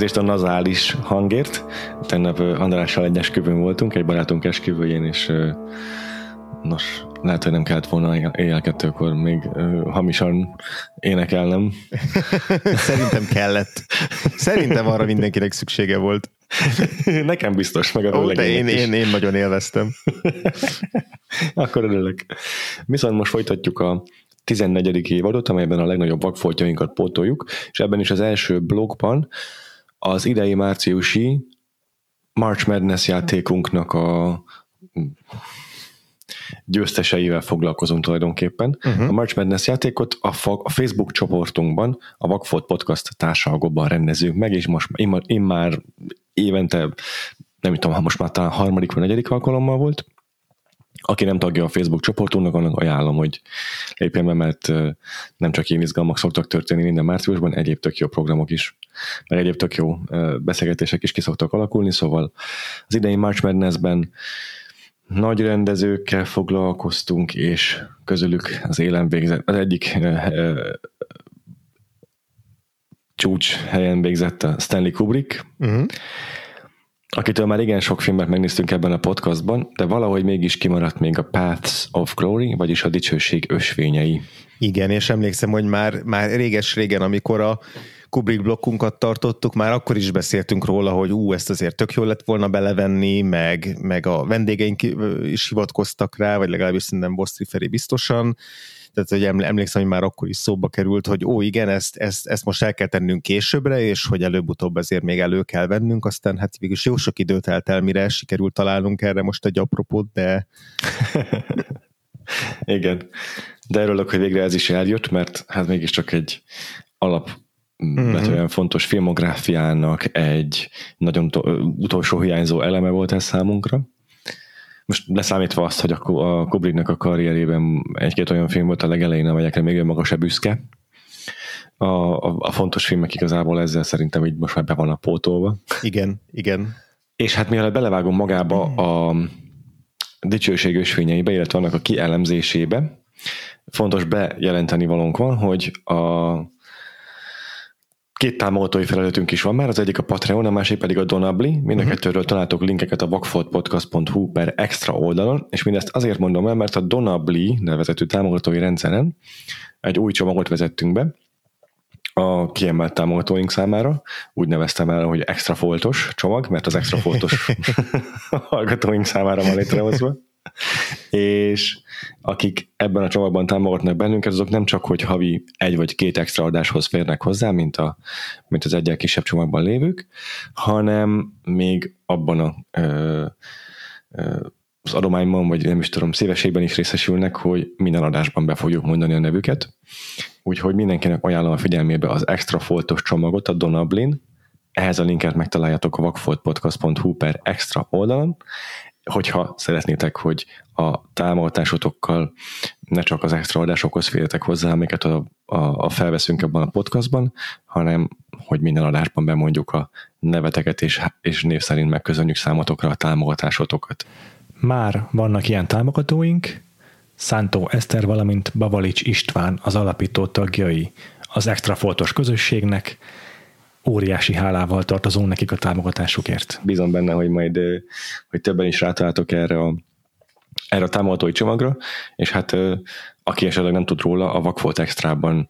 Elnézést a nazális hangért. Tennap Andrással egy esküvőn voltunk, egy barátunk esküvőjén, és nos, lehet, hogy nem kellett volna éjjel kettőkor még hamisan énekelnem. Szerintem kellett. Szerintem arra mindenkinek szüksége volt. Nekem biztos, meg a Ó, de én, én, én nagyon élveztem. Akkor örülök. Viszont most folytatjuk a 14. évadot, amelyben a legnagyobb vakfoltjainkat pótoljuk, és ebben is az első blogban az idei márciusi March Madness játékunknak a győzteseivel foglalkozunk tulajdonképpen. Uh-huh. A March Madness játékot a, fa- a Facebook csoportunkban, a Vagfolt Podcast társalgóban rendezünk meg, és most én, én már évente, nem tudom, ha most már talán harmadik vagy negyedik alkalommal volt, aki nem tagja a Facebook csoportunknak, annak ajánlom, hogy lépjen be, mert nem csak én izgalmak szoktak történni minden márciusban, egyéb tök jó programok is, meg egyéb tök jó beszélgetések is ki szoktak alakulni, szóval az idei March Madness-ben nagy rendezőkkel foglalkoztunk, és közülük az élen végzett, az egyik csúcs helyen végzett a Stanley Kubrick, uh-huh akitől már igen sok filmet megnéztünk ebben a podcastban, de valahogy mégis kimaradt még a Paths of Glory, vagyis a dicsőség ösvényei. Igen, és emlékszem, hogy már, már réges-régen, amikor a Kubrick blokkunkat tartottuk, már akkor is beszéltünk róla, hogy ú, ezt azért tök jól lett volna belevenni, meg, meg a vendégeink is hivatkoztak rá, vagy legalábbis szerintem Bosztri Feri biztosan, tehát hogy emlékszem, hogy már akkor is szóba került, hogy ó, igen, ezt, ezt, ezt most el kell tennünk későbbre, és hogy előbb-utóbb ezért még elő kell vennünk, aztán hát végülis jó sok időt telt el, mire sikerült találnunk erre most egy apropót, de... igen, de örülök, hogy végre ez is eljött, mert hát mégiscsak egy alap mm-hmm. fontos filmográfiának egy nagyon to- utolsó hiányzó eleme volt ez számunkra most leszámítva azt, hogy a Kubricknak a karrierében egy-két olyan film volt a legelején, amelyekre még magas büszke. A, a, a fontos filmek igazából ezzel szerintem így most már be vannak pótolva. Igen, igen. És hát mielőtt belevágom magába a dicsőség ösvényeibe, illetve annak a kielemzésébe, fontos bejelenteni valónk van, hogy a Két támogatói felületünk is van már, az egyik a Patreon, a másik pedig a Donabli. Mind a uh-huh. kettőről találtok linkeket a vakfoltpodcast.hu per extra oldalon, és mindezt azért mondom el, mert a Donabli nevezetű támogatói rendszeren egy új csomagot vezettünk be, a kiemelt támogatóink számára. Úgy neveztem el, hogy extra foltos csomag, mert az extra foltos hallgatóink számára van létrehozva és akik ebben a csomagban támogatnak bennünket, azok nem csak, hogy havi egy vagy két extra adáshoz férnek hozzá, mint, a, mint az egyel kisebb csomagban lévők, hanem még abban a ö, ö, az adományban, vagy nem is tudom, szívességben is részesülnek, hogy minden adásban be fogjuk mondani a nevüket. Úgyhogy mindenkinek ajánlom a figyelmébe az extra foltos csomagot, a Donablin. Ehhez a linket megtaláljátok a vakfoltpodcast.hu per extra oldalon hogyha szeretnétek, hogy a támogatásotokkal ne csak az extra adásokhoz férjetek hozzá, amiket a, a, a felveszünk ebben a podcastban, hanem hogy minden adásban bemondjuk a neveteket, és, és név szerint megköszönjük számotokra a támogatásotokat. Már vannak ilyen támogatóink, Szántó Eszter, valamint Bavalics István az alapító tagjai az extra foltos közösségnek, óriási hálával tartozunk nekik a támogatásukért. Bízom benne, hogy majd hogy többen is rátaláltok erre a, erre a támogatói csomagra, és hát aki esetleg nem tud róla, a Vakfolt Extrában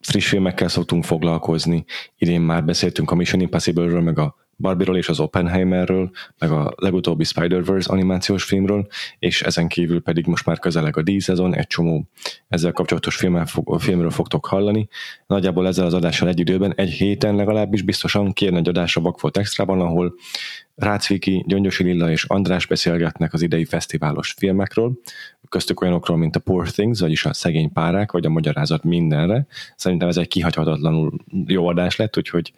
friss filmekkel szoktunk foglalkozni. Idén már beszéltünk a Mission Impossible-ről, meg a Barbie-ról és az Oppenheimerről, meg a legutóbbi Spider-Verse animációs filmről, és ezen kívül pedig most már közeleg a díszezon, egy csomó ezzel kapcsolatos filmmel, filmről fogtok hallani. Nagyjából ezzel az adással egy időben, egy héten legalábbis biztosan kérne egy adás a Vagfolt Extrában, ahol Rácviki, Gyöngyosi Lilla és András beszélgetnek az idei fesztiválos filmekről, köztük olyanokról, mint a Poor Things, vagyis a szegény párák, vagy a magyarázat mindenre. Szerintem ez egy kihagyhatatlanul jó adás lett, úgyhogy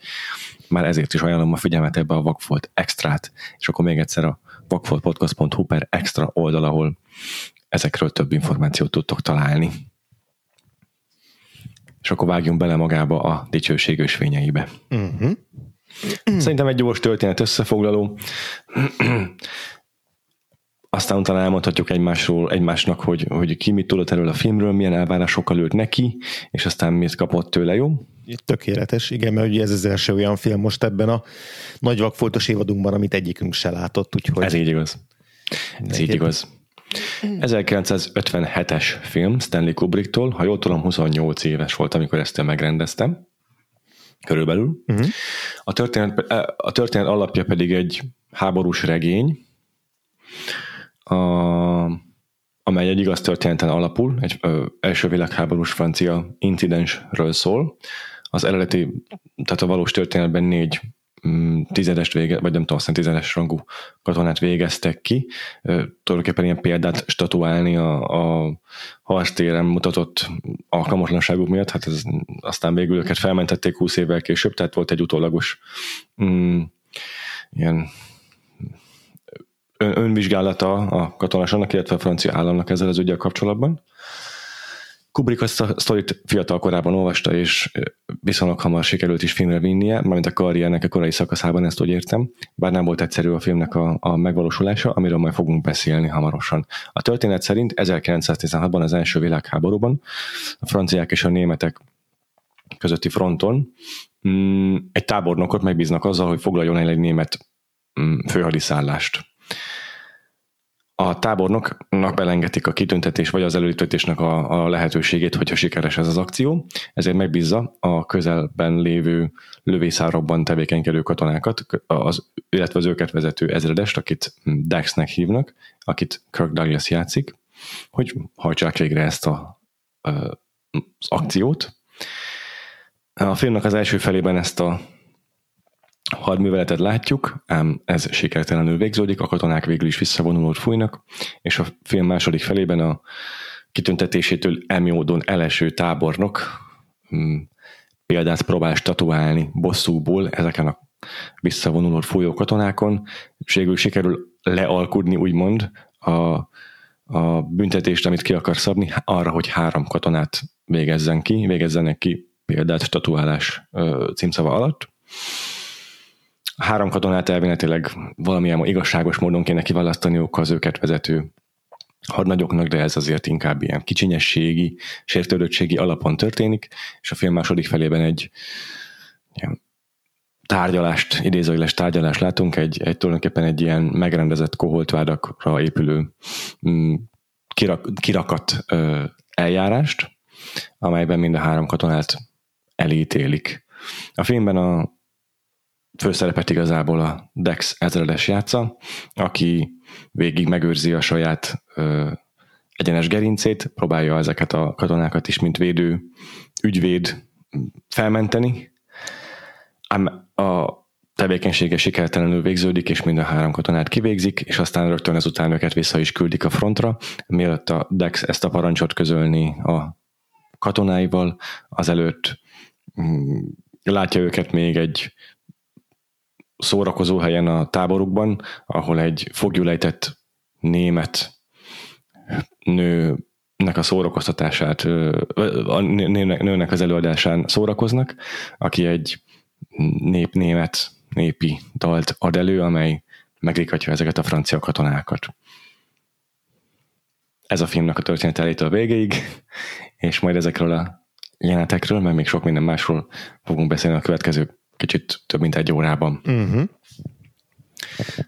már ezért is ajánlom a figyelmet ebbe a Vagfolt Extrát, és akkor még egyszer a vagfoltpodcast.hu per extra oldal, ahol ezekről több információt tudtok találni. És akkor vágjunk bele magába a dicsőség ösvényeibe. Uh-huh. Szerintem egy gyors történet összefoglaló. Aztán utána elmondhatjuk egymásról, egymásnak, hogy, hogy ki mit tudott erről a filmről, milyen elvárásokkal ült neki, és aztán mit kapott tőle, jó? Tökéletes, igen, mert ugye ez az első olyan film most ebben a nagy vakfoltos évadunkban, amit egyikünk se látott, úgyhogy... Ez így igaz. Ez így igaz. 1957-es film Stanley Kubricktól, ha jól tudom, 28 éves volt, amikor ezt megrendeztem, körülbelül. Uh-huh. A, történet, a történet alapja pedig egy háborús regény, a, amely egy igaz történeten alapul, egy ö, első világháborús francia incidensről szól. Az eredeti, tehát a valós történetben négy mm, tizedest vége, vagy nem tudom, aztán tizedes rangú katonát végeztek ki. Tulajdonképpen ilyen példát statuálni a, a harctéren mutatott alkalmatlanságuk miatt, hát ez, aztán végül őket felmentették 20 évvel később, tehát volt egy utólagos mm, ilyen ön, önvizsgálata a katonásának, illetve a francia államnak ezzel az ügyel kapcsolatban. Kubrick azt a sztorit fiatal korában olvasta, és viszonylag hamar sikerült is filmre vinnie, mármint a karriernek a korai szakaszában ezt úgy értem, bár nem volt egyszerű a filmnek a, a megvalósulása, amiről majd fogunk beszélni hamarosan. A történet szerint 1916-ban az első világháborúban a franciák és a németek közötti fronton mm, egy tábornokot megbíznak azzal, hogy foglaljon el egy német mm, főhadiszállást a tábornoknak belengetik a kitüntetés vagy az előtöltésnek a, a lehetőségét, hogyha sikeres ez az akció, ezért megbízza a közelben lévő lövészárokban tevékenykedő katonákat, az, illetve az őket vezető ezredest, akit Daxnek hívnak, akit Kirk Douglas játszik, hogy hajtsák végre ezt a, az akciót. A filmnek az első felében ezt a hadműveletet látjuk, ám ez sikertelenül végződik, a katonák végül is visszavonulót fújnak, és a film második felében a kitüntetésétől emiódon eleső tábornok hmm, példát próbál statuálni bosszúból ezeken a visszavonuló fújó katonákon, és végül sikerül lealkudni, úgymond, a, a büntetést, amit ki akar szabni, arra, hogy három katonát végezzen ki, végezzenek ki példát statuálás címszava alatt három katonát elvinetileg valamilyen igazságos módon kéne kiválasztaniuk az őket vezető hadnagyoknak, de ez azért inkább ilyen kicsinyességi, sértődöttségi alapon történik, és a film második felében egy ilyen tárgyalást, idézőjeles tárgyalást látunk, egy, egy tulajdonképpen egy ilyen megrendezett koholtvádakra épülő mm, kirak, kirakat ö, eljárást, amelyben mind a három katonát elítélik. A filmben a főszerepet igazából a Dex ezredes játsza, aki végig megőrzi a saját ö, egyenes gerincét, próbálja ezeket a katonákat is, mint védő ügyvéd felmenteni, ám a tevékenysége sikertelenül végződik, és mind a három katonát kivégzik, és aztán rögtön ezután őket vissza is küldik a frontra, mielőtt a Dex ezt a parancsot közölni a katonáival, azelőtt mm, látja őket még egy szórakozó helyen a táborukban, ahol egy fogjulejtett német nőnek a szórakoztatását, a nőnek az előadásán szórakoznak, aki egy nép, német népi dalt ad elő, amely megrikatja ezeket a francia katonákat. Ez a filmnek a történet elétől végéig, és majd ezekről a jelenetekről, mert még sok minden másról fogunk beszélni a következő kicsit több mint egy órában. Uh-huh.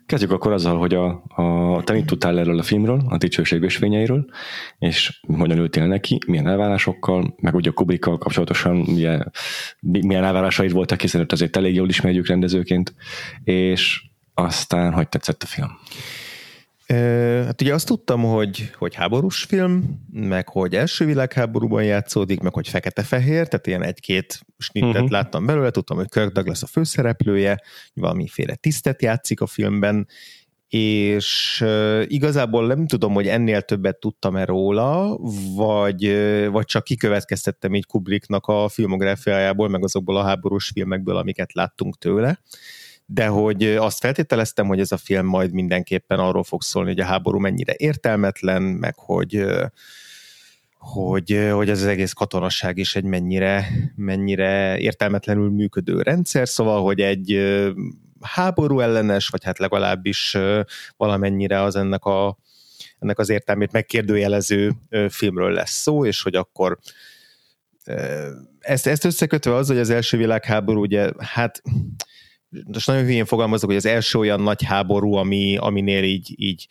Kezdjük akkor azzal, hogy a, a te mit tudtál erről a filmről, a dicsőség ösvényeiről, és hogyan ültél neki, milyen elvárásokkal, meg ugye a Kubrickkal kapcsolatosan milyen, milyen elvárásaid voltak, hiszen őt azért elég jól ismerjük rendezőként, és aztán hogy tetszett a film? Hát ugye azt tudtam, hogy, hogy háborús film, meg hogy első világháborúban játszódik, meg hogy fekete-fehér, tehát ilyen egy-két snittet uh-huh. láttam belőle, tudtam, hogy Kirk Douglas a főszereplője, valamiféle tisztet játszik a filmben, és igazából nem tudom, hogy ennél többet tudtam-e róla, vagy, vagy csak kikövetkeztettem így Kubricknak a filmográfiájából, meg azokból a háborús filmekből, amiket láttunk tőle de hogy azt feltételeztem, hogy ez a film majd mindenképpen arról fog szólni, hogy a háború mennyire értelmetlen, meg hogy hogy, hogy ez az egész katonasság is egy mennyire, mennyire értelmetlenül működő rendszer, szóval, hogy egy háború ellenes, vagy hát legalábbis valamennyire az ennek, a, ennek az értelmét megkérdőjelező filmről lesz szó, és hogy akkor ezt, ezt összekötve az, hogy az első világháború ugye, hát most nagyon hülyén fogalmazok, hogy az első olyan nagy háború, ami, aminél így, így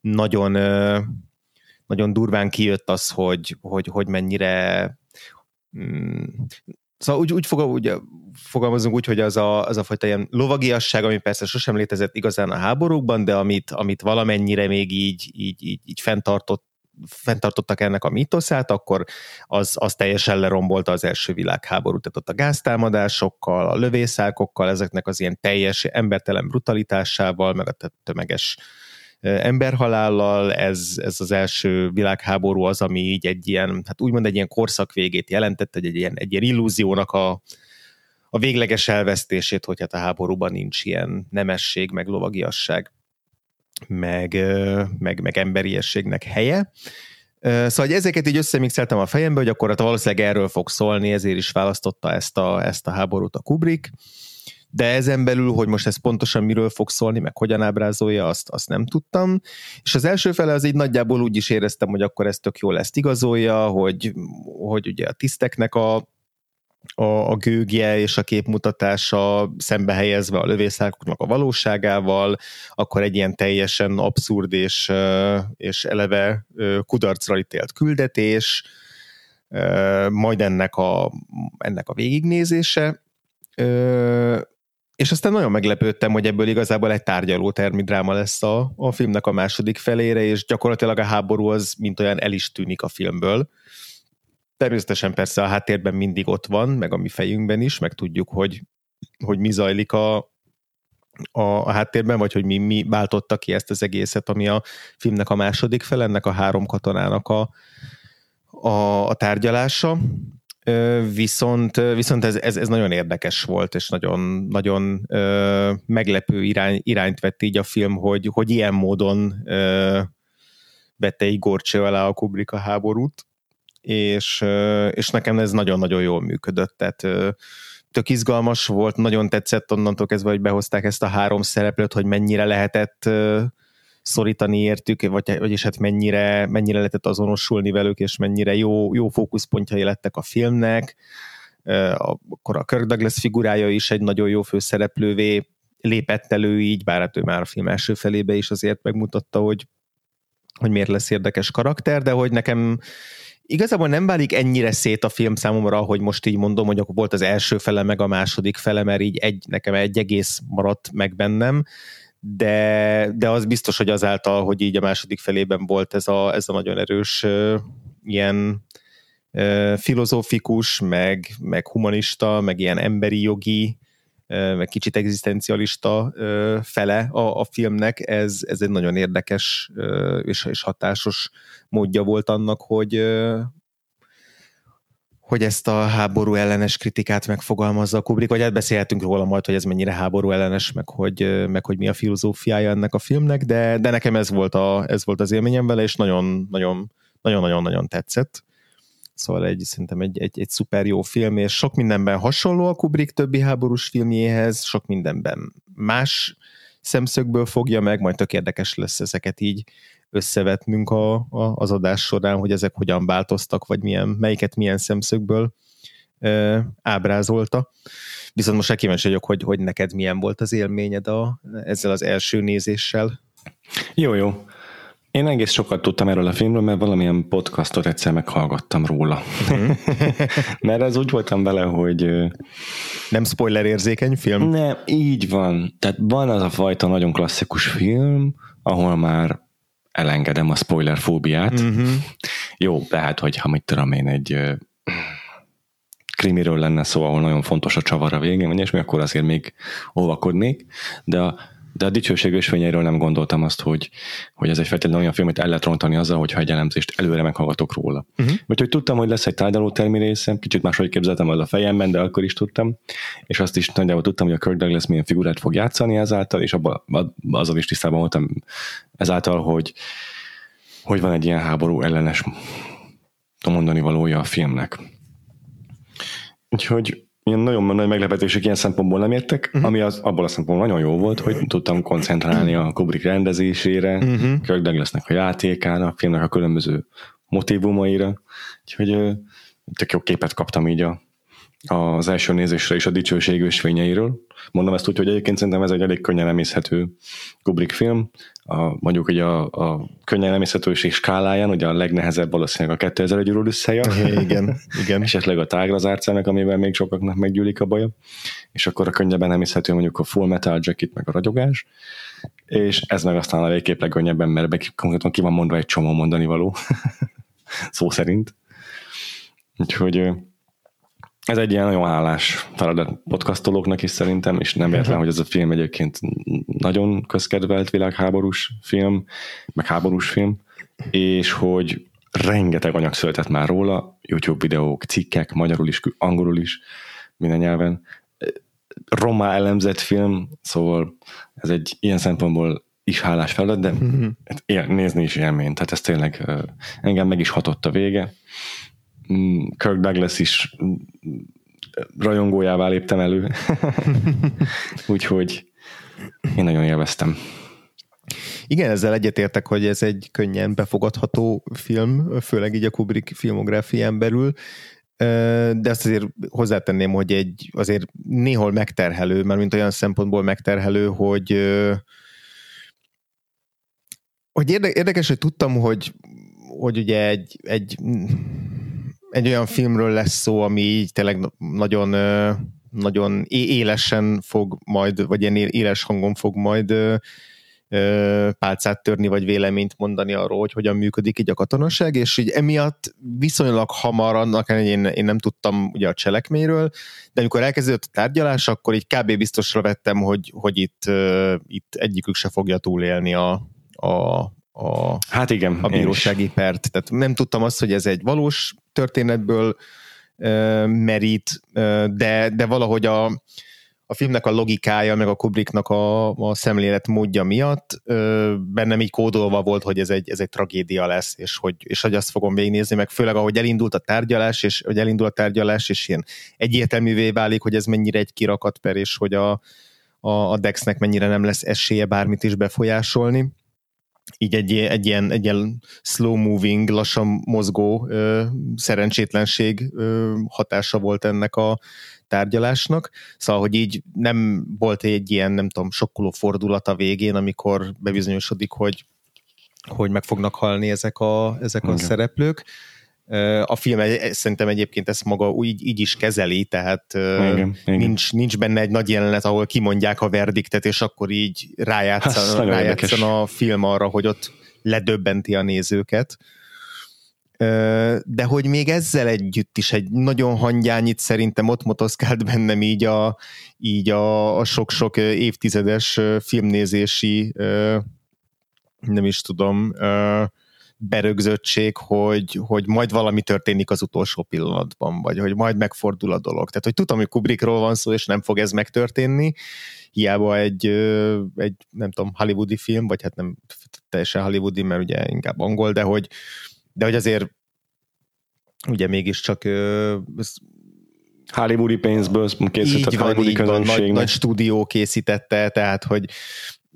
nagyon, nagyon durván kijött az, hogy, hogy, hogy mennyire mm, Szóval úgy, úgy, fogom, úgy fogalmazunk úgy, hogy az a, az a fajta ilyen lovagiasság, ami persze sosem létezett igazán a háborúkban, de amit, amit valamennyire még így, így, így, így fenntartott fenntartottak ennek a mítoszát, akkor az, az teljesen lerombolta az első világháborút. Tehát ott a gáztámadásokkal, a lövészákokkal, ezeknek az ilyen teljes embertelen brutalitásával, meg a tömeges emberhalállal, ez, ez az első világháború az, ami így egy ilyen, hát úgymond egy ilyen korszak végét jelentett, egy, egy ilyen, egy ilyen illúziónak a, a végleges elvesztését, hogy hát a háborúban nincs ilyen nemesség, meg lovagiasság meg, meg, meg emberiességnek helye. Szóval hogy ezeket így összemixeltem a fejembe, hogy akkor hát valószínűleg erről fog szólni, ezért is választotta ezt a, ezt a háborút a Kubrick. De ezen belül, hogy most ez pontosan miről fog szólni, meg hogyan ábrázolja, azt, azt nem tudtam. És az első fele az így nagyjából úgy is éreztem, hogy akkor ez tök jól ezt igazolja, hogy, hogy ugye a tiszteknek a a, a gőgje és a képmutatása szembe helyezve a lövészárkoknak a valóságával, akkor egy ilyen teljesen abszurd és, és eleve kudarcra ítélt küldetés, majd ennek a, ennek a végignézése, és aztán nagyon meglepődtem, hogy ebből igazából egy tárgyaló termidráma lesz a, a filmnek a második felére, és gyakorlatilag a háború az mint olyan el is tűnik a filmből Természetesen persze a háttérben mindig ott van, meg a mi fejünkben is, meg tudjuk, hogy, hogy mi zajlik a, a, a háttérben, vagy hogy mi, mi váltotta ki ezt az egészet, ami a filmnek a második fel, ennek a három katonának a, a, a tárgyalása. Viszont, viszont ez, ez, ez nagyon érdekes volt, és nagyon, nagyon ö, meglepő irány, irányt vett így a film, hogy, hogy ilyen módon ö, vette így gorcső alá a Kubrick a háborút és, és nekem ez nagyon-nagyon jól működött, tehát tök izgalmas volt, nagyon tetszett onnantól kezdve, hogy behozták ezt a három szereplőt, hogy mennyire lehetett szorítani értük, vagy, vagyis hát mennyire, mennyire lehetett azonosulni velük, és mennyire jó, jó fókuszpontjai lettek a filmnek. Akkor a Kirk Douglas figurája is egy nagyon jó főszereplővé lépett elő így, bár hát ő már a film első felébe is azért megmutatta, hogy, hogy miért lesz érdekes karakter, de hogy nekem igazából nem válik ennyire szét a film számomra, hogy most így mondom, hogy akkor volt az első fele, meg a második fele, mert így egy, nekem egy egész maradt meg bennem, de, de az biztos, hogy azáltal, hogy így a második felében volt ez a, ez a nagyon erős ilyen filozófikus, meg, meg humanista, meg ilyen emberi jogi meg kicsit egzisztencialista fele a, a filmnek, ez, ez egy nagyon érdekes és, és hatásos módja volt annak, hogy, hogy ezt a háború ellenes kritikát megfogalmazza a Kubrick, vagy hát beszélhetünk róla majd, hogy ez mennyire háború ellenes, meg hogy, meg hogy mi a filozófiája ennek a filmnek, de, de nekem ez volt, a, ez volt az élményem vele, és nagyon, nagyon, nagyon-nagyon tetszett. Szóval egy, szerintem egy, egy, egy szuper jó film, és sok mindenben hasonló a Kubrick többi háborús filmjéhez, sok mindenben más szemszögből fogja meg, majd tök érdekes lesz ezeket így összevetnünk a, a, az adás során, hogy ezek hogyan változtak, vagy milyen, melyiket milyen szemszögből ö, ábrázolta. Viszont most kíváncsi vagyok, hogy, hogy neked milyen volt az élményed a, ezzel az első nézéssel. Jó, jó. Én egész sokat tudtam erről a filmről, mert valamilyen podcastot egyszer meghallgattam róla. Uh-huh. mert ez úgy voltam vele, hogy... Nem spoiler érzékeny film? Nem, így van. Tehát van az a fajta nagyon klasszikus film, ahol már elengedem a spoiler fóbiát. Uh-huh. Jó, tehát, hogy ha mit tudom én egy krimiről lenne szó, ahol nagyon fontos a csavar a végén, vagy és akkor azért még óvakodnék, de a de a dicsőség ösvényeiről nem gondoltam azt, hogy, hogy ez egy feltétlenül olyan film, amit el lehet rontani azzal, hogyha egy elemzést előre meghallgatok róla. Uh-huh. Úgyhogy tudtam, hogy lesz egy tárgyaló termi részem, kicsit máshogy képzeltem el a fejemben, de akkor is tudtam, és azt is nagyjából tudtam, hogy a Kirk Douglas milyen figurát fog játszani ezáltal, és abban azzal is tisztában voltam ezáltal, hogy, hogy van egy ilyen háború ellenes mondani valója a filmnek. Úgyhogy ilyen nagyon nagy meglepetések ilyen szempontból nem értek, uh-huh. ami az, abból a szempontból nagyon jó volt, hogy tudtam koncentrálni a Kubrick rendezésére, uh-huh. Kirk Douglasnek a játékára, a filmnek a különböző motivumaira, úgyhogy tök jó képet kaptam így a, az első nézésre is a dicsőség ösvényeiről. Mondom ezt úgy, hogy egyébként szerintem ez egy elég könnyen emészhető Kubrick film. A, mondjuk hogy a, a könnyen emészhetőség skáláján, ugye a legnehezebb valószínűleg a 2001 Ulysseja. Igen, igen. Esetleg a tágra zárcának, amivel még sokaknak meggyűlik a baja. És akkor a könnyebben emészhető mondjuk a Full Metal Jacket, meg a ragyogás. És ez meg aztán a végképp legkönnyebben, mert konkrétan ki van mondva egy csomó mondani való. Szó szerint. Úgyhogy ez egy ilyen nagyon állás feladat podcastolóknak is szerintem, és nem értem, hogy ez a film egyébként nagyon közkedvelt világháborús film, meg háborús film, és hogy rengeteg anyag született már róla, YouTube videók, cikkek, magyarul is, angolul is, minden nyelven. Roma elemzett film, szóval ez egy ilyen szempontból is hálás feladat, de uh-huh. nézni is élmény. Tehát ez tényleg engem meg is hatott a vége. Mm, Kirk Douglas is rajongójává léptem elő. Úgyhogy én nagyon élveztem. Igen, ezzel egyetértek, hogy ez egy könnyen befogadható film, főleg így a Kubrick filmográfián belül, de azt azért hozzátenném, hogy egy azért néhol megterhelő, mert mint olyan szempontból megterhelő, hogy hogy érdekes, hogy tudtam, hogy, hogy ugye egy, egy egy olyan filmről lesz szó, ami így tényleg nagyon, nagyon élesen fog majd, vagy ilyen éles hangon fog majd pálcát törni, vagy véleményt mondani arról, hogy hogyan működik így a katonaság, és így emiatt viszonylag hamar, annak én, én nem tudtam ugye a cselekményről, de amikor elkezdődött a tárgyalás, akkor így kb. biztosra vettem, hogy, hogy itt, itt egyikük se fogja túlélni a, a, a, hát igen, a bírósági pert. Tehát nem tudtam azt, hogy ez egy valós történetből uh, merít, uh, de, de valahogy a, a filmnek a logikája, meg a Kubricknak a, a szemlélet módja miatt uh, bennem így kódolva volt, hogy ez egy, ez egy tragédia lesz, és hogy, és hogy azt fogom végignézni, meg főleg ahogy elindult a tárgyalás, és hogy elindul a tárgyalás, és ilyen egyértelművé válik, hogy ez mennyire egy kirakat per, és hogy a, a, a Dexnek mennyire nem lesz esélye bármit is befolyásolni így egy, egy, ilyen, egy ilyen slow moving, lassan mozgó ö, szerencsétlenség ö, hatása volt ennek a tárgyalásnak. Szóval, hogy így nem volt egy ilyen, nem tudom, sokkoló fordulat a végén, amikor bebizonyosodik, hogy hogy meg fognak halni ezek a, ezek a szereplők. A film egy, szerintem egyébként ezt maga úgy, így is kezeli, tehát igen, nincs, igen. nincs benne egy nagy jelenet, ahol kimondják a verdiktet, és akkor így rájátszan, rájátszan a film arra, hogy ott ledöbbenti a nézőket. De hogy még ezzel együtt is egy nagyon hangyányit szerintem ott motoszkált bennem így a, így a, a sok-sok évtizedes filmnézési nem is tudom, berögzöttség, hogy, hogy majd valami történik az utolsó pillanatban, vagy hogy majd megfordul a dolog. Tehát, hogy tudom, hogy Kubrickról van szó, és nem fog ez megtörténni, hiába egy, egy nem tudom, hollywoodi film, vagy hát nem teljesen hollywoodi, mert ugye inkább angol, de hogy, de hogy azért ugye mégiscsak Hollywoodi pénzből készített Hollywoodi van, nagy, nagy stúdió készítette, tehát hogy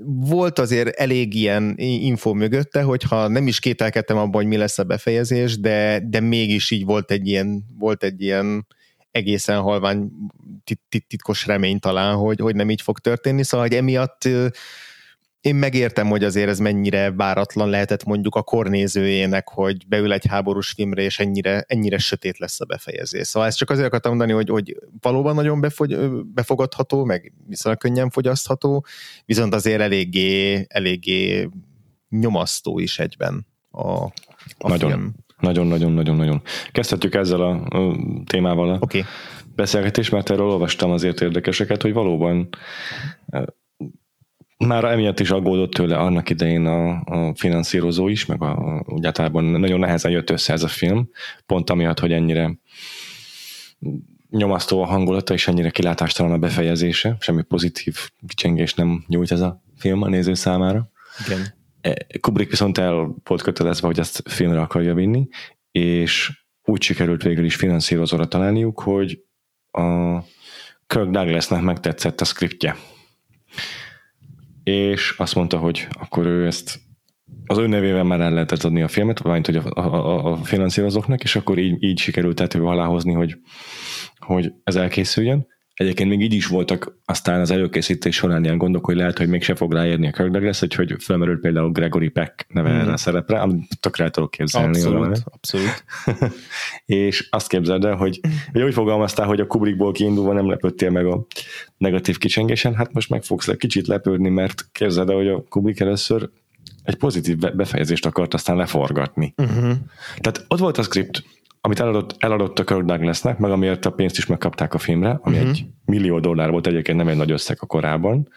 volt azért elég ilyen info mögötte, hogyha nem is kételkedtem abban, hogy mi lesz a befejezés, de, de mégis így volt egy ilyen, volt egy ilyen egészen halvány tit- tit- titkos remény talán, hogy, hogy nem így fog történni, szóval hogy emiatt én megértem, hogy azért ez mennyire váratlan lehetett mondjuk a kornézőjének, hogy beül egy háborús filmre, és ennyire, ennyire sötét lesz a befejezés. Szóval ezt csak azért akartam mondani, hogy, hogy valóban nagyon befogy, befogadható, meg viszonylag könnyen fogyasztható, viszont azért eléggé, eléggé nyomasztó is egyben a, a nagyon, film. Nagyon, nagyon, nagyon, nagyon. Kezdhetjük ezzel a, a témával a okay. beszélgetést, mert erről olvastam azért érdekeseket, hogy valóban már emiatt is aggódott tőle annak idején a, a finanszírozó is, meg a, úgy általában nagyon nehezen jött össze ez a film, pont amiatt, hogy ennyire nyomasztó a hangulata, és ennyire kilátástalan a befejezése, semmi pozitív kicsengés nem nyújt ez a film a néző számára. Igen. Kubrick viszont el volt kötelezve, hogy ezt filmre akarja vinni, és úgy sikerült végül is finanszírozóra találniuk, hogy a Kirk Douglasnak megtetszett a skriptje és azt mondta, hogy akkor ő ezt az ő nevével már el lehetett adni a filmet, vagy hogy a, a, a finanszírozóknak, és akkor így, így sikerült tető alá hozni, hogy, hogy ez elkészüljön. Egyébként még így is voltak aztán az előkészítés során ilyen gondok, hogy lehet, hogy mégse fog ráérni a Kirk Douglas, hogy, felmerült például Gregory Peck neve mm. erre a szerepre, amit tökre el tudok képzelni. Abszolút, valami. abszolút. és azt képzeld el, hogy, hogy úgy fogalmaztál, hogy a Kubrickból kiindulva nem lepődtél meg a negatív kicsengésen, hát most meg fogsz le kicsit lepődni, mert képzeld el, hogy a Kubrick először egy pozitív befejezést akart aztán leforgatni. Uh-huh. Tehát ott volt a script, amit eladott, eladott a Kirk Douglasnek, meg amiért a pénzt is megkapták a filmre, ami uh-huh. egy millió dollár volt egyébként, nem egy nagy összeg a korában.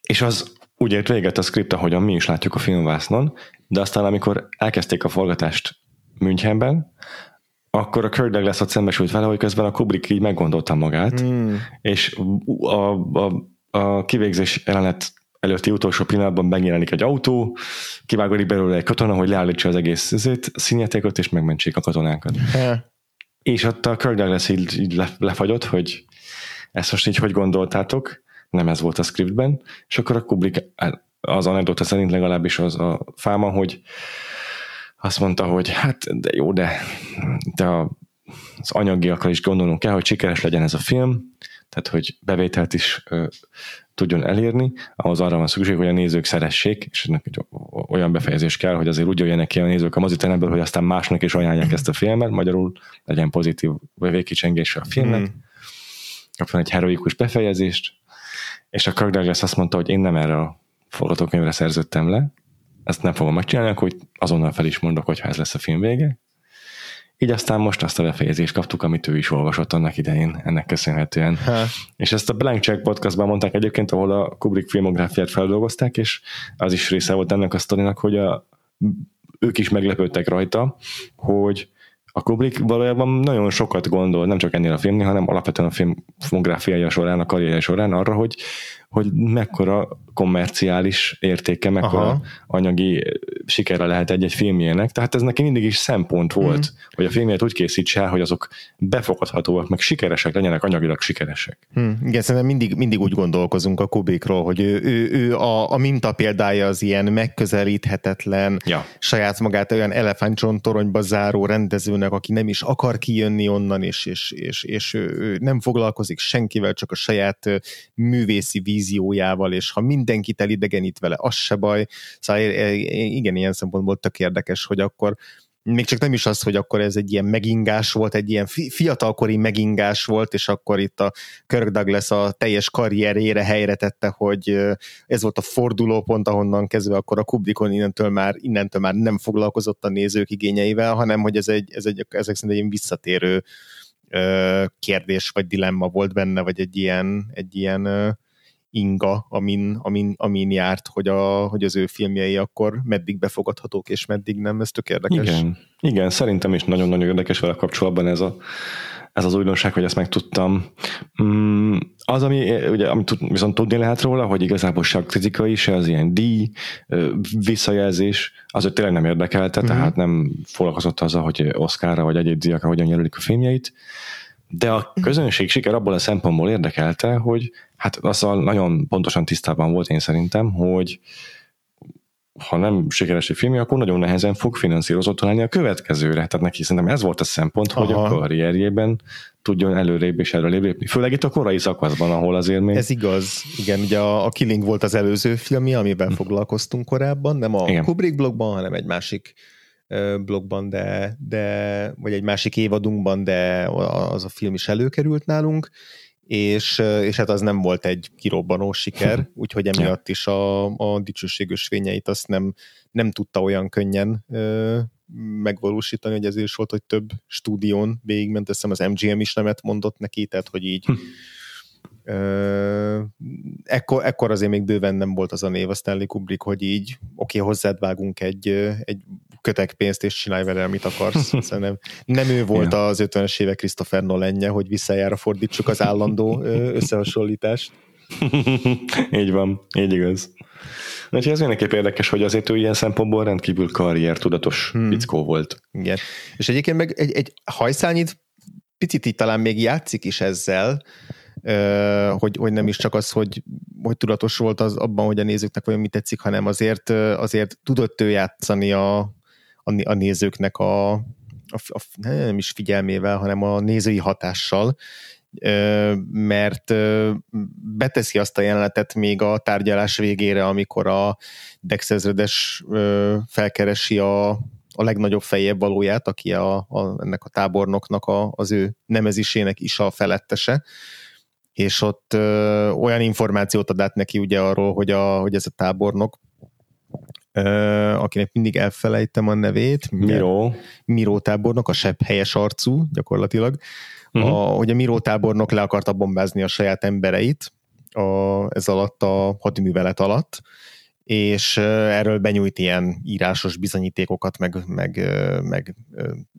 És az úgy ért véget a script, ahogyan mi is látjuk a filmvásznon, de aztán amikor elkezdték a forgatást Münchenben, akkor a Kirk Douglas ott szembesült vele, hogy közben a Kubrick így meggondolta magát, mm. és a, a, a kivégzés jelenet előtti utolsó pillanatban megjelenik egy autó, kivágódik belőle egy katona, hogy leállítsa az egész színjátékot, és megmentsék a katonákat. Yeah. És ott a Kirk Douglas így, így lefagyott, hogy ezt most így hogy gondoltátok, nem ez volt a scriptben, és akkor a Kubrick az anekdota szerint legalábbis az a fáma, hogy azt mondta, hogy hát de jó, de, de a, az anyagiakra is gondolnunk kell, hogy sikeres legyen ez a film, tehát hogy bevételt is ö, tudjon elérni, ahhoz arra van szükség, hogy a nézők szeressék, és ennek egy olyan befejezés kell, hogy azért úgy jöjjenek ki a nézők a moziteremből, hogy aztán másnak is ajánlják ezt a filmet, magyarul legyen pozitív vagy végkicsengés a filmnek, mm. kapjon egy heroikus befejezést, és a Kirk Douglas azt mondta, hogy én nem erre a forgatókönyvre szerződtem le, ezt nem fogom megcsinálni, akkor azonnal fel is mondok, hogy ha ez lesz a film vége. Így aztán most azt a befejezést kaptuk, amit ő is olvasott annak idején, ennek köszönhetően. Ha. És ezt a Blank Check podcastban mondták egyébként, ahol a Kubrick filmográfiát feldolgozták, és az is része volt ennek a sztorinak, hogy a, ők is meglepődtek rajta, hogy a Kubrick valójában nagyon sokat gondol, nem csak ennél a filmnél, hanem alapvetően a filmográfiája során, a karrierje során arra, hogy hogy mekkora kommerciális értéke, mekkora Aha. anyagi sikere lehet egy-egy filmjének. Tehát ez neki mindig is szempont volt, mm. hogy a filmjét úgy készítse hogy azok befogadhatóak, meg sikeresek legyenek, anyagilag sikeresek. Hmm. Igen, szerintem mindig, mindig úgy gondolkozunk a Kubrickról, hogy ő, ő, ő a, a minta példája az ilyen megközelíthetetlen, ja. saját magát olyan elefántcsontoronyba záró rendezőnek, aki nem is akar kijönni onnan, és, és, és, és ő, ő nem foglalkozik senkivel, csak a saját művészi víz víziójával, és ha mindenkit elidegenít vele, az se baj. Szóval igen, ilyen szempontból tök érdekes, hogy akkor még csak nem is az, hogy akkor ez egy ilyen megingás volt, egy ilyen fiatalkori megingás volt, és akkor itt a Kirk Douglas a teljes karrierére helyre tette, hogy ez volt a fordulópont, ahonnan kezdve akkor a Kubrickon innentől már, innentől már nem foglalkozott a nézők igényeivel, hanem hogy ez egy, ez egy ezek szerint egy ilyen visszatérő kérdés vagy dilemma volt benne, vagy egy ilyen, egy ilyen inga, amin, amin, amin járt, hogy, a, hogy az ő filmjei akkor meddig befogadhatók, és meddig nem, ez tök érdekes. Igen, igen szerintem is nagyon-nagyon érdekes vele kapcsolatban ez a, ez az újdonság, hogy ezt megtudtam. Mm, az, ami, ugye, amit viszont tudni lehet róla, hogy igazából se a kritika is, se az ilyen díj, visszajelzés, az hogy tényleg nem érdekelte, mm-hmm. tehát nem foglalkozott azzal, hogy Oscarra vagy egyéb díjakra hogyan jelölik a filmjeit, de a közönség siker abból a szempontból érdekelte, hogy hát azzal nagyon pontosan tisztában volt én szerintem, hogy ha nem sikeres egy filmje, akkor nagyon nehezen fog finanszírozott találni a következőre. Tehát neki szerintem ez volt a szempont, Aha. hogy a karrierjében tudjon előrébb és előrébb lépni. Főleg itt a korai szakaszban, ahol azért még... Ez igaz. Igen, ugye a, a Killing volt az előző filmje, amivel hm. foglalkoztunk korábban, nem a Igen. Kubrick blogban, hanem egy másik blogban, de, de, vagy egy másik évadunkban, de az a film is előkerült nálunk, és, és hát az nem volt egy kirobbanó siker, úgyhogy emiatt is a, a dicsőségös fényeit azt nem, nem tudta olyan könnyen ö, megvalósítani, hogy ezért is volt, hogy több stúdión végigment, azt az MGM is nemet mondott neki, tehát hogy így hm. ekkor, ekkor azért még bőven nem volt az a név a Stanley Kubrick, hogy így oké, okay, hozzád vágunk egy, egy kötek pénzt és csinálj vele, amit akarsz. Szerintem nem ő volt ja. az 50-es évek Christopher Nolanje, hogy visszajára fordítsuk az állandó összehasonlítást. így van, így igaz. Úgyhogy ez mindenképp érdekes, hogy azért ő ilyen szempontból rendkívül karrier tudatos hmm. pickó volt. Igen. És egyébként meg egy, egy hajszányit picit így talán még játszik is ezzel, hogy, hogy nem is csak az, hogy, hogy tudatos volt az abban, hogy a nézőknek olyan mit tetszik, hanem azért, azért tudott ő játszani a, a, a nézőknek a, a, a, nem is figyelmével, hanem a nézői hatással, mert beteszi azt a jelenetet még a tárgyalás végére, amikor a Dex felkeresi a, a legnagyobb fejebb valóját, aki a, a, ennek a tábornoknak a, az ő nemezisének is a felettese, és ott ö, olyan információt ad át neki ugye arról, hogy, a, hogy ez a tábornok akinek mindig elfelejtem a nevét. Miró. Miró tábornok, a sebb helyes arcú gyakorlatilag, uh-huh. a, hogy a Miró tábornok le akarta bombázni a saját embereit a, ez alatt a hadiművelet alatt, és erről benyújt ilyen írásos bizonyítékokat, meg, meg, meg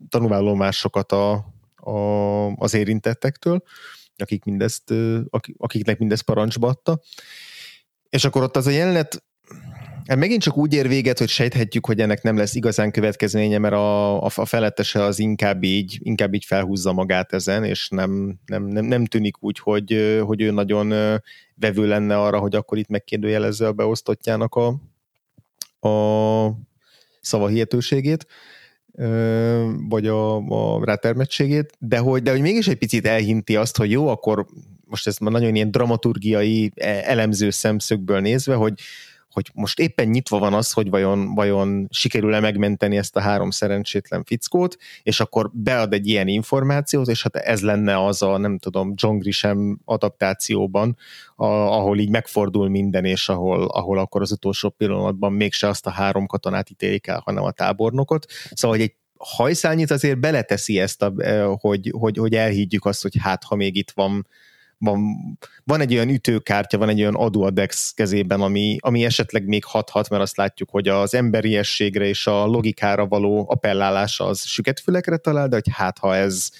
tanulmányomásokat a, a, az érintettektől, akik mindezt, akiknek mindezt parancsba adta. És akkor ott az a jelenet Hát megint csak úgy ér véget, hogy sejthetjük, hogy ennek nem lesz igazán következménye, mert a, a, a felettese az inkább így, inkább így felhúzza magát ezen, és nem, nem, nem, nem tűnik úgy, hogy, hogy ő nagyon vevő lenne arra, hogy akkor itt megkérdőjelezze a beosztottjának a, a szavahihetőségét vagy a, a rátermettségét, de hogy, de hogy mégis egy picit elhinti azt, hogy jó, akkor most ez már nagyon ilyen dramaturgiai e, elemző szemszögből nézve, hogy hogy most éppen nyitva van az, hogy vajon, vajon sikerül-e megmenteni ezt a három szerencsétlen fickót, és akkor bead egy ilyen információt, és hát ez lenne az a, nem tudom, John Grisham adaptációban, a, ahol így megfordul minden, és ahol, ahol akkor az utolsó pillanatban mégse azt a három katonát ítélik el, hanem a tábornokot. Szóval, hogy egy hajszányit azért beleteszi ezt, a, eh, hogy, hogy, hogy elhiggyük azt, hogy hát, ha még itt van van, van egy olyan ütőkártya, van egy olyan adóadex kezében, ami, ami esetleg még hathat, mert azt látjuk, hogy az emberiességre és a logikára való appellálása az süketfülekre talál, de hogy hát ha ez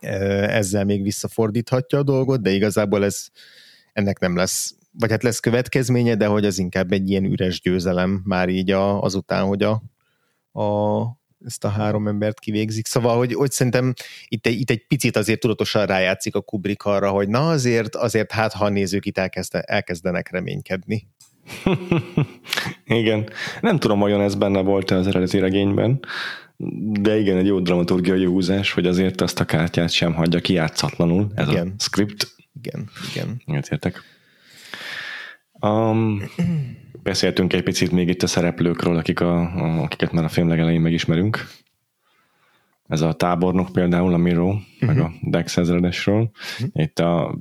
ezzel még visszafordíthatja a dolgot, de igazából ez ennek nem lesz, vagy hát lesz következménye, de hogy az inkább egy ilyen üres győzelem már így a, azután, hogy a, a, ezt a három embert kivégzik. Szóval, hogy, hogy szerintem itt egy, itt egy picit azért tudatosan rájátszik a Kubrick arra, hogy na azért, azért hát ha a nézők itt elkezde, elkezdenek reménykedni. igen. Nem tudom, vajon ez benne volt-e az eredeti regényben, de igen, egy jó dramaturgiai húzás, hogy azért azt a kártyát sem hagyja kijátszatlanul, ez igen. a script. Igen, igen. Értek. Um, Beszéltünk egy picit még itt a szereplőkről, akik a, a, akiket már a film legelején megismerünk. Ez a tábornok például, a Miro, uh-huh. meg a mhm. Dex ezredesről. Uh-huh. Itt a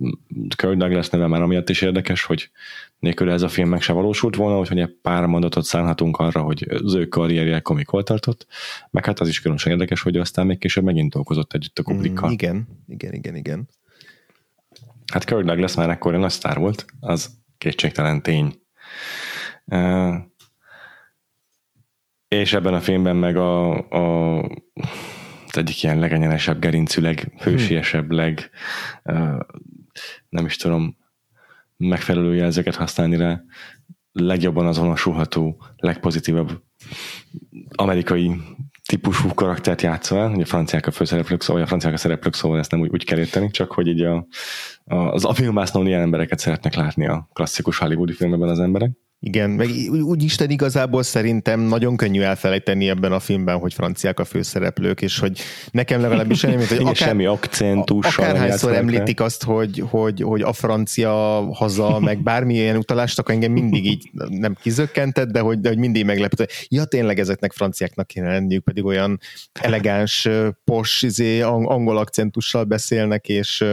Kirk Douglas neve már amiatt is érdekes, hogy nélkül ez a film meg se valósult volna, hogy egy pár mondatot szánhatunk arra, hogy az ő karrierje komik hol tartott, meg hát az is különösen érdekes, hogy aztán még később megint dolgozott együtt a Kubrickkal. Mm, igen, igen, igen, igen. Hát Kirk Douglas már ekkor nagy sztár volt, az kétségtelen tény. És ebben a filmben meg a, a az egyik ilyen legenyenesebb, gerincű, leghősiesebb, leg nem is tudom megfelelő jelzőket használni rá, legjobban azonosulható, legpozitívabb amerikai típusú karaktert játszol el, a franciák a főszereplők, szóval a franciák a szereplők, szóval ezt nem úgy, úgy kell érteni, csak hogy így a, a, az afilmásznól ilyen embereket szeretnek látni a klasszikus hollywoodi filmben az emberek. Igen, meg úgy, úgy Isten igazából szerintem nagyon könnyű elfelejteni ebben a filmben, hogy franciák a főszereplők, és hogy nekem legalábbis semmi, hogy akár, semmi akcentus. Akárhányszor említik azt, hogy, hogy, hogy a francia haza, meg bármilyen utalást, akkor engem mindig így nem kizökkentett, de hogy, de hogy mindig meglepett, ja tényleg ezeknek franciáknak kéne lenniük, pedig olyan elegáns, pos, izé, angol akcentussal beszélnek, és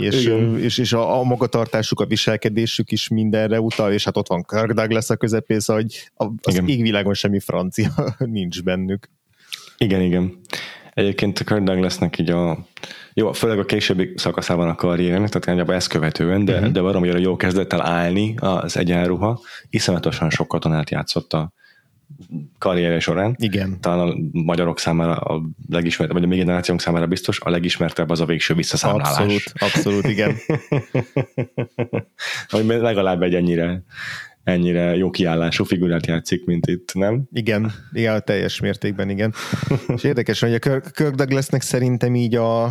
és, és, és a, a magatartásuk, a viselkedésük is mindenre utal, és hát ott van Kirk Douglas a közepén, szóval hogy az igen. égvilágon semmi francia nincs bennük. Igen, igen. Egyébként a Kirk Douglasnek így a jó, főleg a későbbi szakaszában a karriernek, tehát nagyjából ezt követően, de, uh-huh. de valamiért jó kezdett el állni az egyenruha, iszonyatosan sok katonát játszott a karrierje során. Igen. Talán a magyarok számára a legismertebb, vagy a mi generációnk számára biztos, a legismertebb az a végső visszaszámlálás. Abszolút, abszolút, igen. hogy legalább egy ennyire ennyire jó kiállású figurát játszik, mint itt, nem? Igen, igen, teljes mértékben, igen. És érdekes, hogy a Kirk Douglasnek szerintem így a,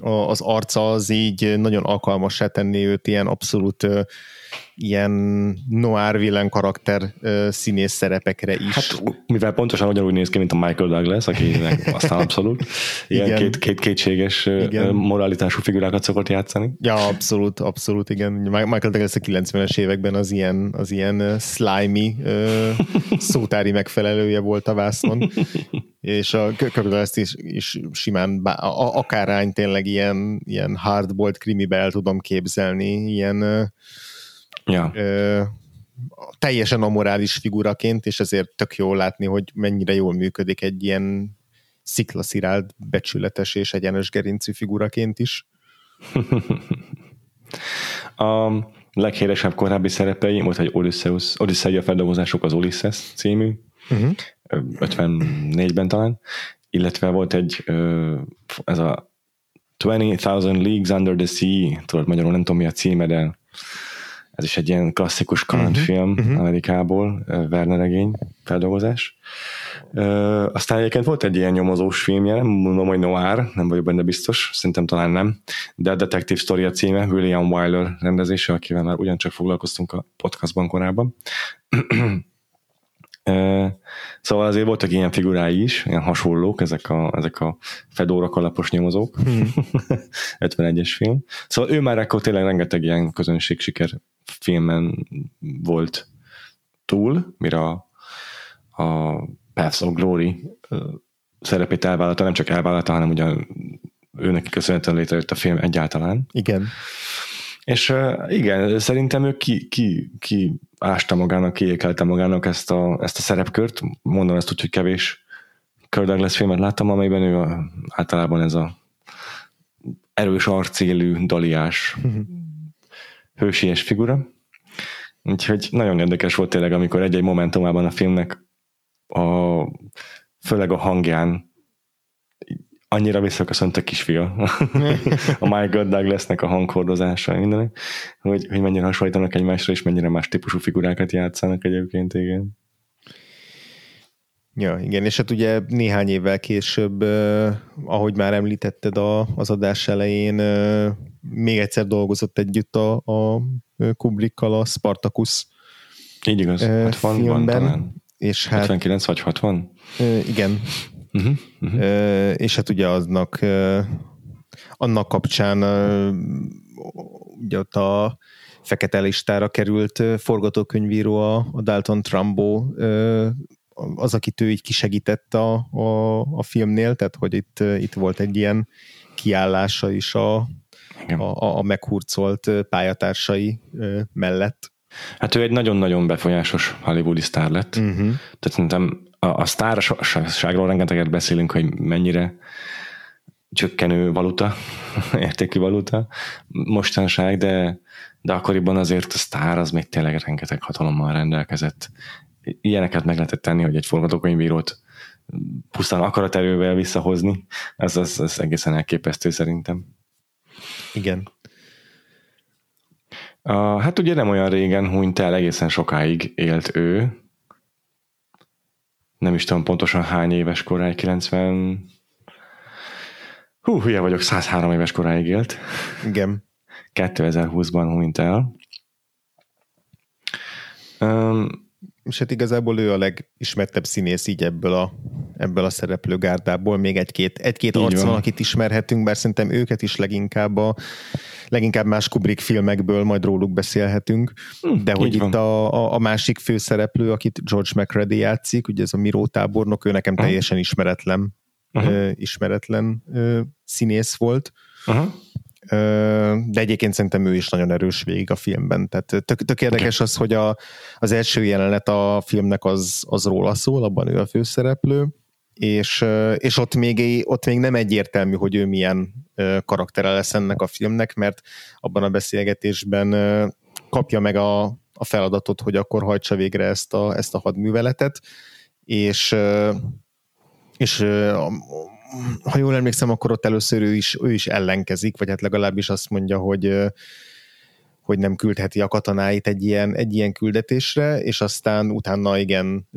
a, az arca az így nagyon alkalmassá tenni őt ilyen abszolút ilyen noir villain karakter színész szerepekre is. Hát, mivel pontosan ugyanúgy néz ki, mint a Michael Douglas, aki aztán abszolút ilyen igen. két, két kétséges igen. moralitású figurákat szokott játszani. Ja, abszolút, abszolút, igen. Michael Douglas a 90-es években az ilyen, az ilyen slimy szótári megfelelője volt a vászon, és a Kirk is, is simán, bá, a, akár tényleg ilyen, ilyen hardbolt krimibe el tudom képzelni, ilyen ja. ö, teljesen amorális figuraként, és ezért tök jó látni, hogy mennyire jól működik egy ilyen sziklaszirált, becsületes és egyenes gerincű figuraként is. a leghíresebb korábbi szerepei volt egy Odysseus, Odyssey a feldolgozások az Ulysses című, uh-huh. 54-ben talán, illetve volt egy ez a 20,000 Leagues Under the Sea, tudod magyarul nem tudom mi a címe, de ez is egy ilyen klasszikus kalandfilm uh-huh, uh-huh. Amerikából, Werner regény feldolgozás. Uh, aztán egyébként volt egy ilyen nyomozós filmje, nem mondom, hogy noir, nem vagyok benne biztos, szerintem talán nem, de a Detective Story a címe, William Wyler rendezése, akivel már ugyancsak foglalkoztunk a podcastban korábban. Uh, szóval azért voltak ilyen figurái is, ilyen hasonlók, ezek a, ezek a Fedora kalapos nyomozók. Hmm. 51-es film. Szóval ő már akkor tényleg rengeteg ilyen közönség siker filmen volt túl, mire a, a Paths of Glory szerepét elvállalta, nem csak elvállalta, hanem ugyan őnek köszönhetően létrejött a film egyáltalán. Igen. És igen, szerintem ő ki, ki, ki ásta magának, kiékelte magának ezt a, ezt a szerepkört. Mondom ezt úgy, hogy kevés Kirk Douglas filmet láttam, amelyben ő a, általában ez a erős arcélű, daliás, uh-huh. Hősies figura. Úgyhogy nagyon érdekes volt tényleg, amikor egy-egy momentumában a filmnek a, főleg a hangján annyira visszaköszönt a kisfia, a Michael Douglasnek a hanghordozása, minden, hogy, hogy mennyire hasonlítanak egymásra, és mennyire más típusú figurákat játszanak egyébként, igen. Ja, igen, és hát ugye néhány évvel később, eh, ahogy már említetted a, az adás elején, eh, még egyszer dolgozott együtt a, a Kubrickkal a Spartacus Így igaz, eh, 60 filmben, van talán. És hát, 59 vagy 60? Eh, igen, Uh-huh, uh-huh. És hát ugye aznak annak kapcsán ugye ott a fekete listára került forgatókönyvíró a Dalton Trumbo, az, akit ő így kisegített a, a, a filmnél, tehát hogy itt, itt volt egy ilyen kiállása is a, a, a meghurcolt pályatársai mellett. Hát ő egy nagyon-nagyon befolyásos hollywoodi sztár lett. Uh-huh. Tehát szerintem a, a sztárságról rengeteget beszélünk, hogy mennyire csökkenő valuta, értékű valuta mostanság, de, de akkoriban azért a sztár az még tényleg rengeteg hatalommal rendelkezett. Ilyeneket meg lehetett tenni, hogy egy forgatókönyvírót pusztán akaraterővel visszahozni, ez, az, az egészen elképesztő szerintem. Igen. Uh, hát ugye nem olyan régen hunyt el, egészen sokáig élt ő, nem is tudom pontosan hány éves koráig, 90... Hú, hülye vagyok, 103 éves koráig élt. Igen. 2020-ban hunyt el. Um, és hát igazából ő a legismertebb színész így ebből a, ebből a szereplőgárdából. Még egy-két, egy-két arc van, akit ismerhetünk, bár szerintem őket is leginkább a leginkább más Kubrick filmekből majd róluk beszélhetünk, hm, de hogy itt a, a, a másik főszereplő, akit George McReady játszik, ugye ez a Miró tábornok, ő nekem teljesen ismeretlen, uh-huh. uh, ismeretlen uh, színész volt. Uh-huh de egyébként szerintem ő is nagyon erős végig a filmben. Tehát tök, tök érdekes az, hogy a, az első jelenet a filmnek az, az róla szól, abban ő a főszereplő, és, és ott, még, ott még nem egyértelmű, hogy ő milyen karaktere lesz ennek a filmnek, mert abban a beszélgetésben kapja meg a, a feladatot, hogy akkor hajtsa végre ezt a, ezt a hadműveletet, és, és ha jól emlékszem, akkor ott először ő is, ő is ellenkezik, vagy hát legalábbis azt mondja, hogy hogy nem küldheti a katonáit egy ilyen, egy ilyen küldetésre, és aztán utána igen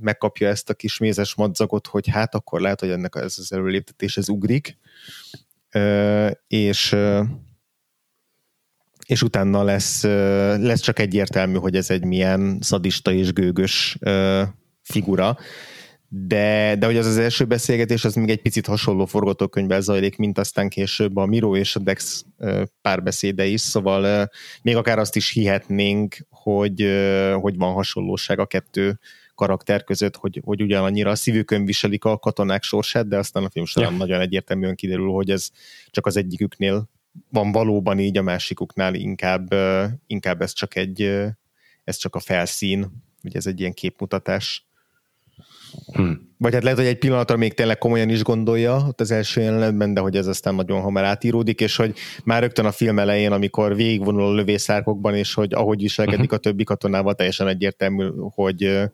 megkapja ezt a kis mézes madzagot, hogy hát akkor lehet, hogy ennek ez az előléptetés ez ugrik, és és utána lesz, lesz csak egyértelmű, hogy ez egy milyen szadista és gőgös figura, de, de hogy az az első beszélgetés, az még egy picit hasonló forgatókönyvben zajlik, mint aztán később a Miro és a Dex párbeszéde is, szóval még akár azt is hihetnénk, hogy, hogy van hasonlóság a kettő karakter között, hogy, hogy ugyanannyira a szívükön viselik a katonák sorsát, de aztán a film során ja. nagyon egyértelműen kiderül, hogy ez csak az egyiküknél van valóban így, a másikuknál inkább, inkább ez csak egy ez csak a felszín, ugye ez egy ilyen képmutatás Hmm. Vagy hát lehet, hogy egy pillanatra még tényleg komolyan is gondolja ott az első jelenetben, de hogy ez aztán nagyon hamar átíródik, és hogy már rögtön a film elején, amikor végigvonul a lövészárkokban, és hogy ahogy viselkedik uh-huh. a többi katonával, teljesen egyértelmű, hogy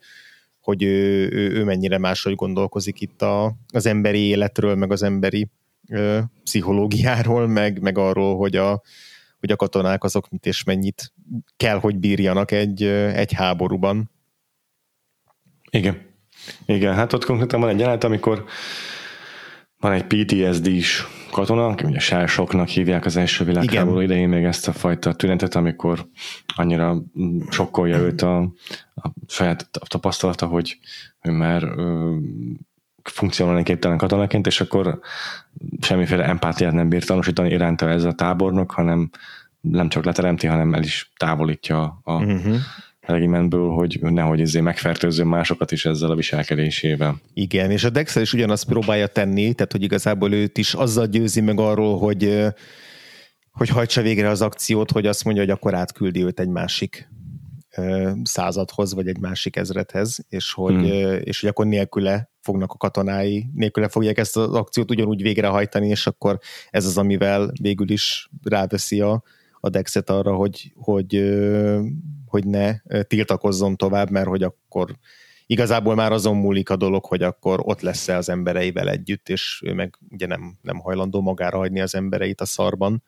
hogy ő, ő, ő mennyire máshogy gondolkozik itt a, az emberi életről, meg az emberi ö, pszichológiáról, meg, meg arról, hogy a, hogy a katonák azok mit és mennyit kell, hogy bírjanak egy, egy háborúban. Igen. Igen, hát ott konkrétan van egy jelenet, amikor van egy PTSD-s katona, aki ugye sársoknak hívják az első világháború idején még ezt a fajta tünetet, amikor annyira sokkolja őt a, a saját tapasztalata, hogy ő már ö, funkcionálni képtelen katonaként, és akkor semmiféle empátiát nem bír tanúsítani iránta ez a tábornok, hanem nem csak leteremti, hanem el is távolítja a, uh-huh regimentből, hogy nehogy ezért megfertőzzön másokat is ezzel a viselkedésével. Igen, és a Dexter is ugyanazt próbálja tenni, tehát hogy igazából őt is azzal győzi meg arról, hogy hogy hajtsa végre az akciót, hogy azt mondja, hogy akkor átküldi őt egy másik századhoz, vagy egy másik ezredhez, és hogy, hmm. és hogy akkor nélküle fognak a katonái, nélküle fogják ezt az akciót ugyanúgy végrehajtani, és akkor ez az, amivel végül is ráveszi a, a Dexet arra, hogy, hogy hogy ne tiltakozzon tovább, mert hogy akkor igazából már azon múlik a dolog, hogy akkor ott lesz-e az embereivel együtt, és ő meg ugye nem, nem hajlandó magára hagyni az embereit a szarban.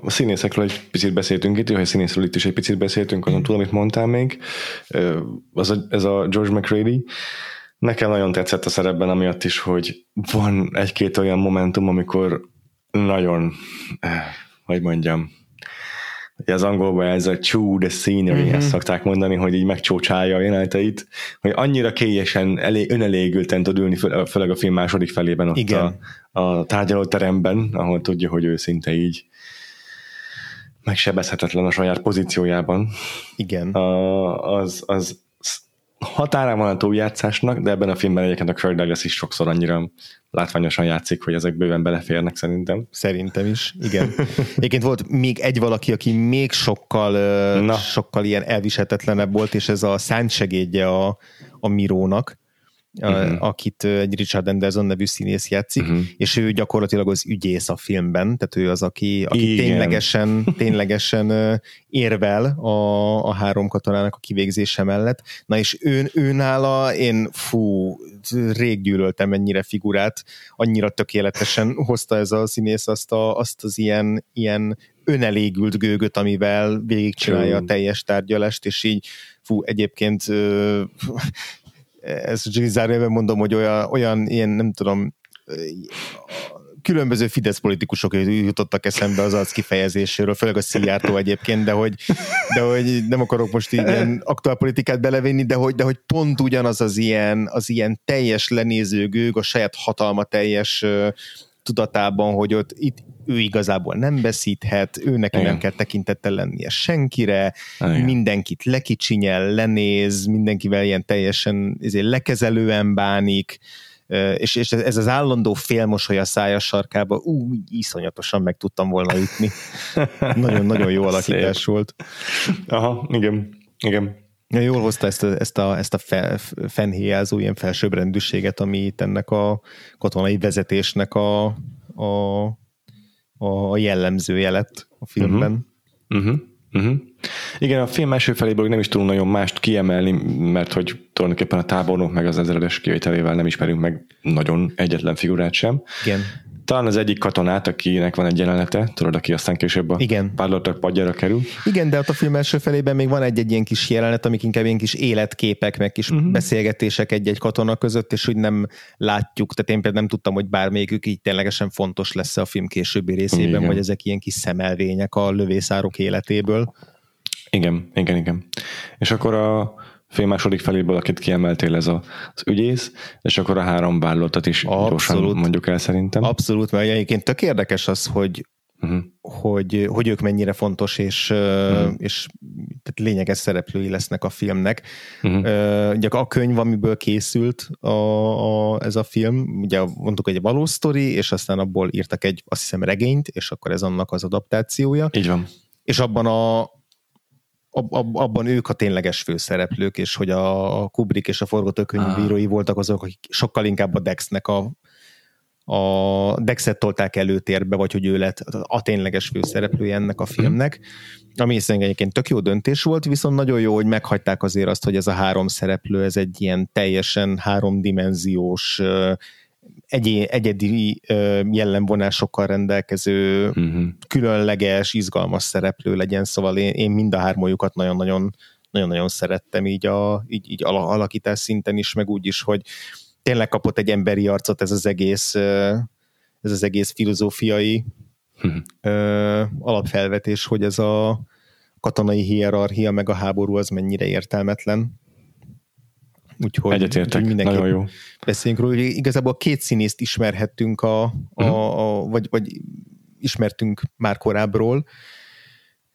A színészekről egy picit beszéltünk itt, hogy színészről itt is egy picit beszéltünk, azon túl, amit mondtál még. Az a, ez a George McRady. Nekem nagyon tetszett a szerepben, amiatt is, hogy van egy-két olyan momentum, amikor nagyon, hogy mondjam, Ugye az angolban ez a chew the scenery, mm-hmm. ezt szokták mondani, hogy így megcsócsálja a jeleneteit, hogy annyira kélyesen, elég, önelégülten tud ülni, főleg a film második felében ott Igen. a, a tárgyalóteremben, ahol tudja, hogy ő szinte így megsebezhetetlen a saját pozíciójában. Igen. A, az, az határán van a túljátszásnak, de ebben a filmben egyébként a Kirk Douglas is sokszor annyira látványosan játszik, hogy ezek bőven beleférnek szerintem. Szerintem is, igen. Egyébként volt még egy valaki, aki még sokkal, Na. sokkal ilyen elviselhetetlenebb volt, és ez a szántsegédje a, a Mirónak, uh-huh. akit egy Richard Anderson nevű színész játszik, uh-huh. és ő gyakorlatilag az ügyész a filmben, tehát ő az, aki, aki ténylegesen, ténylegesen érvel a, a három katonának a kivégzése mellett. Na és ő, ő nála én fú, rég gyűlöltem ennyire figurát, annyira tökéletesen hozta ez a színész azt, a, azt az ilyen, ilyen önelégült gőgöt, amivel végigcsinálja a teljes tárgyalást, és így fú, egyébként ezt csak zárójelben mondom, hogy olyan, olyan ilyen, nem tudom, különböző Fidesz politikusok jutottak eszembe az arc kifejezéséről, főleg a Szijjártó egyébként, de hogy, de hogy nem akarok most így aktuál politikát belevenni, de hogy, de hogy pont ugyanaz az ilyen, az ilyen teljes lenéző gőg, a saját hatalma teljes tudatában, hogy ott itt ő igazából nem veszíthet, ő neki Igen. nem kell tekintettel lennie senkire, Igen. mindenkit lekicsinyel, lenéz, mindenkivel ilyen teljesen ezért lekezelően bánik, és, és ez az állandó félmosoly a szája sarkába, ú, iszonyatosan meg tudtam volna ütni. Nagyon-nagyon jó alakítás Szép. volt. Aha, igen, igen. Ja, jól hozta ezt a, ezt a, ezt a fe, fennhéjázó ilyen felsőbbrendűséget, ami itt ennek a katonai vezetésnek a, a, a jellemzője lett a filmben. Uh-huh. Uh-huh. Uh-huh. Igen, a film első feléből nem is tudunk nagyon mást kiemelni, mert hogy tulajdonképpen a tábornok meg az ezredes kivételével nem ismerünk meg nagyon egyetlen figurát sem. Igen. Talán az egyik katonát, akinek van egy jelenete, tudod, aki aztán később a Igen. párlottak padjára kerül. Igen, de ott a film első felében még van egy-egy ilyen kis jelenet, amik inkább ilyen kis életképek, meg kis uh-huh. beszélgetések egy-egy katona között, és úgy nem látjuk, tehát én például nem tudtam, hogy bármelyikük így ténylegesen fontos lesz a film későbbi részében, Igen. vagy ezek ilyen kis szemelvények a lövészárok életéből. Igen, igen, igen. És akkor a film második feléből, akit kiemeltél, ez a, az ügyész, és akkor a három vállalatot is Abszolút. gyorsan mondjuk el szerintem. Abszolút, mert egyébként tök érdekes az, hogy uh-huh. hogy, hogy ők mennyire fontos és, uh-huh. és tehát lényeges szereplői lesznek a filmnek. Uh-huh. Ugye a könyv, amiből készült a, a, ez a film, ugye mondtuk, egy valós sztori, és aztán abból írtak egy, azt hiszem, regényt, és akkor ez annak az adaptációja. Így van. És abban a, ab, ab, abban ők a tényleges főszereplők, és hogy a Kubrick és a forgatókönyvírói ah. voltak azok, akik sokkal inkább a Dexnek a, a Dexet tolták előtérbe, vagy hogy ő lett a tényleges főszereplője ennek a mhm. filmnek, ami szerintem egyébként tök jó döntés volt, viszont nagyon jó, hogy meghagyták azért azt, hogy ez a három szereplő, ez egy ilyen teljesen háromdimenziós egy, egyedi jellemvonásokkal rendelkező, uh-huh. különleges, izgalmas szereplő legyen, szóval én, én mind a hármójukat nagyon-nagyon nagyon-nagyon szerettem így, a, így, így alakítás szinten is, meg úgy is, hogy tényleg kapott egy emberi arcot ez az egész ez az egész filozófiai uh-huh. alapfelvetés, hogy ez a katonai hierarchia meg a háború az mennyire értelmetlen, Úgyhogy, Egyetértek, úgyhogy nagyon jó. Beszéljünk róla, hogy igazából két színészt ismerhettünk, a, a, uh-huh. a, vagy, vagy ismertünk már korábbról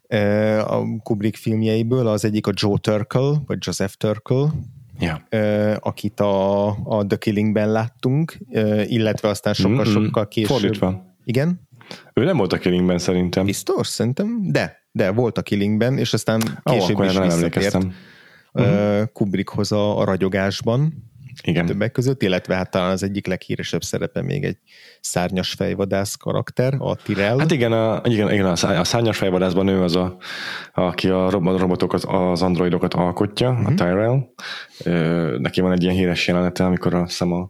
e, a Kubrick filmjeiből, az egyik a Joe Turkel, vagy Joseph Turkel, yeah. akit a, a The Killing-ben láttunk, e, illetve aztán sokkal-sokkal mm-hmm. később. Fordítva. Igen? Ő nem volt a Killingben szerintem. Biztos, szerintem, de, de volt a Killingben, és aztán később oh, is nem visszatért. Emlékeztem uh-huh. Kubrickhoz a, a ragyogásban, igen. többek között, illetve hát talán az egyik leghíresebb szerepe még egy szárnyas fejvadász karakter, a Tyrell. Hát igen, a, igen, igen a szárnyas fejvadászban ő az, a, aki a robotokat, az androidokat alkotja, uh-huh. a mhm. Tyrell. Neki van egy ilyen híres jelenete, amikor azt hiszem a,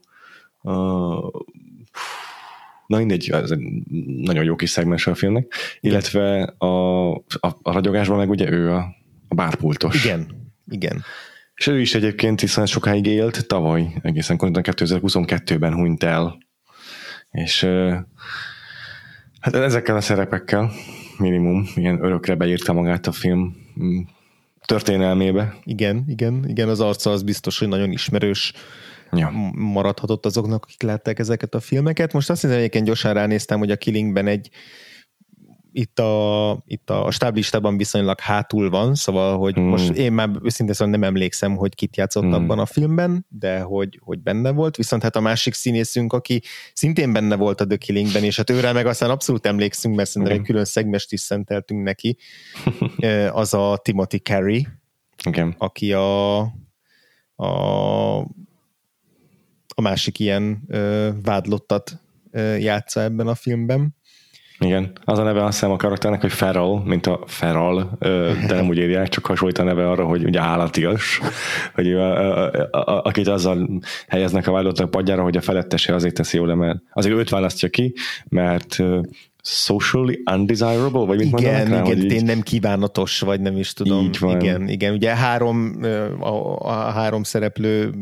a na mindegy, ez egy nagyon jó kis szegmens a filmnek, illetve a, a, a ragyogásban meg ugye ő a, a bárpultos. Igen, igen. És ő is egyébként hiszen sokáig élt, tavaly, egészen konkrétan 2022-ben hunyt el. És hát ezekkel a szerepekkel minimum ilyen örökre beírta magát a film mm, történelmébe. Igen, igen, igen, az arca az biztos, hogy nagyon ismerős ja. maradhatott azoknak, akik látták ezeket a filmeket. Most azt hiszem, egyébként gyorsan ránéztem, hogy a Killingben egy itt a, itt a stáblistában viszonylag hátul van, szóval, hogy hmm. most én már őszintén szóval nem emlékszem, hogy kit játszott hmm. abban a filmben, de hogy, hogy benne volt, viszont hát a másik színészünk, aki szintén benne volt a The Killingben, és hát őre meg aztán abszolút emlékszünk, mert szerintem egy külön szegmest is szenteltünk neki, az a Timothy Carey, okay. aki a, a a másik ilyen ö, vádlottat ö, játsza ebben a filmben. Igen, az a neve azt hiszem a karakternek, hogy Feral, mint a Feral, de nem úgy írják, csak hasonlít a neve arra, hogy ugye állatias, hogy a, a, a, akit azzal helyeznek a vállalatok padjára, hogy a felettese azért teszi jól, mert azért őt választja ki, mert socially undesirable, vagy mit igen, rá, igen, hogy így... nem kívánatos, vagy nem is tudom. Így van. Igen, igen, ugye három, a, a három szereplő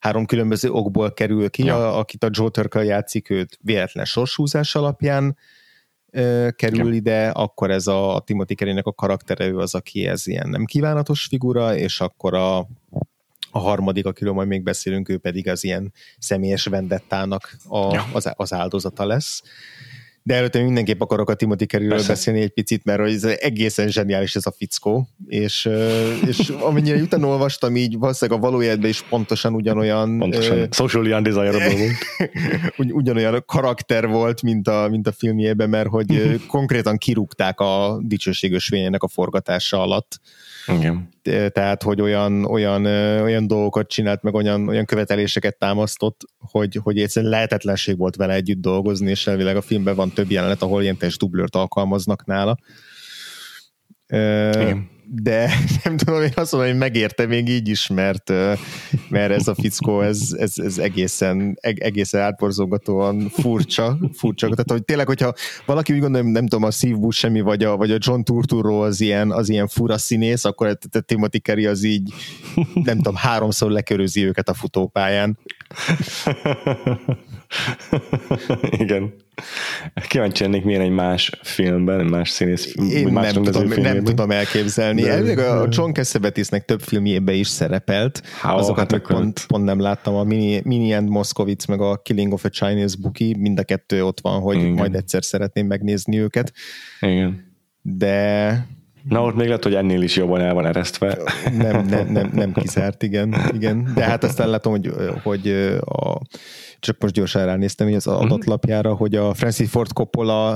három különböző okból kerül ki, ja. a, akit a Joe Turkel játszik, őt véletlen sorshúzás alapján ö, kerül ja. ide, akkor ez a, a Timothy Kerének a karaktere, ő az, aki ez ilyen nem kívánatos figura, és akkor a, a harmadik, akiről majd még beszélünk, ő pedig az ilyen személyes vendettának a, ja. az, az áldozata lesz. De előtte mindenképp akarok a Timothy Kerryről beszélni egy picit, mert ez egészen zseniális ez a fickó, és, és amennyire utána olvastam, így valószínűleg a valójában is pontosan ugyanolyan pontosan. Uh, socially undesirable volt. ugy, ugyanolyan karakter volt, mint a, mint a filmjében, mert hogy konkrétan kirúgták a dicsőséges vényének a forgatása alatt igen. Tehát, hogy olyan, olyan, olyan dolgokat csinált, meg olyan, olyan követeléseket támasztott, hogy, hogy egyszerűen lehetetlenség volt vele együtt dolgozni, és elvileg a filmben van több jelenet, ahol ilyen teljes dublőrt alkalmaznak nála. Igen de nem tudom, én azt mondom, hogy megérte még így is, mert, mert ez a fickó, ez, ez, ez egészen, egészen átborzolgatóan furcsa, furcsa. Tehát, hogy tényleg, hogyha valaki úgy gondolja, nem tudom, a Steve Buscemi vagy a, vagy a John Turturro az ilyen, az ilyen fura színész, akkor a Timothy Kerry az így, nem tudom, háromszor lekörözi őket a futópályán. Igen. Kíváncsi lennék milyen egy más filmben, más színész, Én más nem, tudom, nem tudom elképzelni. De, Elég a John Cassavetisnek több filmjében is szerepelt. Ha, Azokat hát pont, pont, nem láttam. A Mini, Mini and Moskowitz meg a Killing of a Chinese Bookie, mind a kettő ott van, hogy Igen. majd egyszer szeretném megnézni őket. Igen. De Na ott még lehet, hogy ennél is jobban el van eresztve. Nem, nem, nem, nem kizárt, igen, igen. De hát aztán látom, hogy, hogy a csak most gyorsan ránéztem hogy az mhm. adatlapjára, hogy a Francis Ford Coppola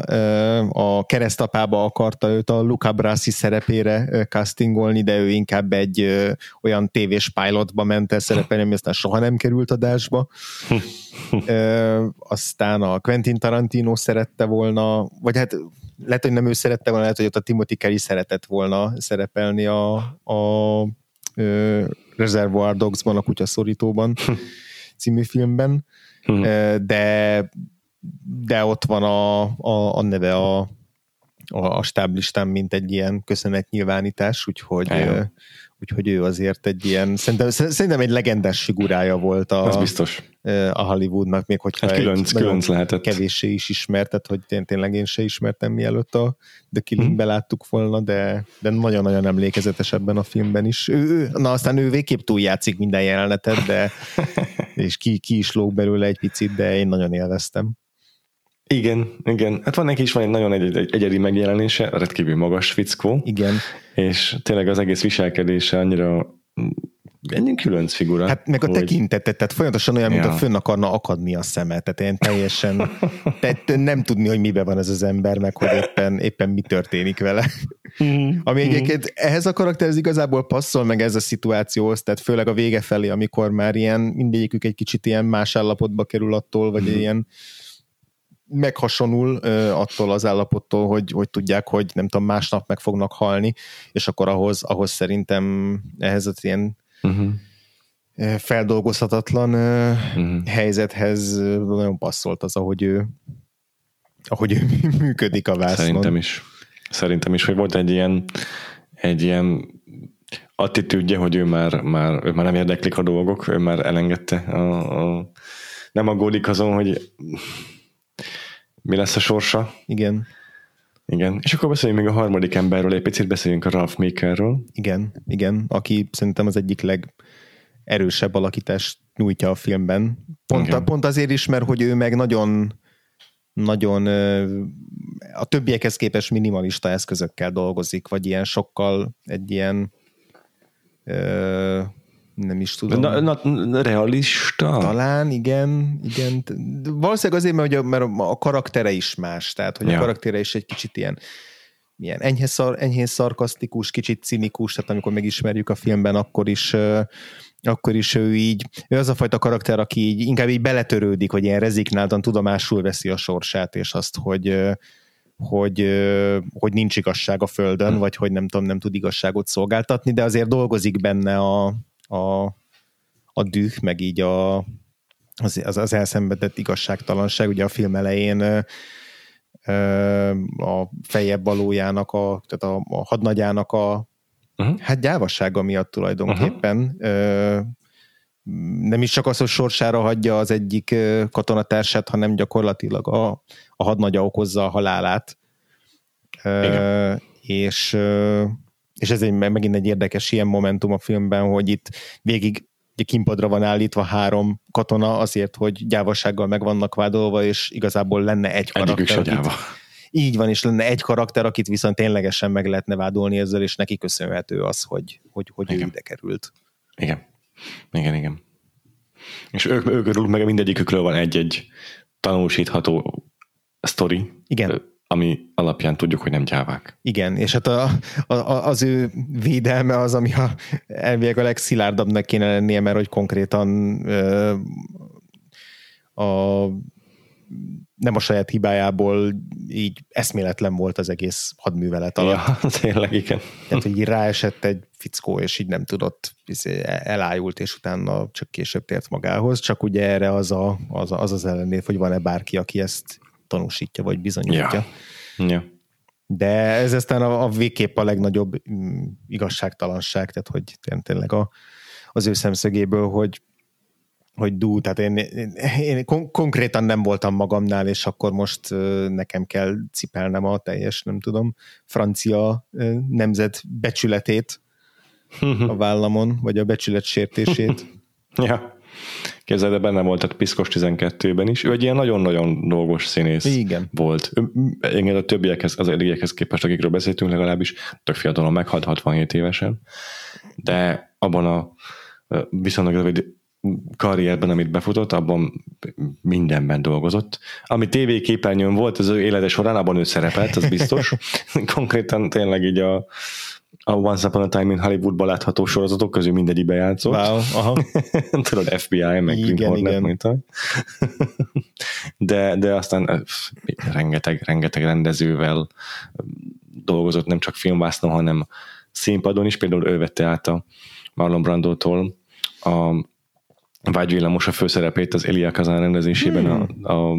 a keresztapába akarta őt a Luca Brasi szerepére castingolni, de ő inkább egy olyan tévés pilotba ment el szerepelni, ami aztán soha nem került adásba. aztán a Quentin Tarantino szerette volna, vagy hát lehet, hogy nem ő szerette volna, lehet, hogy ott a Timothy Kelly szeretett volna szerepelni a, a ö, Reservoir Dogs-ban, a kutyaszorítóban című filmben hmm. de de ott van a, a, a neve a, a, a stáblistán, mint egy ilyen köszönetnyilvánítás, úgyhogy, úgyhogy ő azért egy ilyen, szerintem, szerintem egy legendás figurája volt a, Ez biztos. a Hollywoodnak, még hogyha hát különc, különc lehetett. kevéssé is ismertet, hogy én tényleg én se ismertem mielőtt a The Killing-be hmm. láttuk volna, de, de nagyon-nagyon emlékezetes ebben a filmben is. Ő, ő, na aztán ő végképp túljátszik minden jelenetet, de és ki, ki is lóg belőle egy picit, de én nagyon élveztem. Igen, igen. Hát van neki is van egy nagyon egy, egy egyedi megjelenése, rendkívül magas fickó. Igen. És tényleg az egész viselkedése annyira ennyi különc figura. Hát meg a hogy... tekintetet, tehát folyamatosan olyan, ja. mint a fönn akarna akadni a szeme, tehát én teljesen tehát nem tudni, hogy mibe van ez az ember, meg hogy éppen, éppen mi történik vele. Mm-hmm. Ami egyébként ehhez a karakterhez igazából passzol meg ez a szituációhoz, tehát főleg a vége felé, amikor már ilyen mindegyikük egy kicsit ilyen más állapotba kerül attól, vagy mm-hmm. ilyen meghasonul attól az állapottól, hogy, hogy tudják, hogy nem tudom, másnap meg fognak halni, és akkor ahhoz, ahhoz szerintem ehhez az ilyen uh-huh. feldolgozhatatlan uh-huh. helyzethez nagyon passzolt az, ahogy ő ahogy ő működik a vásznon. Szerintem is. Szerintem is, hogy volt egy ilyen egy ilyen attitűdje, hogy ő már, már, ő már nem érdeklik a dolgok, ő már elengedte a, a nem aggódik azon, hogy mi lesz a sorsa. Igen. Igen. És akkor beszéljünk még a harmadik emberről, egy picit beszéljünk a Ralph Makerről. Igen, igen, aki szerintem az egyik legerősebb alakítást nyújtja a filmben. Pont, a, pont azért is, mert hogy ő meg nagyon nagyon a többiekhez képest minimalista eszközökkel dolgozik, vagy ilyen sokkal egy ilyen nem is tudom. Na, na, realista? Talán, igen, igen. Valószínűleg azért, mert, a, mert a karaktere is más, tehát hogy ja. a karaktere is egy kicsit ilyen ilyen enyhe szar, enyhén szarkasztikus, kicsit cinikus, tehát amikor megismerjük a filmben, akkor is akkor is ő így, ő az a fajta karakter, aki így inkább így beletörődik, hogy ilyen rezignáltan tudomásul veszi a sorsát, és azt, hogy hogy, hogy nincs igazság a földön, hmm. vagy hogy nem tudom, nem tud igazságot szolgáltatni, de azért dolgozik benne a, a, a düh, meg így a, az, az, az elszenvedett igazságtalanság. Ugye a film elején a fejebb valójának, a, tehát a, a hadnagyának a uh-huh. hát gyávassága miatt tulajdonképpen uh-huh. nem is csak az, hogy sorsára hagyja az egyik katonatársát, hanem gyakorlatilag a, a hadnagya okozza a halálát. Igen. És, és ez egy, megint egy érdekes ilyen momentum a filmben, hogy itt végig ugye kimpadra van állítva három katona azért, hogy gyávasággal meg vannak vádolva, és igazából lenne egy karakter. Akit, így van, és lenne egy karakter, akit viszont ténylegesen meg lehetne vádolni ezzel, és neki köszönhető az, hogy, hogy, hogy ő ide került. Igen. Igen, igen. És ők, ők meg mindegyikükről van egy-egy tanúsítható sztori. Igen ami alapján tudjuk, hogy nem gyávák. Igen, és hát a, a, az ő védelme az, ami a, elvileg a legszilárdabbnak kéne lennie, mert hogy konkrétan ö, a nem a saját hibájából így eszméletlen volt az egész hadművelet alatt. Ja, tényleg, igen. Tehát, hogy így ráesett egy fickó, és így nem tudott, izé, elájult, és utána csak később tért magához, csak ugye erre az a, az, az, az ellennév, hogy van-e bárki, aki ezt tanúsítja, vagy bizonyítja. Ja. ja. De ez aztán a, a végképp a legnagyobb mm, igazságtalanság, tehát hogy tényleg a, az ő szemszögéből, hogy hogy dú, tehát én, én, én kon- konkrétan nem voltam magamnál, és akkor most nekem kell cipelnem a teljes, nem tudom, francia nemzet becsületét a vállamon, vagy a becsület sértését. ja. Képzeld, de benne volt a Piszkos 12-ben is. Ő egy ilyen nagyon-nagyon dolgos színész Igen. volt. Igen, a többiekhez, az eddigiekhez képest, akikről beszéltünk legalábbis, tök fiatalon meghalt 67 évesen, de abban a viszonylag rövid karrierben, amit befutott, abban mindenben dolgozott. Ami tévéképernyőn volt az ő élete során, abban ő szerepelt, az biztos. Konkrétan tényleg így a, a Once Upon a Time in Hollywoodban látható sorozatok közül mindegyikbe játszott. Wow, aha. Tudod, FBI, meg igen, Green Hornet, mondta. de, de aztán rengeteg, rengeteg rendezővel dolgozott, nem csak filmvásznon, hanem színpadon is. Például ő vette át a Marlon Brandótól a Vágyvillamos a főszerepét az Elia Kazan rendezésében hmm. a, a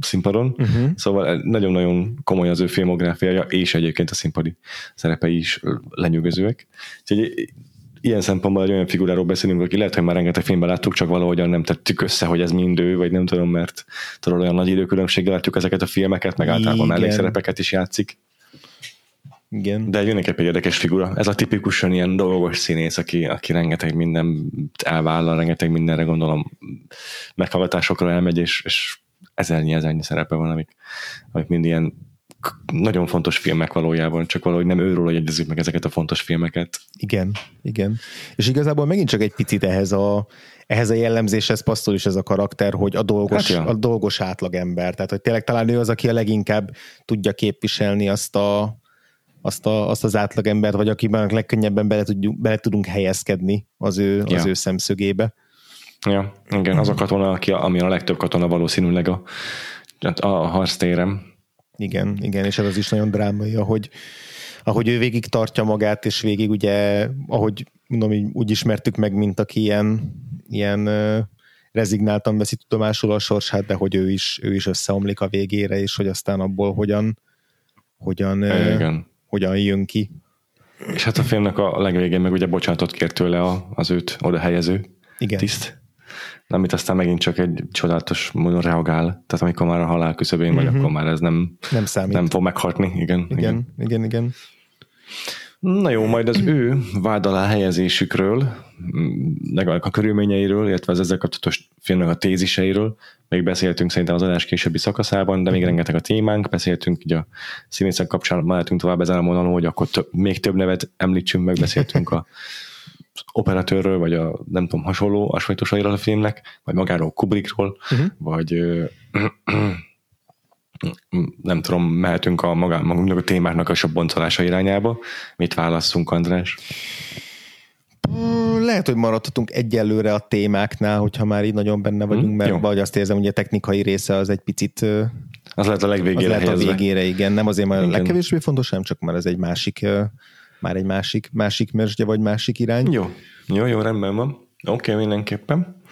színpadon, uh-huh. szóval nagyon-nagyon komoly az ő filmográfiája, és egyébként a színpadi szerepei is lenyűgözőek. Úgyhogy ilyen szempontból egy olyan figuráról beszélünk, aki lehet, hogy már rengeteg filmben láttuk, csak valahogyan nem tettük össze, hogy ez mind ő, vagy nem tudom, mert tudod, olyan nagy időkülönbséggel látjuk ezeket a filmeket, meg általában mellékszerepeket is játszik. Igen. De mindenképp egy érdekes figura. Ez a tipikusan ilyen dolgos színész, aki, aki rengeteg minden elvállal, rengeteg mindenre gondolom meghallgatásokra elmegy, és, és ezernyi, ezernyi szerepe van, amik, amik mind ilyen nagyon fontos filmek valójában, csak valahogy nem őről jegyezzük meg ezeket a fontos filmeket. Igen, igen. És igazából megint csak egy picit ehhez a, ehhez a jellemzéshez passzol is ez a karakter, hogy a dolgos, hát ja. a dolgos átlagember. Tehát, hogy tényleg talán ő az, aki a leginkább tudja képviselni azt a, azt, a, azt az átlagembert, vagy akiben a legkönnyebben bele, tudjuk, bele tudunk helyezkedni az ő, ja. az ő szemszögébe. Ja, igen, az a katona, aki, ami a legtöbb katona valószínűleg a, a harctérem. Igen, igen, és ez az is nagyon drámai, ahogy, ahogy ő végig tartja magát, és végig ugye, ahogy mondom, úgy ismertük meg, mint aki ilyen, ilyen rezignáltan veszi tudomásul a sorsát, de hogy ő is, ő is összeomlik a végére, és hogy aztán abból hogyan, hogyan igen hogyan jön ki. És hát a filmnek a legvégén meg ugye bocsánatot kért tőle az őt oda helyező Igen. tiszt, amit aztán megint csak egy csodálatos módon reagál. Tehát amikor már a halál küszöbén vagy, uh-huh. akkor már ez nem, nem, számít. nem fog meghatni. Igen, igen, igen. igen, igen. Na jó, majd az ő vád alá helyezésükről, legalább a körülményeiről, illetve az ezzel kapcsolatos filmnek a téziseiről még beszéltünk szerintem az adás későbbi szakaszában, de még rengeteg a témánk, beszéltünk így a színészek kapcsán, lehetünk tovább ezen a mondanon, hogy akkor több, még több nevet említsünk meg, beszéltünk a operatőrről, vagy a nem tudom, hasonló aspektusairól a filmnek, vagy magáról Kubrickról, uh-huh. vagy nem tudom, mehetünk a magá, magunknak a témáknak a boncolása irányába. Mit válasszunk, András? Lehet, hogy maradhatunk egyelőre a témáknál, hogyha már így nagyon benne vagyunk, hmm, mert jó. vagy azt érzem, hogy a technikai része az egy picit az lehet a legvégére az lehet a végére, igen. Nem azért, mert a legkevésbé fontos, nem csak már ez egy másik, már egy másik, másik mesdje, vagy másik irány. Jó, jó, jó, rendben van. Oké, okay, mindenképpen.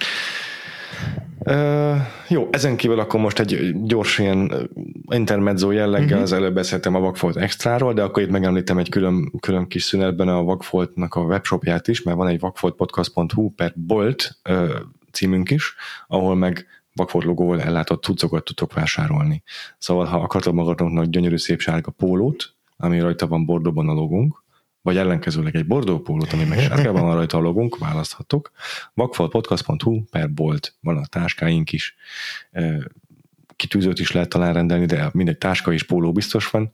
Uh, jó, ezen kívül akkor most egy gyors ilyen intermezzo jelleggel uh-huh. az előbb beszéltem a Vagfolt Extráról, de akkor itt megemlítem egy külön, külön kis szünetben a Vagfoltnak a webshopját is, mert van egy vagfoltpodcast.hu per bolt uh, címünk is, ahol meg Vagfolt logóval ellátott cuccokat tudtok vásárolni. Szóval, ha akartok magatoknak gyönyörű szép sárga pólót, ami rajta van bordóban a logunk, vagy ellenkezőleg egy bordó pólót, ami meg sárgában van rajta a logunk, választhatok. Vakfalpodcast.hu per bolt van a táskáink is. Kitűzőt is lehet talán rendelni, de mindegy táska és póló biztos van.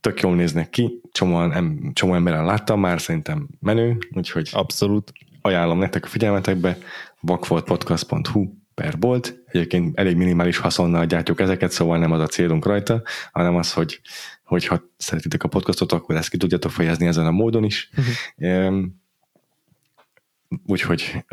Tök jól néznek ki, csomóan, em, csomó emberen láttam már, szerintem menő, úgyhogy Abszolút. ajánlom nektek a figyelmetekbe, vakfoltpodcast.hu per bolt. Egyébként elég minimális haszonnal gyártjuk ezeket, szóval nem az a célunk rajta, hanem az, hogy hogyha szeretitek a podcastot, akkor ezt ki tudjátok fejezni ezen a módon is. Uh-huh. Úgyhogy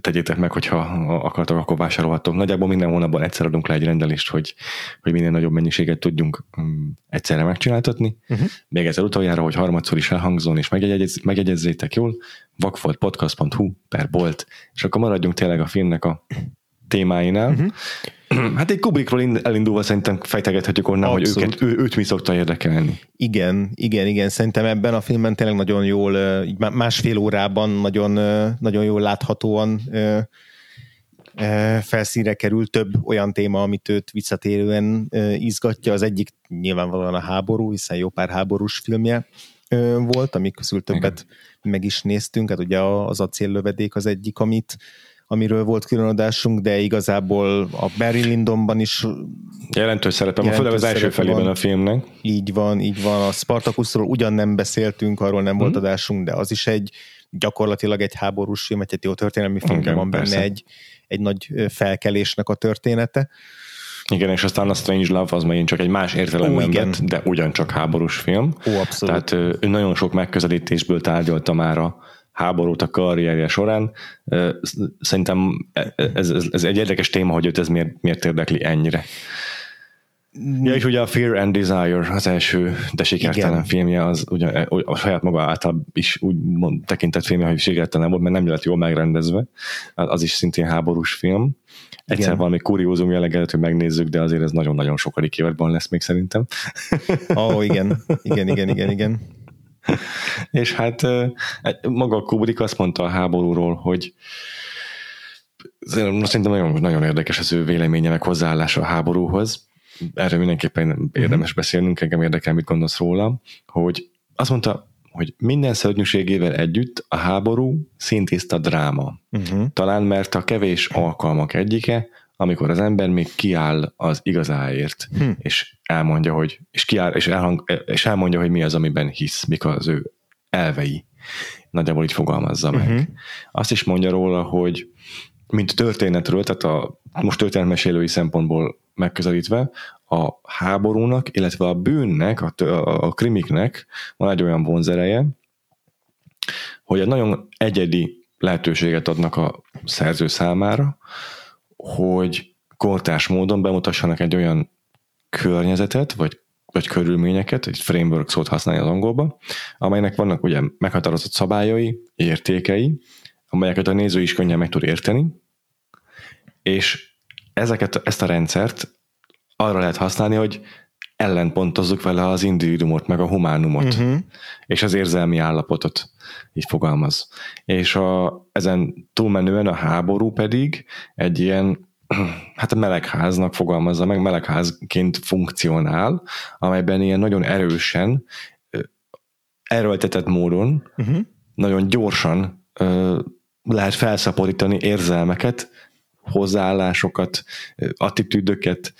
tegyétek meg, hogyha akartok, akkor vásárolhatok. Nagyjából minden hónapban egyszer adunk le egy rendelést, hogy, hogy minél nagyobb mennyiséget tudjunk um, egyszerre megcsináltatni. Uh-huh. Még ezzel utoljára, hogy harmadszor is elhangzon, és megjegyez, megjegyezzétek jól, vakfoltpodcast.hu per bolt, és akkor maradjunk tényleg a filmnek a témáinál. Uh-huh. Hát egy Kubrickról elindulva szerintem fejtegethetjük onnan, Abszolút. hogy őket, ő, őt mi szokta érdekelni. Igen, igen, igen. Szerintem ebben a filmben tényleg nagyon jól, másfél órában nagyon, nagyon jól láthatóan felszínre kerül több olyan téma, amit őt visszatérően izgatja. Az egyik nyilvánvalóan a háború, hiszen jó pár háborús filmje volt, amik közül többet Igen. meg is néztünk. Hát ugye az acéllövedék az egyik, amit amiről volt különadásunk, de igazából a Barry Lyndonban is jelentős szerepem, jelentős főleg az első felében van. a filmnek. Így van, így van. A Spartacusról ugyan nem beszéltünk, arról nem mm. volt mhm. adásunk, de az is egy gyakorlatilag egy háborús film, egy jó történelmi film, okay, van benne egy, egy nagy felkelésnek a története. Igen, és aztán a Strange Love az megint csak egy más értelemben vett, de ugyancsak háborús film. Ó, abszolút. Tehát ő nagyon sok megközelítésből tárgyalta már a, háborút a karrierje során. Szerintem ez, ez, ez egy érdekes téma, hogy őt ez miért, miért érdekli ennyire. Ja, és ugye a Fear and Desire az első, de sikertelen Igen. filmje, az ugye a saját maga által is úgy tekintett filmje, hogy sikertelen volt, mert nem lett jól megrendezve. Az is szintén háborús film. Egyszer Igen. valami kuriózum jelleget, hogy megnézzük, de azért ez nagyon-nagyon sokadik évadban lesz még szerintem. Ó, oh, igen. Igen, igen, igen, igen. és hát maga a Kubrick azt mondta a háborúról, hogy szerintem nagyon, nagyon érdekes az ő véleménye, meg hozzáállása a háborúhoz. Erről mindenképpen érdemes uh-huh. beszélnünk, engem érdekel, mit gondolsz róla, hogy azt mondta, hogy minden szörnyűségével együtt a háború szintiszta dráma. Uh-huh. Talán mert a kevés alkalmak egyike, amikor az ember még kiáll az igazáért, hm. és elmondja, hogy, és kiáll, és, elhang, és elmondja, hogy mi az, amiben hisz, mik az ő elvei. Nagyjából így fogalmazza meg. Uh-huh. Azt is mondja róla, hogy mint történetről, tehát a most történetmesélői szempontból megközelítve, a háborúnak, illetve a bűnnek, a, a, a krimiknek van egy olyan vonzereje, hogy egy nagyon egyedi lehetőséget adnak a szerző számára, hogy kortás módon bemutassanak egy olyan környezetet, vagy, vagy körülményeket, egy framework szót használja az angolba, amelynek vannak ugye meghatározott szabályai, értékei, amelyeket a néző is könnyen meg tud érteni, és ezeket, ezt a rendszert arra lehet használni, hogy ellenpontozzuk vele az individumot, meg a humánumot, uh-huh. és az érzelmi állapotot, így fogalmaz. És a, ezen túlmenően a háború pedig egy ilyen, hát a melegháznak fogalmazza meg, melegházként funkcionál, amelyben ilyen nagyon erősen, erőltetett módon, uh-huh. nagyon gyorsan lehet felszaporítani érzelmeket, hozzáállásokat, attitűdöket,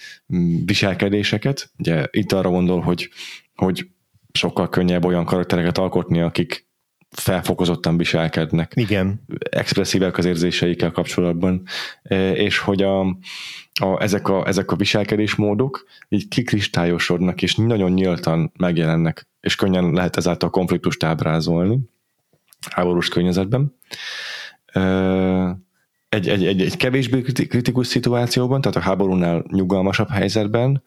viselkedéseket. Ugye itt arra gondol, hogy, hogy sokkal könnyebb olyan karaktereket alkotni, akik felfokozottan viselkednek. Igen. Expresszívek az érzéseikkel kapcsolatban, és hogy a, a, ezek, a, ezek a viselkedésmódok így kikristályosodnak, és nagyon nyíltan megjelennek, és könnyen lehet ezáltal konfliktust ábrázolni háborús környezetben egy, egy, egy, egy kevésbé kritikus szituációban, tehát a háborúnál nyugalmasabb helyzetben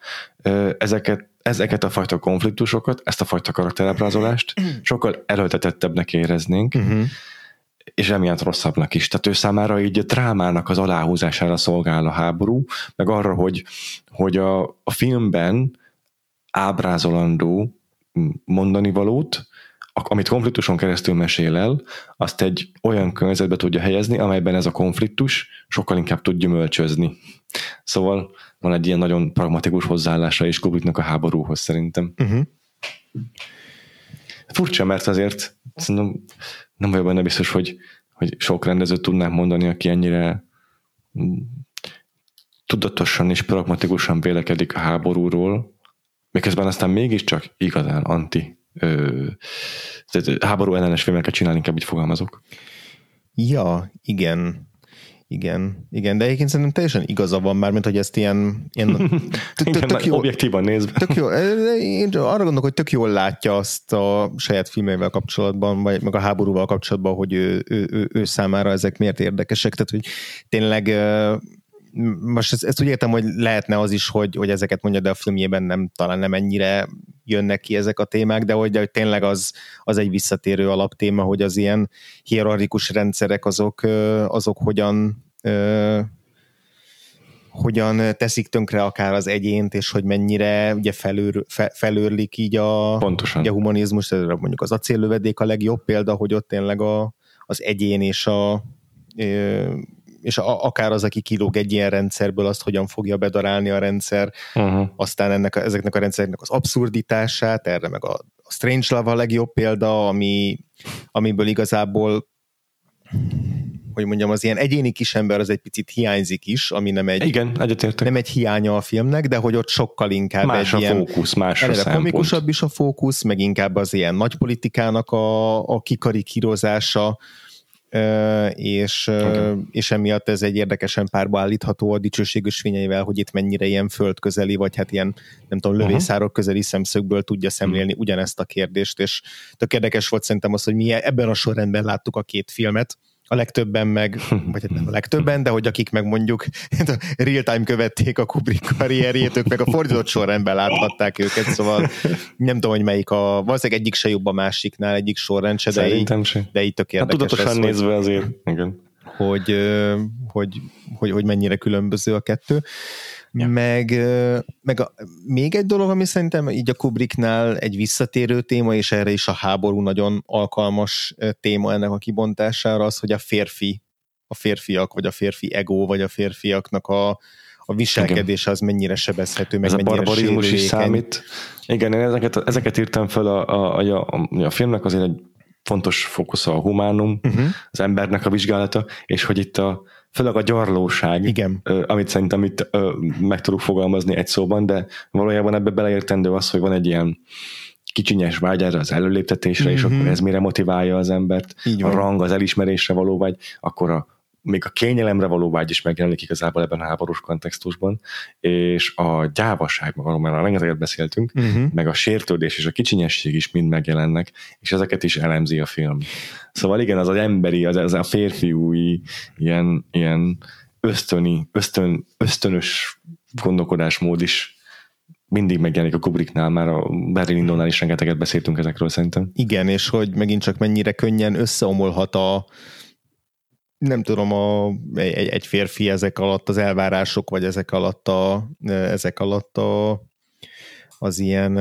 ezeket, ezeket a fajta konfliktusokat, ezt a fajta karakterábrázolást sokkal erőltetettebbnek éreznénk, uh-huh. és emiatt rosszabbnak is. Tehát ő számára így a drámának az aláhúzására szolgál a háború, meg arra, hogy, hogy a, a filmben ábrázolandó mondani valót, amit konfliktuson keresztül mesél el, azt egy olyan környezetbe tudja helyezni, amelyben ez a konfliktus sokkal inkább tud gyümölcsözni. Szóval van egy ilyen nagyon pragmatikus hozzáállása is Kubricknak a háborúhoz szerintem. Uh-huh. Furcsa, mert azért szerintem nem vagyok benne biztos, hogy, hogy sok rendezőt tudnák mondani, aki ennyire tudatosan és pragmatikusan vélekedik a háborúról, miközben aztán mégiscsak igazán anti ö, háború ellenes filmeket csinálni, inkább így fogalmazok. Ja, igen. Igen, igen, de egyébként szerintem teljesen igaza van már, mint hogy ezt ilyen, ilyen tök jó, objektívan nézve. Tök jó, én arra gondolok, hogy tök jól látja azt a saját filmével kapcsolatban, vagy meg a háborúval kapcsolatban, hogy ő, ő, ő, ő számára ezek miért érdekesek, tehát hogy tényleg most ezt, ezt úgy értem, hogy lehetne az is, hogy, hogy ezeket mondja, de a filmjében nem, talán nem ennyire jönnek ki ezek a témák, de hogy, de hogy tényleg az, az egy visszatérő alaptéma, hogy az ilyen hierarchikus rendszerek azok, azok hogyan hogyan teszik tönkre akár az egyént, és hogy mennyire ugye felőr, fe, felőrlik így a, Pontosan. Így a humanizmus, mondjuk az acéllövedék a legjobb példa, hogy ott tényleg a, az egyén és a és a, akár az, aki kilóg egy ilyen rendszerből, azt hogyan fogja bedarálni a rendszer, uh-huh. aztán ennek a, ezeknek a rendszereknek az abszurditását, erre meg a, a Strange Love a legjobb példa, ami, amiből igazából hogy mondjam, az ilyen egyéni kisember az egy picit hiányzik is, ami nem egy, Igen, egyetértek. nem egy hiánya a filmnek, de hogy ott sokkal inkább más egy a ilyen, fókusz, más a szempont. komikusabb is a fókusz, meg inkább az ilyen nagy politikának a, a kikarikírozása, és, okay. és emiatt ez egy érdekesen párba állítható a dicsőséges fényeivel, hogy itt mennyire ilyen földközeli, vagy hát ilyen, nem tudom, lövészárok közeli szemszögből tudja szemlélni uh-huh. ugyanezt a kérdést, és tök érdekes volt szerintem az, hogy mi ebben a sorrendben láttuk a két filmet, a legtöbben meg, vagy hát nem a legtöbben, de hogy akik meg mondjuk real-time követték a Kubrick karrierjét, ők meg a fordított sorrendben láthatták őket, szóval nem tudom, hogy melyik a, valószínűleg egyik se jobb a másiknál, egyik sorrend se, de így, se. de így tök érdekes. Hát tudatosan ez, nézve azért, igen. Hogy, hogy, hogy, hogy mennyire különböző a kettő. Ja. Meg, meg a, még egy dolog, ami szerintem így a Kubricknál egy visszatérő téma, és erre is a háború nagyon alkalmas téma ennek a kibontására, az, hogy a férfi, a férfiak, vagy a férfi ego, vagy a férfiaknak a, a viselkedés az mennyire sebezhető, meg Ez mennyire a barbarizmus is számít. Igen, én ezeket, ezeket írtam fel a, a, a, a, a filmnek, azért egy fontos fókusza a humánum, uh-huh. az embernek a vizsgálata, és hogy itt a, főleg a gyarlóság, Igen. amit szerintem itt meg tudok fogalmazni egy szóban, de valójában ebbe beleértendő az, hogy van egy ilyen kicsinyes vágy erre az előléptetésre, mm-hmm. és mhm. akkor ez mire motiválja az embert, Így van. a rang, az elismerésre való vagy, akkor a még a kényelemre való vágy is megjelenik igazából ebben a háborús kontextusban, és a gyávaság, arról már rengeteget beszéltünk, uh-huh. meg a sértődés és a kicsinyesség is mind megjelennek, és ezeket is elemzi a film. Szóval igen, az az emberi, az, az a férfiúi, ilyen, ilyen ösztöni, ösztön, ösztönös gondolkodásmód is mindig megjelenik a Kubricknál, már a Barry Lyndonnál is rengeteget beszéltünk ezekről szerintem. Igen, és hogy megint csak mennyire könnyen összeomolhat a, nem tudom, a, egy, egy férfi ezek alatt az elvárások, vagy ezek alatt a, ezek alatt a, az ilyen,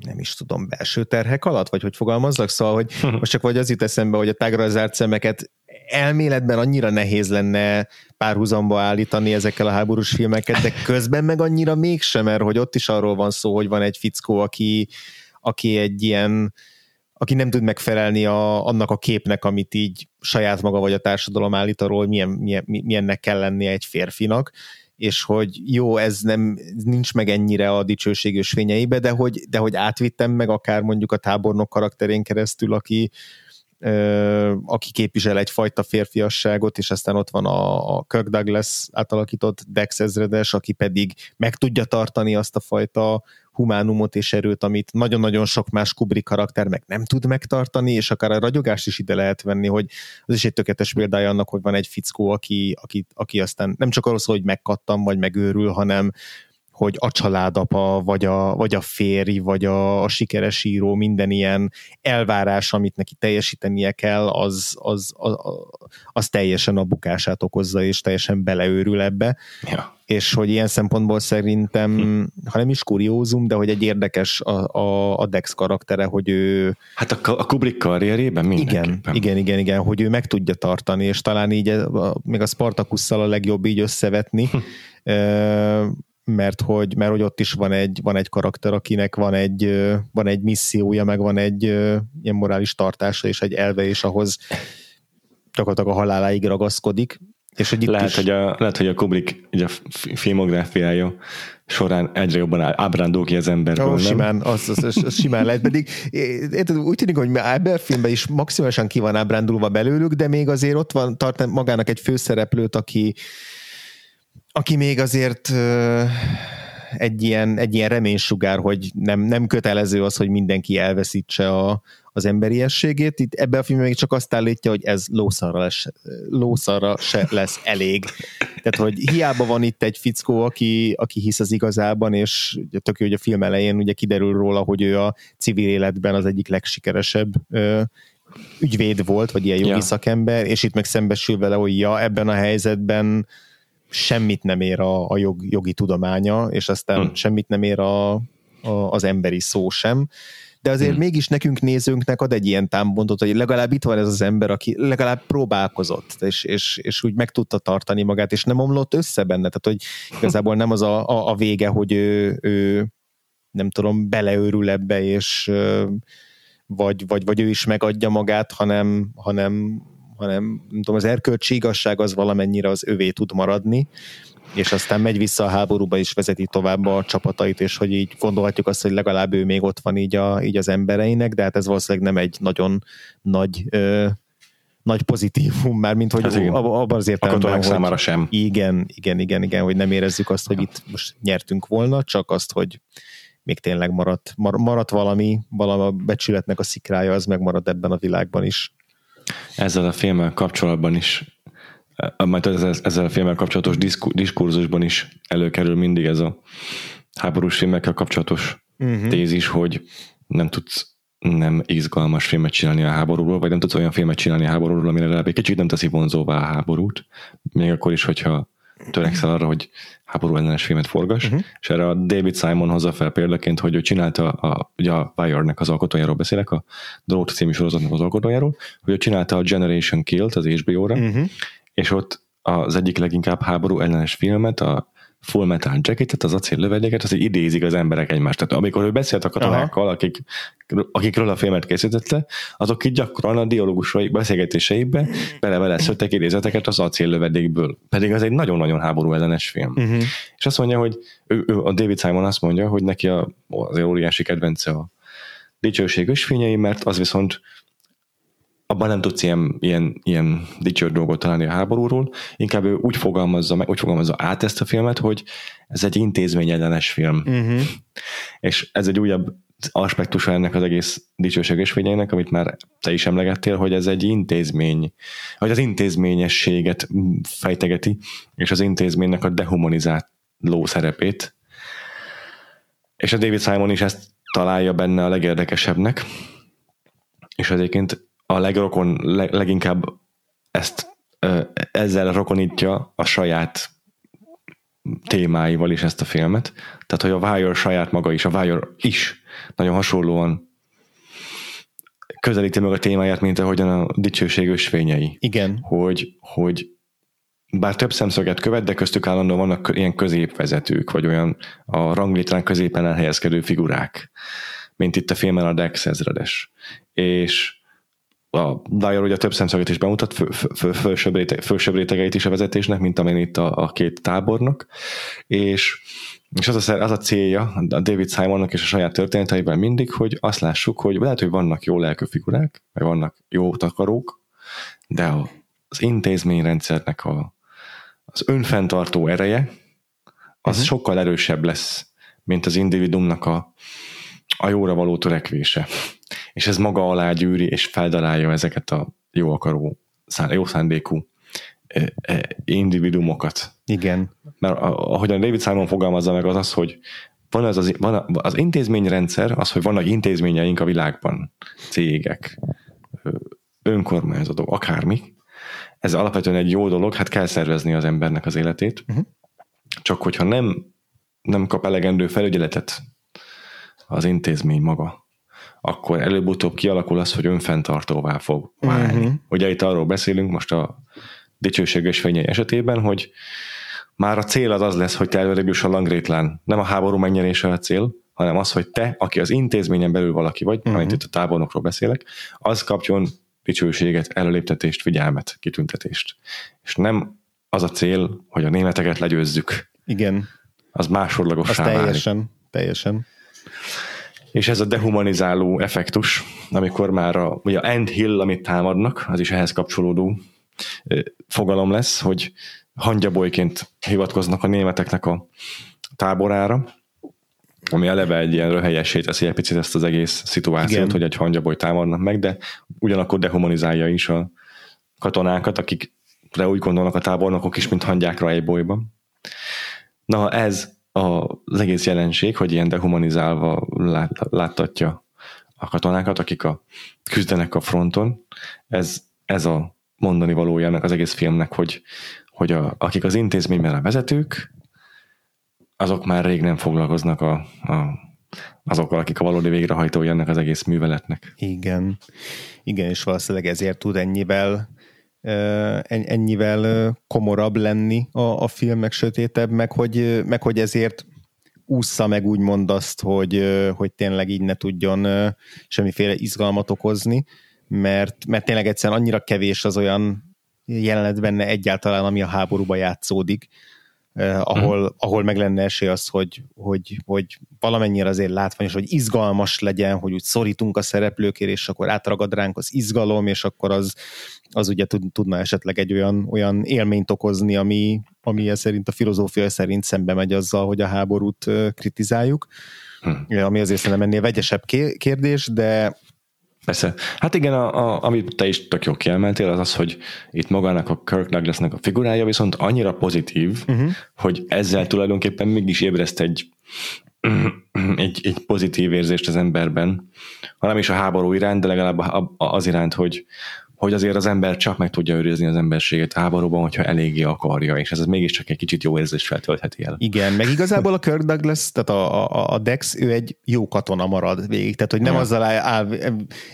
nem is tudom, belső terhek alatt, vagy hogy fogalmazzak, szóval, hogy most csak vagy az jut eszembe, hogy a tágra zárt szemeket elméletben annyira nehéz lenne párhuzamba állítani ezekkel a háborús filmeket, de közben meg annyira mégsem, mert hogy ott is arról van szó, hogy van egy fickó, aki, aki egy ilyen aki nem tud megfelelni a, annak a képnek, amit így saját maga vagy a társadalom állít arról, milyen, milyen, milyennek kell lennie egy férfinak, és hogy jó, ez nem nincs meg ennyire a dicsőséges fényeibe, de hogy, de hogy átvittem meg akár mondjuk a tábornok karakterén keresztül, aki, aki képvisel egyfajta férfiasságot, és aztán ott van a, a Kirk Douglas átalakított Dex ezredes, aki pedig meg tudja tartani azt a fajta humánumot és erőt, amit nagyon-nagyon sok más Kubrick karakter meg nem tud megtartani, és akár a ragyogást is ide lehet venni, hogy az is egy tökéletes példája annak, hogy van egy fickó, aki, aki, aki aztán nem csak arról szól, hogy megkattam, vagy megőrül, hanem hogy a családapa, vagy a, vagy a férj, vagy a, a sikeres író, minden ilyen elvárás, amit neki teljesítenie kell, az, az, az, az teljesen a bukását okozza, és teljesen beleőrül ebbe. Ja. És hogy ilyen szempontból szerintem, hm. ha nem is kuriózum, de hogy egy érdekes a, a, a Dex karaktere, hogy ő... Hát a, a Kubrick karrierében mindenképpen. Igen, igen, igen, igen, hogy ő meg tudja tartani, és talán így a, még a Spartakusszal a legjobb így összevetni, hm mert hogy, mert hogy ott is van egy, van egy karakter, akinek van egy, van egy missziója, meg van egy ilyen morális tartása és egy elve, és ahhoz gyakorlatilag a haláláig ragaszkodik. És hogy itt lehet, is... hogy a, lehet, hogy a Kubrick ugye a filmográfiája során egyre jobban ábrándul ki az emberből, oh, simán, az, az, az, az, simán lehet, pedig érted, úgy tűnik, hogy ebben a filmben is maximálisan ki van ábrándulva belőlük, de még azért ott van, tart magának egy főszereplőt, aki, aki még azért egy ilyen, egy ilyen reménysugár, hogy nem, nem kötelező az, hogy mindenki elveszítse a, az emberiességét. Itt ebben a filmben még csak azt állítja, hogy ez lószarra, lesz, lószarra se lesz elég. Tehát, hogy hiába van itt egy fickó, aki, aki hisz az igazában, és tök jó, hogy a film elején ugye kiderül róla, hogy ő a civil életben az egyik legsikeresebb ö, ügyvéd volt, vagy ilyen jogi ja. szakember, és itt meg szembesül vele, hogy ja, ebben a helyzetben semmit nem ér a, a jog, jogi tudománya, és aztán hmm. semmit nem ér a, a, az emberi szó sem. De azért hmm. mégis nekünk nézőnknek ad egy ilyen támpontot, hogy legalább itt van ez az ember, aki legalább próbálkozott, és, és, és úgy meg tudta tartani magát, és nem omlott össze benne. Tehát, hogy igazából nem az a, a, a vége, hogy ő, ő nem tudom, beleőrül ebbe, és vagy, vagy, vagy ő is megadja magát, hanem, hanem hanem nem tudom, az erkölcsi igazság az valamennyire az övé tud maradni, és aztán megy vissza a háborúba és vezeti tovább a csapatait, és hogy így gondolhatjuk azt, hogy legalább ő még ott van így, a, így az embereinek, de hát ez valószínűleg nem egy nagyon nagy ö, nagy pozitívum, már mint hogy hát abban az értelemben, hogy számára sem. Igen, igen, igen, igen, hogy nem érezzük azt, hogy itt most nyertünk volna, csak azt, hogy még tényleg maradt, maradt valami, valami a becsületnek a szikrája, az megmarad ebben a világban is ezzel a filmmel kapcsolatban is, majd ezzel a filmmel kapcsolatos diskurzusban is előkerül mindig ez a háborús filmekkel kapcsolatos uh-huh. tézis, hogy nem tudsz nem izgalmas filmet csinálni a háborúról, vagy nem tudsz olyan filmet csinálni a háborúról, amire legalább egy kicsit nem teszi vonzóvá a háborút, még akkor is, hogyha törekszel arra, hogy háború ellenes filmet forgas, uh-huh. és erre a David Simon hozza fel példaként, hogy ő csinálta, a, ugye a Wire-nek az alkotójáról beszélek, a Drót című sorozatnak az alkotójáról, hogy ő csinálta a Generation Kill-t az HBO-ra, uh-huh. és ott az egyik leginkább háború ellenes filmet, a Full Metal Jacketet, az acél lövedéket, az idézik az emberek egymást. Tehát amikor ő beszélt a katonákkal, akik, akikről a filmet készítette, azok így gyakran a dialógusai beszélgetéseibe bele-bele szöttek idézeteket az acél lövedékből. Pedig az egy nagyon-nagyon háború ellenes film. Uh-huh. És azt mondja, hogy ő, ő, a David Simon azt mondja, hogy neki a, az óriási kedvence a dicsőség ösvényei, mert az viszont abban nem tudsz ilyen, ilyen, ilyen dicsőr dolgot találni a háborúról, inkább ő úgy fogalmazza, meg, úgy fogalmazza át ezt a filmet, hogy ez egy intézményellenes film. Uh-huh. És ez egy újabb aspektusa ennek az egész dicsőséges fényeinek, amit már te is emlegettél, hogy ez egy intézmény, hogy az intézményességet fejtegeti, és az intézménynek a dehumanizáló szerepét. És a David Simon is ezt találja benne a legérdekesebbnek, és egyébként a legrokon, leg, leginkább ezt ezzel rokonítja a saját témáival is ezt a filmet. Tehát, hogy a Wire saját maga is, a Wire is nagyon hasonlóan közelíti meg a témáját, mint ahogyan a dicsőség ösvényei. Igen. Hogy, hogy bár több szemszöget követ, de köztük állandóan vannak ilyen középvezetők, vagy olyan a ranglétrán középen elhelyezkedő figurák, mint itt a filmen a Dex ezredes. És a Dyer ugye több szemszöget is bemutat, fő, fő, fősebb, réteg, fősebb rétegeit is a vezetésnek, mint amelyen itt a, a két tábornak, és, és az, a, az a célja a David Simonnak és a saját történeteiben mindig, hogy azt lássuk, hogy lehet, hogy vannak jó lelkű figurák, vagy vannak jó takarók, de az intézményrendszernek a, az önfenntartó ereje, az uh-huh. sokkal erősebb lesz, mint az individumnak a, a jóra való törekvése és ez maga alá gyűri és feldalálja ezeket a jó akaró, jó szándékú individumokat. Igen. Mert ahogyan David Simon fogalmazza meg az az, hogy van az, az, van az intézményrendszer, az, hogy vannak intézményeink a világban, cégek, önkormányzatok, akármi. Ez alapvetően egy jó dolog, hát kell szervezni az embernek az életét. Uh-huh. Csak hogyha nem, nem kap elegendő felügyeletet az intézmény maga, akkor előbb-utóbb kialakul az, hogy önfenntartóvá fog válni. Uh-huh. Ugye itt arról beszélünk most a dicsőséges fényei esetében, hogy már a cél az az lesz, hogy te előrébb juss a langrétlán. Nem a háború megnyerése a cél, hanem az, hogy te, aki az intézményen belül valaki vagy, uh-huh. amit itt a tábornokról beszélek, az kapjon dicsőséget, előléptetést, figyelmet, kitüntetést. És nem az a cél, hogy a németeket legyőzzük. Igen. Az másodlagos az teljesen, válik. teljesen. És ez a dehumanizáló effektus, amikor már a, ugye a end hill, amit támadnak, az is ehhez kapcsolódó fogalom lesz, hogy hangyabolyként hivatkoznak a németeknek a táborára, ami eleve egy ilyen röhelyessé teszi egy picit ezt az egész szituációt, Igen. hogy egy hangyaboly támadnak meg, de ugyanakkor dehumanizálja is a katonákat, akik de úgy gondolnak a tábornokok is, mint hangyákra egy bolyban. Na, ez az egész jelenség, hogy ilyen dehumanizálva lát, láttatja a katonákat, akik a, küzdenek a fronton, ez, ez a mondani valójának az egész filmnek, hogy, hogy a, akik az intézményben a vezetők, azok már rég nem foglalkoznak a, a, azokkal, akik a valódi végrehajtói ennek az egész műveletnek. Igen. Igen, és valószínűleg ezért tud ennyivel ennyivel komorabb lenni a, a film, meg sötétebb, meg hogy, meg hogy ezért ússza meg úgymond azt, hogy, hogy tényleg így ne tudjon semmiféle izgalmat okozni, mert, mert tényleg egyszerűen annyira kevés az olyan jelenet benne egyáltalán, ami a háborúba játszódik, eh, ahol, uh-huh. ahol meg lenne esély az, hogy, hogy, hogy valamennyire azért látványos, hogy izgalmas legyen, hogy úgy szorítunk a szereplőkért, és akkor átragad ránk az izgalom, és akkor az, az ugye tudna esetleg egy olyan, olyan élményt okozni, ami, ami szerint a filozófia szerint szembe megy azzal, hogy a háborút kritizáljuk. Hmm. Ami azért szerintem ennél vegyesebb kérdés, de Persze. Hát igen, a, a, amit te is tök jó kiemeltél, az az, hogy itt magának a Kirk Douglasnak a figurája viszont annyira pozitív, uh-huh. hogy ezzel tulajdonképpen mégis ébreszt egy, egy, egy pozitív érzést az emberben, hanem is a háború iránt, de legalább az iránt, hogy, hogy azért az ember csak meg tudja őrizni az emberséget háborúban, hogyha eléggé akarja, és ez mégiscsak egy kicsit jó érzést feltöltheti el. Igen, meg igazából a Kirk Douglas, tehát a, a, a Dex, ő egy jó katona marad végig, tehát hogy nem ja. azzal áll, áll,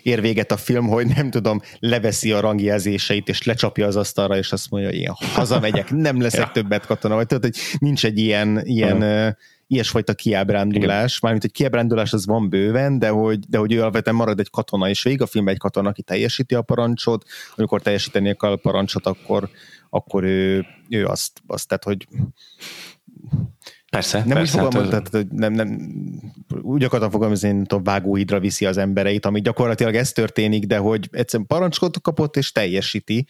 ér véget a film, hogy nem tudom, leveszi a rangjelzéseit, és lecsapja az asztalra, és azt mondja, hogy én hazamegyek, nem leszek ja. többet katona, vagy tehát, hogy nincs egy ilyen, ilyen ja ilyesfajta kiábrándulás, mármint egy kiábrándulás az van bőven, de hogy, de hogy ő alapvetően marad egy katona, és végig a filmben egy katona, aki teljesíti a parancsot, amikor teljesíteni a parancsot, akkor, akkor ő, ő azt, azt tehát, hogy Persze, nem persze. Úgy fogalmaz, hát, tehát, nem, nem, úgy akartam fogalmazni, hogy tudom, vágóhidra viszi az embereit, ami gyakorlatilag ez történik, de hogy egyszerűen parancsot kapott és teljesíti,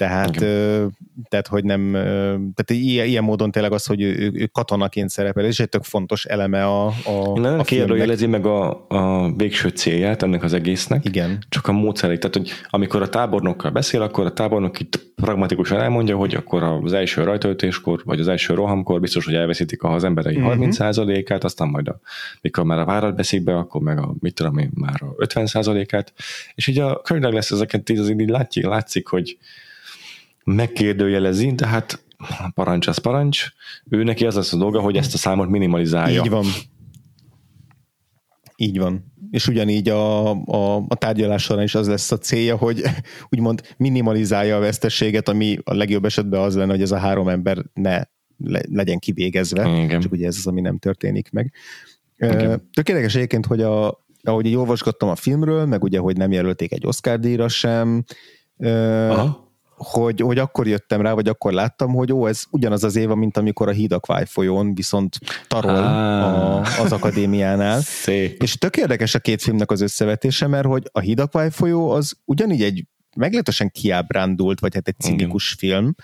tehát, ö, tehát hogy nem, ö, tehát ilyen, ilyen módon tényleg az, hogy ő, ő, katonaként szerepel, és egy tök fontos eleme a, a, Nem a kérdőjelezi meg a, a végső célját ennek az egésznek, Igen. csak a módszerét. Tehát, hogy amikor a tábornokkal beszél, akkor a tábornok itt pragmatikusan elmondja, hogy akkor az első rajtaütéskor, vagy az első rohamkor biztos, hogy elveszítik az emberei uh-huh. Mhm. 30%-át, aztán majd a, mikor már a várat veszik be, akkor meg a, mit tudom én, már a 50%-át, és így a Kirk lesz ezeket így, így látszik, látszik, hogy megkérdőjelezi, tehát parancs az parancs, ő neki az lesz a dolga, hogy ezt a számot minimalizálja. Így van. Így van. És ugyanígy a, a, a tárgyalás során is az lesz a célja, hogy úgymond minimalizálja a veszteséget, ami a legjobb esetben az lenne, hogy ez a három ember ne legyen kivégezve, Igen. csak ugye ez az, ami nem történik meg. Igen. Tök érdekes egyébként, hogy a, ahogy így olvasgattam a filmről, meg ugye, hogy nem jelölték egy Oscar díjra sem, Aha hogy, hogy akkor jöttem rá, vagy akkor láttam, hogy ó, ez ugyanaz az éva, mint amikor a Hídakvály folyón viszont tarol ah. a, az akadémiánál. Szép. És tök érdekes a két filmnek az összevetése, mert hogy a Hídakvály folyó az ugyanígy egy meglehetősen kiábrándult, vagy hát egy cinikus Igen. film,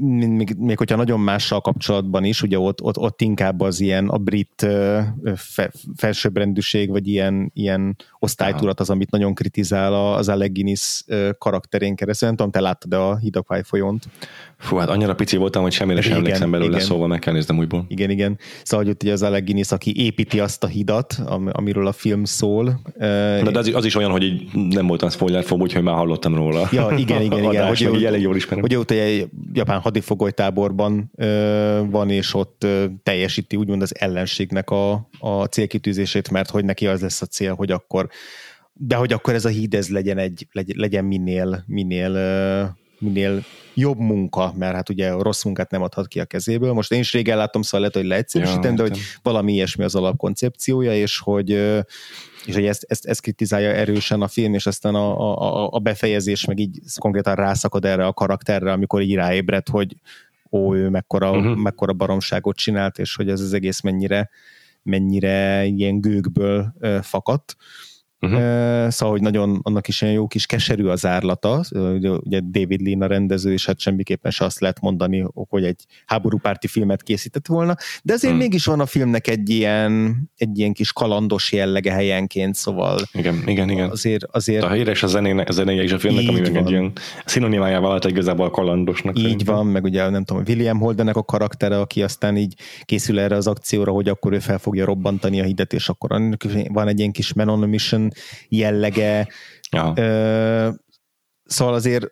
még, még hogyha nagyon mással kapcsolatban is, ugye ott, ott, ott inkább az ilyen a brit fe, felsőbbrendűség, vagy ilyen, ilyen osztálytudat az, amit nagyon kritizál az Alec Guinness karakterén keresztül. Nem tudom, te láttad a Hidakvály folyont? Fú, hát annyira pici voltam, hogy semmire sem emlékszem belőle, igen. szóval meg kell néznem újból. Igen, igen. Szóval, hogy ugye az Alec Guinness, aki építi azt a hidat, amiről a film szól. De, de az, az, is olyan, hogy így nem voltam spoiler úgyhogy már hallottam róla. Ja, igen, igen, igen. Adás, hogy, elég jól ismerem. Hogy ott egy japán hadifogolytáborban van, és ott teljesíti úgymond az ellenségnek a, a célkitűzését, mert hogy neki az lesz a cél, hogy akkor de hogy akkor ez a híd ez legyen, egy, legyen minél, minél minél jobb munka, mert hát ugye rossz munkát nem adhat ki a kezéből. Most én is régen látom, szóval lehet, hogy leegyszerűsítem, ja, de hogy valami ilyesmi az alapkoncepciója, és hogy és hogy ezt, ezt, ezt kritizálja erősen a film, és aztán a, a, a befejezés meg így konkrétan rászakad erre a karakterre, amikor így ráébred, hogy ó, ő mekkora, uh-huh. mekkora baromságot csinált, és hogy ez az egész mennyire mennyire ilyen gőkből fakadt. Uh-huh. Szóval, hogy nagyon annak is ilyen jó kis keserű az árlata, ugye David Lean a rendező, és hát semmiképpen se azt lehet mondani, hogy egy háborúpárti filmet készített volna, de azért uh-huh. mégis van a filmnek egy ilyen, egy ilyen kis kalandos jellege helyenként, szóval igen, igen, igen. Azért, azért... A híres a zenéje, a zenéje is a filmnek, ami meg egy ilyen szinonimájával vált igazából a kalandosnak. Így szerintem. van, meg ugye nem tudom, William Holdennek a karaktere, aki aztán így készül erre az akcióra, hogy akkor ő fel fogja robbantani a hidet, és akkor van egy ilyen kis Man on a Mission jellege. Ja. Szóval azért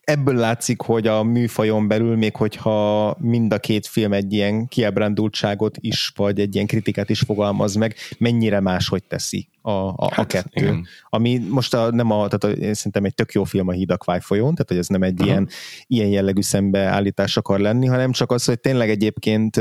ebből látszik, hogy a műfajon belül, még hogyha mind a két film egy ilyen kiábrándultságot is, vagy egy ilyen kritikát is fogalmaz meg, mennyire máshogy teszi a, a, hát, a kettő. Igen. Ami most a, nem a, tehát a, szerintem egy tök jó film a Híd a folyón, tehát hogy ez nem egy uh-huh. ilyen, ilyen jellegű szembeállítás akar lenni, hanem csak az, hogy tényleg egyébként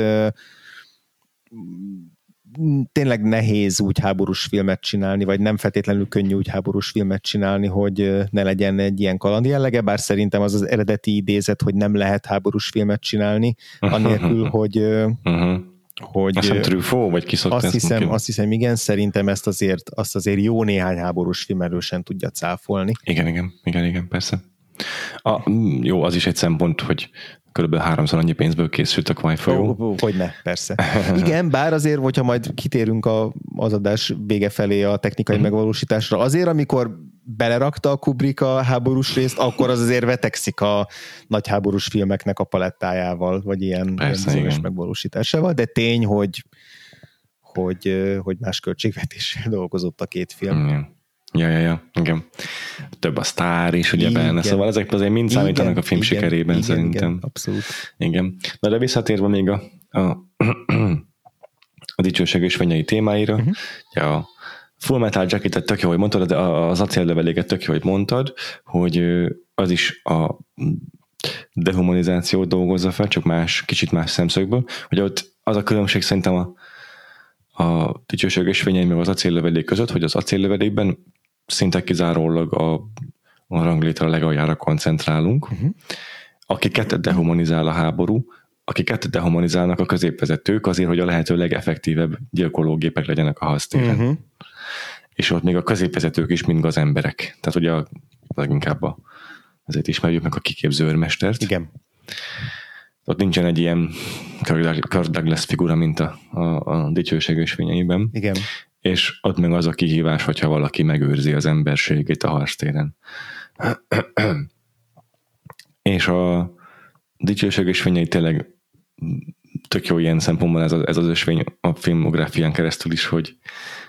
tényleg nehéz úgy háborús filmet csinálni, vagy nem feltétlenül könnyű úgy háborús filmet csinálni, hogy ne legyen egy ilyen kaland jellege, bár szerintem az az eredeti idézet, hogy nem lehet háborús filmet csinálni, anélkül, hogy uh-huh. hogy azt Truffaut, vagy ki azt hiszem, azt hiszem, igen, szerintem ezt azért, azt azért jó néhány háborús film erősen tudja cáfolni. Igen, igen, igen, igen, persze. A, jó, az is egy szempont, hogy körülbelül háromszor annyi pénzből készült a Kwai folyó. Oh, oh, hogyne, persze. Igen, bár azért, hogyha majd kitérünk a, az adás vége felé a technikai mm. megvalósításra, azért, amikor belerakta a Kubrick a háborús részt, akkor az azért vetekszik a nagy háborús filmeknek a palettájával, vagy ilyen, persze, ilyen megvalósításával, de tény, hogy hogy, hogy más költségvetéssel dolgozott a két film. Mm. Ja, ja, ja, igen. Több a sztár is ugye igen. benne, szóval ezek azért mind számítanak igen, a film igen, sikerében igen, szerintem. Igen, abszolút. Igen. Na de visszatérve még a, a, a dicsőség és fenyei témáira, uh-huh. ja, a Full Metal Jacket-et tök jó, hogy mondtad, de az acéllöveléket tök jó, hogy mondtad, hogy az is a dehumanizációt dolgozza fel, csak más, kicsit más szemszögből, hogy ott az a különbség szerintem a, a dicsőség és fényei meg az acéllövedék között, hogy az acéllövedékben szinte kizárólag a, a ranglétre legaljára koncentrálunk. Uh-huh. Akiket dehumanizál a háború, akiket dehumanizálnak a középvezetők azért, hogy a lehető legeffektívebb gyilkológépek legyenek a harctéren. Uh-huh. És ott még a középvezetők is mind az emberek. Tehát ugye a, leginkább a, azért ismerjük meg a kiképző őrmestert. Igen. Ott nincsen egy ilyen Kirk Douglas figura, mint a, a, a dicsőség ösvényeiben. Igen és ott meg az a kihívás, hogyha valaki megőrzi az emberségét a harctéren. és a dicsőség ösvényei tényleg tök jó ilyen szempontból ez, ez az ösvény a filmográfián keresztül is, hogy,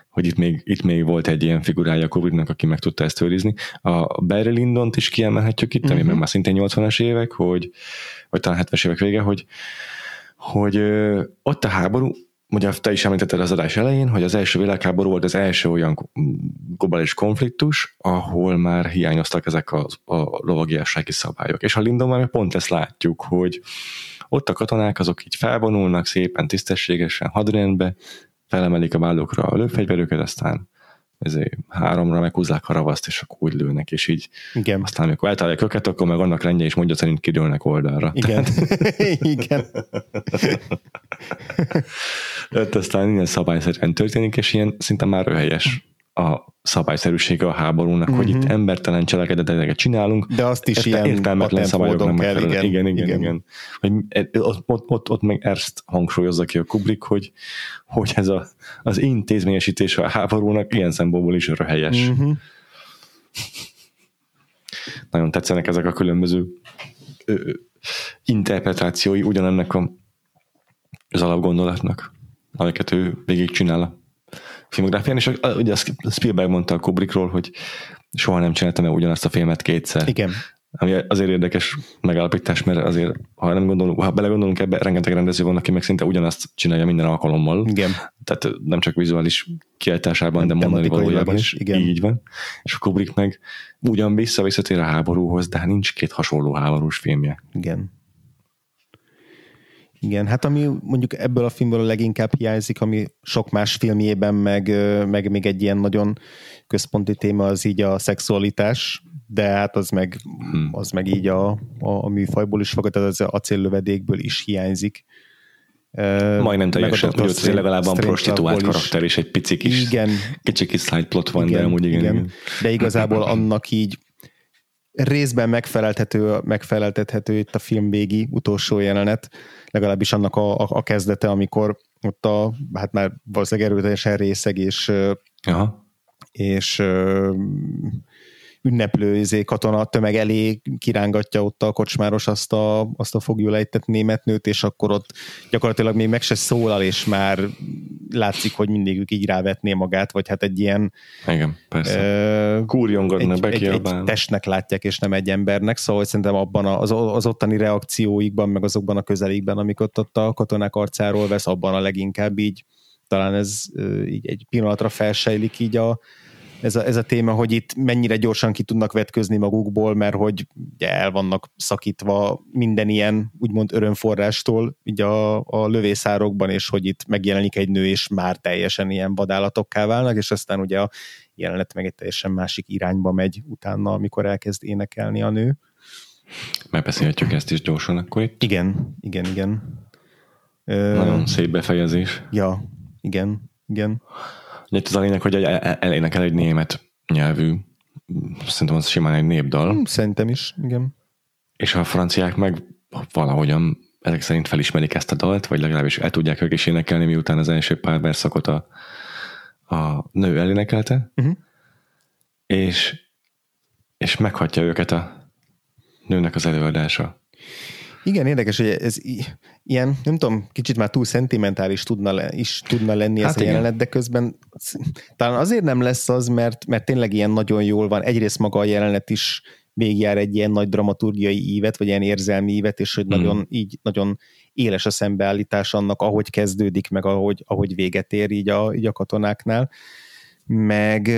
hogy itt még, itt még volt egy ilyen figurája a Kubricknak, aki meg tudta ezt őrizni. A Barry Lyndont is kiemelhetjük itt, uh-huh. ami mhm. már szintén 80-as évek, hogy, vagy talán 70-es évek vége, hogy, hogy ö, ott a háború, ugye te is említetted az adás elején, hogy az első világháború volt az első olyan globális konfliktus, ahol már hiányoztak ezek a, a lovagiassági szabályok. És a Lindon pont ezt látjuk, hogy ott a katonák azok így felvonulnak szépen, tisztességesen, hadrendbe, felemelik a vállukra a lőfegyverüket, aztán ezért háromra meghúzzák a ravaszt, és akkor úgy lőnek, és így Igen. aztán amikor eltalálják őket, akkor meg annak rendje, és mondja szerint kidőlnek oldalra. Igen. Igen. Öt aztán minden szabályszerűen történik, és ilyen szinte már röhelyes a szabályszerűsége a háborúnak, uh-huh. hogy itt Mhm. embertelen cselekedeteket csinálunk, De azt is ilyen értelmetlen patent szabályok módon nem kell, igen, igen, igen, igen. igen. Hogy e- ott, ott, ott, ott meg ezt hangsúlyozza ki a Kubrick, hogy, hogy ez a, az intézményesítés a háborúnak ilyen szempontból is röhelyes. Mm. Uh-huh. Nagyon tetszenek ezek a különböző ö, interpretációi ugyanennek a, az alapgondolatnak, amiket ő végigcsinál filmográfián, és ugye azt Spielberg mondta a Kubrickról, hogy soha nem csináltam el ugyanazt a filmet kétszer. Igen. Ami azért érdekes megállapítás, mert azért, ha nem gondolunk, ha belegondolunk ebbe, rengeteg rendező van, aki meg szinte ugyanazt csinálja minden alkalommal. Igen. Tehát nem csak vizuális kiáltásában, de mondani valójában is, igen. Így van. És a Kubrick meg ugyan vissza-visszatér a háborúhoz, de hát nincs két hasonló háborús filmje. Igen. Igen, hát ami mondjuk ebből a filmből a leginkább hiányzik, ami sok más filmjében, meg, meg még egy ilyen nagyon központi téma, az így a szexualitás, de hát az meg, Hmm. az meg így a, a, a műfajból is tehát az acéllövedékből is hiányzik. Majdnem teljesen, úgy ott legalább van prostituált karakter, és egy pici kis, Igen, kicsi kis slide plot van, de amúgy igen. igen. igen. De igazából annak így részben megfeleltető, megfeleltethető itt a film végi utolsó jelenet, legalábbis annak a, a, a kezdete, amikor ott a, hát már valószínűleg erőteljesen részeg, és, Aha. és ünneplő izé, katona tömeg elé kirángatja ott a kocsmáros azt a, azt a fogjulejtett német nőt, és akkor ott gyakorlatilag még meg se szólal, és már látszik, hogy mindig így rávetné magát, vagy hát egy ilyen Igen, persze. ö, Kúrjongodnak, egy, egy, egy testnek látják, és nem egy embernek, szóval szerintem abban a- az, az ottani reakcióikban, meg azokban a közelikben, amik ott, ott a katonák arcáról vesz, abban a leginkább így, talán ez így egy pillanatra felsejlik így a, ez a, ez a téma, hogy itt mennyire gyorsan ki tudnak vetközni magukból, mert hogy ugye el vannak szakítva minden ilyen úgymond örömforrástól így a, a lövészárokban, és hogy itt megjelenik egy nő, és már teljesen ilyen vadállatokká válnak, és aztán ugye a jelenet meg egy teljesen másik irányba megy utána, amikor elkezd énekelni a nő. Megbeszélhetjük ezt is gyorsan akkor itt. Igen, igen, igen. Ö, Nagyon szép befejezés. Ja, igen, igen. Itt az a lényeg, hogy el- el- elénekel egy német nyelvű, szerintem az simán egy népdal, Hm, Szerintem is, igen. és a franciák meg valahogyan ezek szerint felismerik ezt a dalt, vagy legalábbis el tudják ők is énekelni, miután az első pár verszakot a, a nő elénekelte, Mhm. és, és meghatja őket a nőnek az előadása. Igen, érdekes, hogy ez ilyen, nem tudom, kicsit már túl szentimentális tudna le, is tudna lenni Hát ez a igen. jelenet, de közben talán azért nem lesz az, mert, mert tényleg ilyen nagyon jól van. Egyrészt maga a jelenet is végigjár egy ilyen nagy dramaturgiai ívet, vagy ilyen érzelmi ívet, és hogy Hmm. nagyon, így nagyon éles a szembeállítás annak, ahogy kezdődik, meg ahogy, ahogy véget ér így a, így a katonáknál. Meg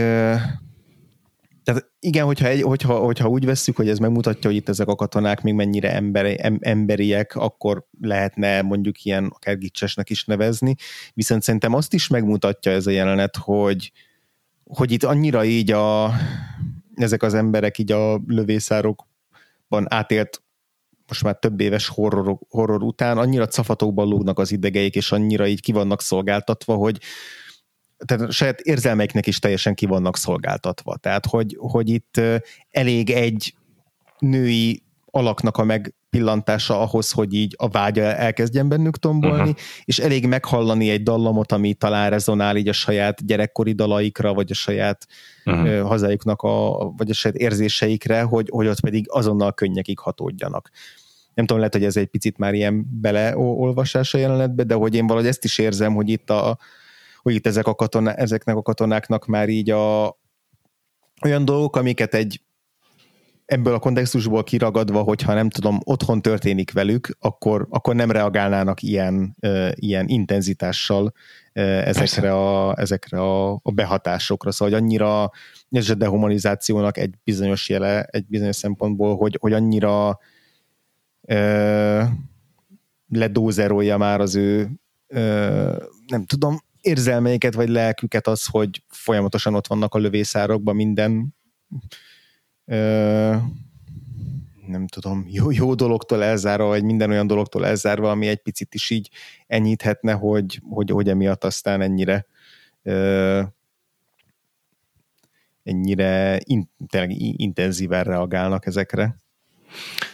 tehát igen, hogyha, egy, hogyha, hogyha úgy vesszük, hogy ez megmutatja, hogy itt ezek a katonák még mennyire emberi, em, emberiek, akkor lehetne mondjuk ilyen akár gicsesnek is nevezni, viszont szerintem azt is megmutatja ez a jelenet, hogy, hogy itt annyira így a, ezek az emberek így a lövészárokban átélt most már több éves horror, horror után annyira cafatokban lógnak az idegeik, és annyira így ki vannak szolgáltatva, hogy tehát a saját érzelmeiknek is teljesen ki vannak szolgáltatva. Tehát, hogy, hogy itt elég egy női alaknak a megpillantása ahhoz, hogy így a vágya elkezdjen bennük tombolni, uh-huh. és elég meghallani egy dallamot, ami talán rezonál így a saját gyerekkori dalaikra, vagy a saját uh-huh. hazájuknak, a, vagy a saját érzéseikre, hogy, hogy ott pedig azonnal könnyekig hatódjanak. Nem tudom, lehet, hogy ez egy picit már ilyen beleolvasás a jelenetbe, de hogy én valahogy ezt is érzem, hogy itt a, hogy itt ezek a katona, ezeknek a katonáknak már így a olyan dolgok, amiket egy ebből a kontextusból kiragadva, hogyha nem tudom, otthon történik velük, akkor, akkor nem reagálnának ilyen, uh, ilyen intenzitással uh, ezekre, a, ezekre a, a behatásokra. Szóval, hogy annyira ez a dehumanizációnak egy bizonyos jele, egy bizonyos szempontból, hogy, hogy annyira uh, ledózerolja már az ő uh, nem tudom, érzelmeiket vagy lelküket az, hogy folyamatosan ott vannak a lövészárokban minden ö, nem tudom, jó, jó dologtól elzárva, vagy minden olyan dologtól elzárva, ami egy picit is így enyhíthetne, hogy, hogy, hogy emiatt aztán ennyire ö, ennyire in, tényleg intenzíven reagálnak ezekre.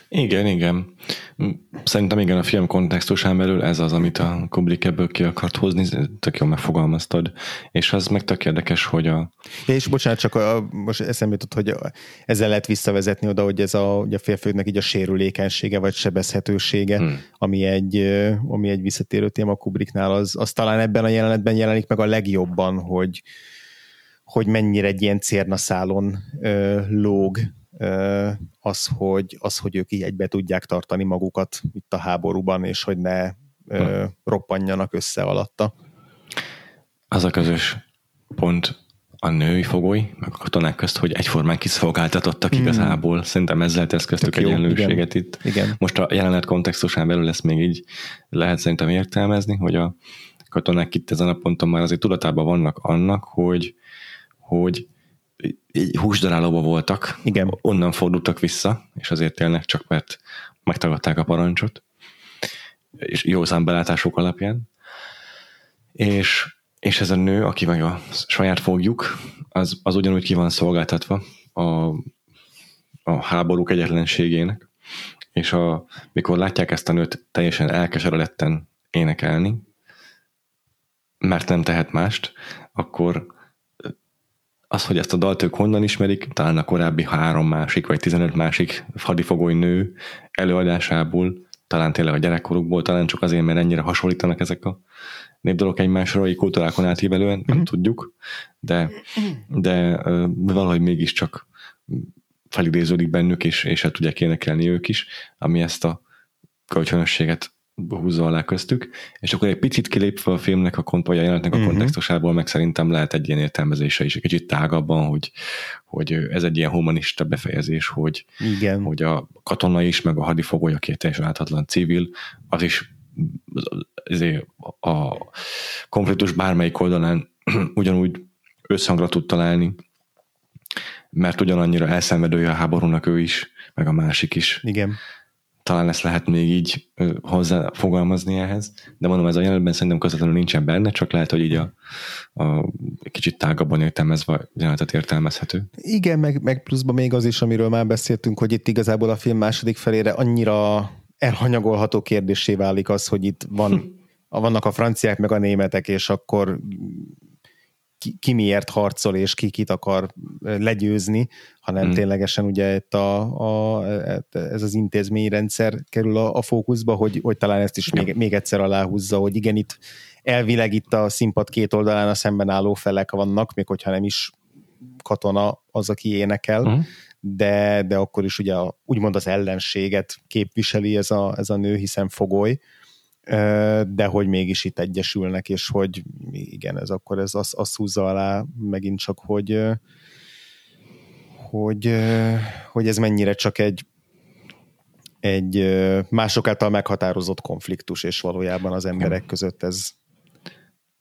Igen, igen. Szerintem igen, a film kontextusán belül ez az, amit a Kubrick ebből ki akart hozni, tök jól megfogalmaztad, és az meg tök érdekes, hogy a... És bocsánat, csak a, most eszembe jutott, hogy ezzel lehet visszavezetni oda, hogy ez a, hogy a férfiúknak így a sérülékenysége, vagy sebezhetősége, hmm. ami, egy, ami egy visszatérő téma Kubricknál, az, az talán ebben a jelenetben jelenik meg a legjobban, hogy, hogy mennyire egy ilyen cérnaszálon ö, lóg az, hogy, az, hogy ők így egybe tudják tartani magukat itt a háborúban, és hogy ne hm. roppanjanak össze alatta. Az a közös pont a női fogoly, meg a katonák közt, hogy egyformán kiszolgáltatottak mm. igazából. Szerintem ezzel tesz köztük egy egyenlőséget igen. itt. Igen. Most a jelenet kontextusán belül ezt még így lehet szerintem értelmezni, hogy a katonák itt ezen a ponton már azért tudatában vannak annak, hogy, hogy húsdarálóba voltak, Igen. onnan fordultak vissza, és azért tényleg csak mert megtagadták a parancsot, és jó számbelátások alapján. És, és ez a nő, aki vagy a saját fogjuk, az, az ugyanúgy ki van szolgáltatva a, a háborúk egyetlenségének, és a, mikor látják ezt a nőt teljesen elkeseredetten énekelni, mert nem tehet mást, akkor az, hogy ezt a dalt ők honnan ismerik, talán a korábbi három másik, vagy 15 másik hadifogoly nő előadásából, talán tényleg a gyerekkorukból, talán csak azért, mert ennyire hasonlítanak ezek a népdalok egymásra, így kultúrákon átívelően, mm-hmm. nem mhm. tudjuk, de, de valahogy mégiscsak felidéződik bennük, és, és el tudják énekelni ők is, ami ezt a kölcsönösséget húzza alá köztük, és akkor egy picit kilépve a filmnek a kont, vagy a jelenetnek a uh-huh. kontextusából, meg szerintem lehet egy ilyen értelmezése is, egy kicsit tágabban, hogy, hogy ez egy ilyen humanista befejezés, hogy, Igen. hogy a katona is, meg a hadifogoly, aki egy teljesen áthatlan civil, az is azért a konfliktus bármelyik oldalán ugyanúgy összhangra tud találni, mert ugyanannyira elszenvedője a háborúnak ő is, meg a másik is. Igen talán ezt lehet még így hozzá fogalmazni ehhez, de mondom, ez a jelenetben szerintem közvetlenül nincsen benne, csak lehet, hogy így a, a kicsit tágabban értelmezve jelenetet értelmezhető. Igen, meg, meg pluszban még az is, amiről már beszéltünk, hogy itt igazából a film második felére annyira elhanyagolható kérdésé válik az, hogy itt van, vannak a franciák meg a németek, és akkor ki, ki miért harcol, és ki kit akar legyőzni, hanem mm. ténylegesen ugye itt a, a, ez az intézményrendszer kerül a, a fókuszba, hogy, hogy talán ezt is még, még egyszer aláhúzza, hogy igen, itt elvileg itt a színpad két oldalán a szemben álló felek vannak, még hogyha nem is katona az, aki énekel, mm. de, de akkor is ugye a, úgymond az ellenséget képviseli ez a, ez a nő, hiszen fogoly, de hogy mégis itt egyesülnek, és hogy igen, ez akkor ez azt, azt húzza alá megint csak, hogy hogy, hogy ez mennyire csak egy egy mások által meghatározott konfliktus, és valójában az emberek között ez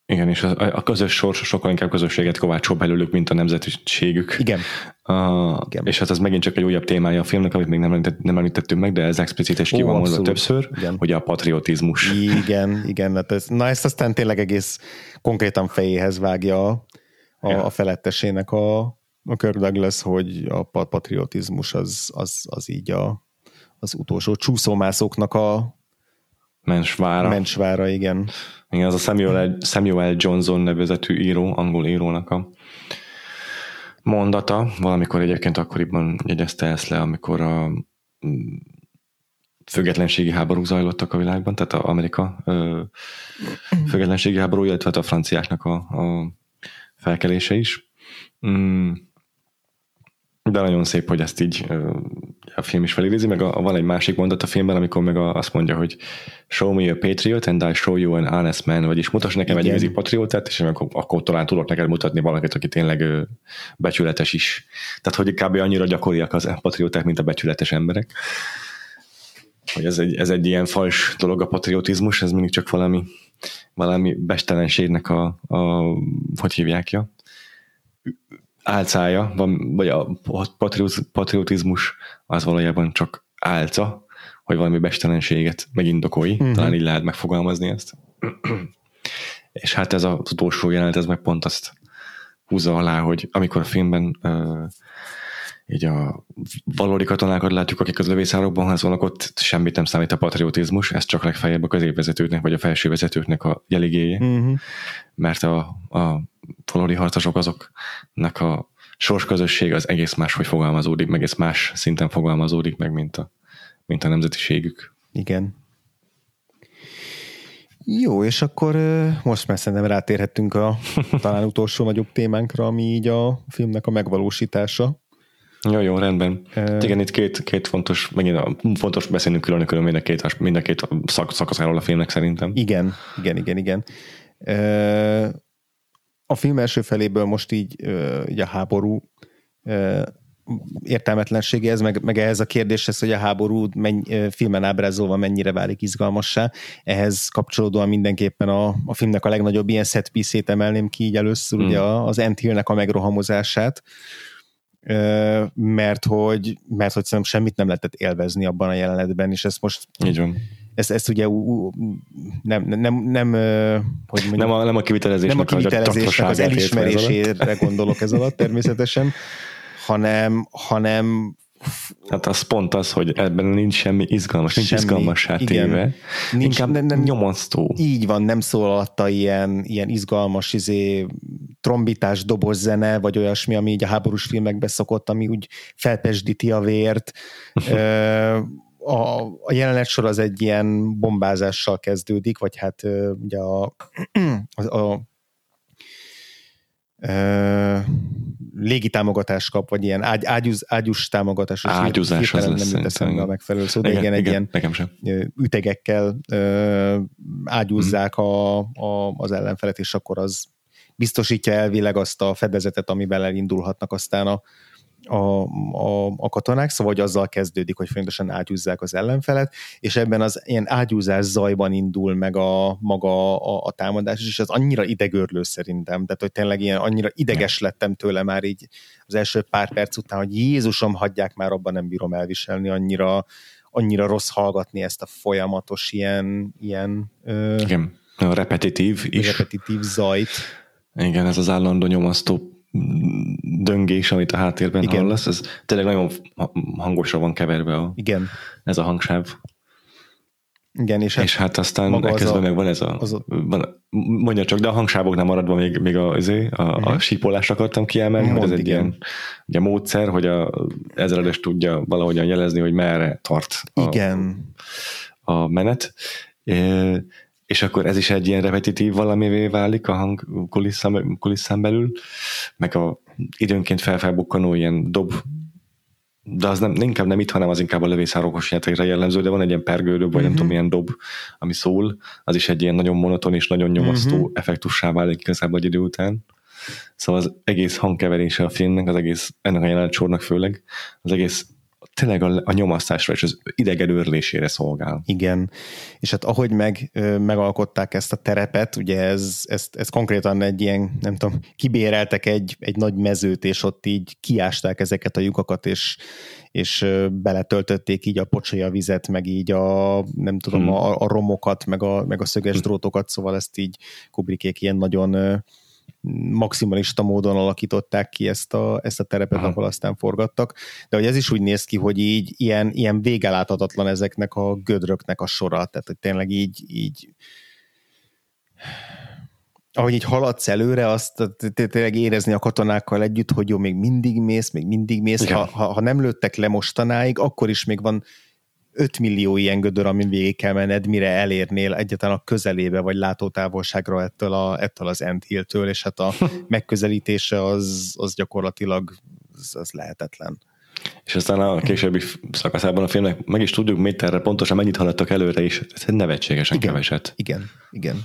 igen, és a, a közös sors sokkal inkább közösséget kovácsol belőlük, mint a nemzetiségük. Igen. Uh, Igen. És hát ez megint csak egy újabb témája a filmnek, amit még nem, említett, nem említettünk meg, de ez explicit és ki van mondva többször, igen. hogy a patriotizmus. Igen, igen. Hát ez, na ezt aztán tényleg egész konkrétan fejéhez vágja a, a, a felettesének a, a Kirk Douglas, hogy a patriotizmus az, az, az így a, az utolsó csúszómászóknak a Mensvára. Mensvára, igen. Igen, az a Samuel, Samuel Johnson nevezetű író, angol írónak a mondata. Valamikor egyébként akkoriban jegyezte ezt le, amikor a mm, függetlenségi háborúk zajlottak a világban, tehát a Amerika ö, függetlenségi háború, illetve hát a franciáknak a, a felkelése is. Mm, de nagyon szép, hogy ezt így a film is felidézi, meg a, a, van egy másik mondat a filmben, amikor meg a, azt mondja, hogy show me a patriot and I show you an honest man, vagyis mutass nekem Igen. egy igazi patriótát, és akkor, akkor talán tudok neked mutatni valakit, aki tényleg becsületes is. Tehát, hogy kb. annyira gyakoriak az patrióták, mint a becsületes emberek. Hogy ez egy, ez egy ilyen fals dolog a patriotizmus, ez mindig csak valami, valami bestelenségnek a, a hogy hívják ja? álcája, van, vagy a patriotizmus az valójában csak álca, hogy valami bestelenséget megindokolj, uh-huh. talán így lehet megfogalmazni ezt. És hát ez az utolsó jelenet, ez meg pont azt húzza alá, hogy amikor a filmben uh, így a valódi katonákat látjuk, akik az lövészárokban harcolnak, ott semmit nem számít a patriotizmus, ez csak legfeljebb a középvezetőknek vagy a felső vezetőknek a jeligéje, uh-huh. mert a, a valódi harcosok azoknak a sorsközösség az egész máshogy fogalmazódik, meg egész más szinten fogalmazódik meg, mint a, mint a nemzetiségük. Igen. Jó, és akkor most már szerintem rátérhettünk a talán utolsó nagyobb témánkra, ami így a filmnek a megvalósítása. Jó, jó, rendben. Uh, Igen, itt két, két fontos, megint a, fontos beszélnünk külön külön mind a két, mind a két szak, szakaszáról a filmnek szerintem. Igen, igen, igen, igen. Uh, a film első feléből most így, így a háború értelmetlensége meg, meg ehhez a kérdéshez, hogy a háború menny, filmen ábrázolva mennyire válik izgalmassá. Ehhez kapcsolódóan mindenképpen a, a filmnek a legnagyobb ilyen set piece-ét emelném ki így először, mm. ugye az Ant Hill-nek a megrohamozását, mert hogy, mert hogy szerintem semmit nem lehetett élvezni abban a jelenetben, és ezt most Így van. Ezt, ezt ugye nem, nem, nem, nem, hogy mondjam, nem, a, nem a kivitelezésnek, nem a kivitelezésnek az elismerésére gondolok ez alatt természetesen, hanem, hanem Hát az pont az, hogy ebben nincs semmi izgalmas, nincs semmi, izgalmassá téve. Nincs, Inkább nem, nem, nyomasztó. Így van, nem szól alatta ilyen, ilyen izgalmas izé, trombitás, dobozzene, vagy olyasmi, ami így a háborús filmekben szokott, ami úgy felpesdíti a vért. a, a jelenet sor az egy ilyen bombázással kezdődik, vagy hát ugye a, a, a légitámogatást kap, vagy ilyen ágy, ágyúz, ágyús támogatás. Ágyúzás az nem jut eszembe a megfelelő szó, de igen, igen, egy ilyen nekem sem. ütegekkel ö, ágyúzzák hmm. a, a, az ellenfelet, és akkor az biztosítja elvileg azt a fedezetet, amiben elindulhatnak aztán a, a, a, a katonák, szóval hogy azzal kezdődik, hogy folyamatosan ágyúzzák az ellenfelet, és ebben az ilyen ágyúzás zajban indul meg a maga a, a támadás, és ez annyira idegörlő szerintem, tehát hogy tényleg ilyen annyira ideges lettem tőle már így az első pár perc után, hogy Jézusom, hagyják már, abban nem bírom elviselni, annyira, annyira rossz hallgatni ezt a folyamatos ilyen, ilyen Igen, a repetitív is. Repetitív zajt. Igen, ez az állandó nyomasztó döngés, amit a háttérben Igen. hallasz, ez tényleg nagyon hangosra van keverve a, Igen. ez a hangsáv. Igen, és, és hát aztán elkezdve meg van ez a, az a... Van, mondja csak, de a hangsávoknál maradva még, még a, azért, a, uh-huh. a mhm. sípolást akartam kiemelni, Mond, hogy ez egy igen. ilyen ugye, módszer, hogy a ezredes tudja valahogyan jelezni, hogy merre tart a, igen. a menet. É, és akkor ez is egy ilyen repetitív valamivé válik a hang kulisszán, kulisszán belül, meg a időnként felfelbukkanó ilyen dob de az nem, inkább nem itt, hanem az inkább a lövészárokos játékra jellemző, de van egy ilyen pergődöbb, vagy uh-huh. nem mhm. tudom, milyen dob, ami szól, az is egy ilyen nagyon monoton és nagyon nyomasztó uh-huh. effektussá válik igazából egy idő után. Szóval az egész hangkeverése a filmnek, az egész, ennek a jelenetsornak főleg, az egész tényleg a, a nyomasztásra és az idegenőrlésére szolgál. Igen, és hát ahogy meg, megalkották ezt a terepet, ugye ez, ez, ez konkrétan egy ilyen, nem tudom, kibéreltek egy, egy nagy mezőt, és ott így kiásták ezeket a lyukakat, és, és beletöltötték így a pocsolya vizet, meg így a, nem tudom, hmm. a, a romokat, meg a, meg a szöges hmm. drótokat, szóval ezt így Kubrickék ilyen nagyon maximalista módon alakították ki ezt a, ezt a terepet, Aha. ahol aztán forgattak, de hogy ez is úgy néz ki, hogy így ilyen, ilyen végeláthatatlan ezeknek a gödröknek a sora, tehát hogy tényleg így, így ahogy így haladsz előre, azt tényleg érezni a katonákkal együtt, hogy jó, még mindig mész, még mindig mész. Ha, ha, ha nem lőttek le mostanáig, akkor is még van 5 millió ilyen gödör, amin végig kell menned, mire elérnél egyetlen a közelébe vagy látótávolságra ettől, a, ettől az Hill-től, és hát a megközelítése az, az gyakorlatilag az, az lehetetlen. És aztán a későbbi szakaszában a filmnek meg is tudjuk méterre pontosan mennyit haladtak előre, és ez nevetségesen igen, keveset. Igen, igen.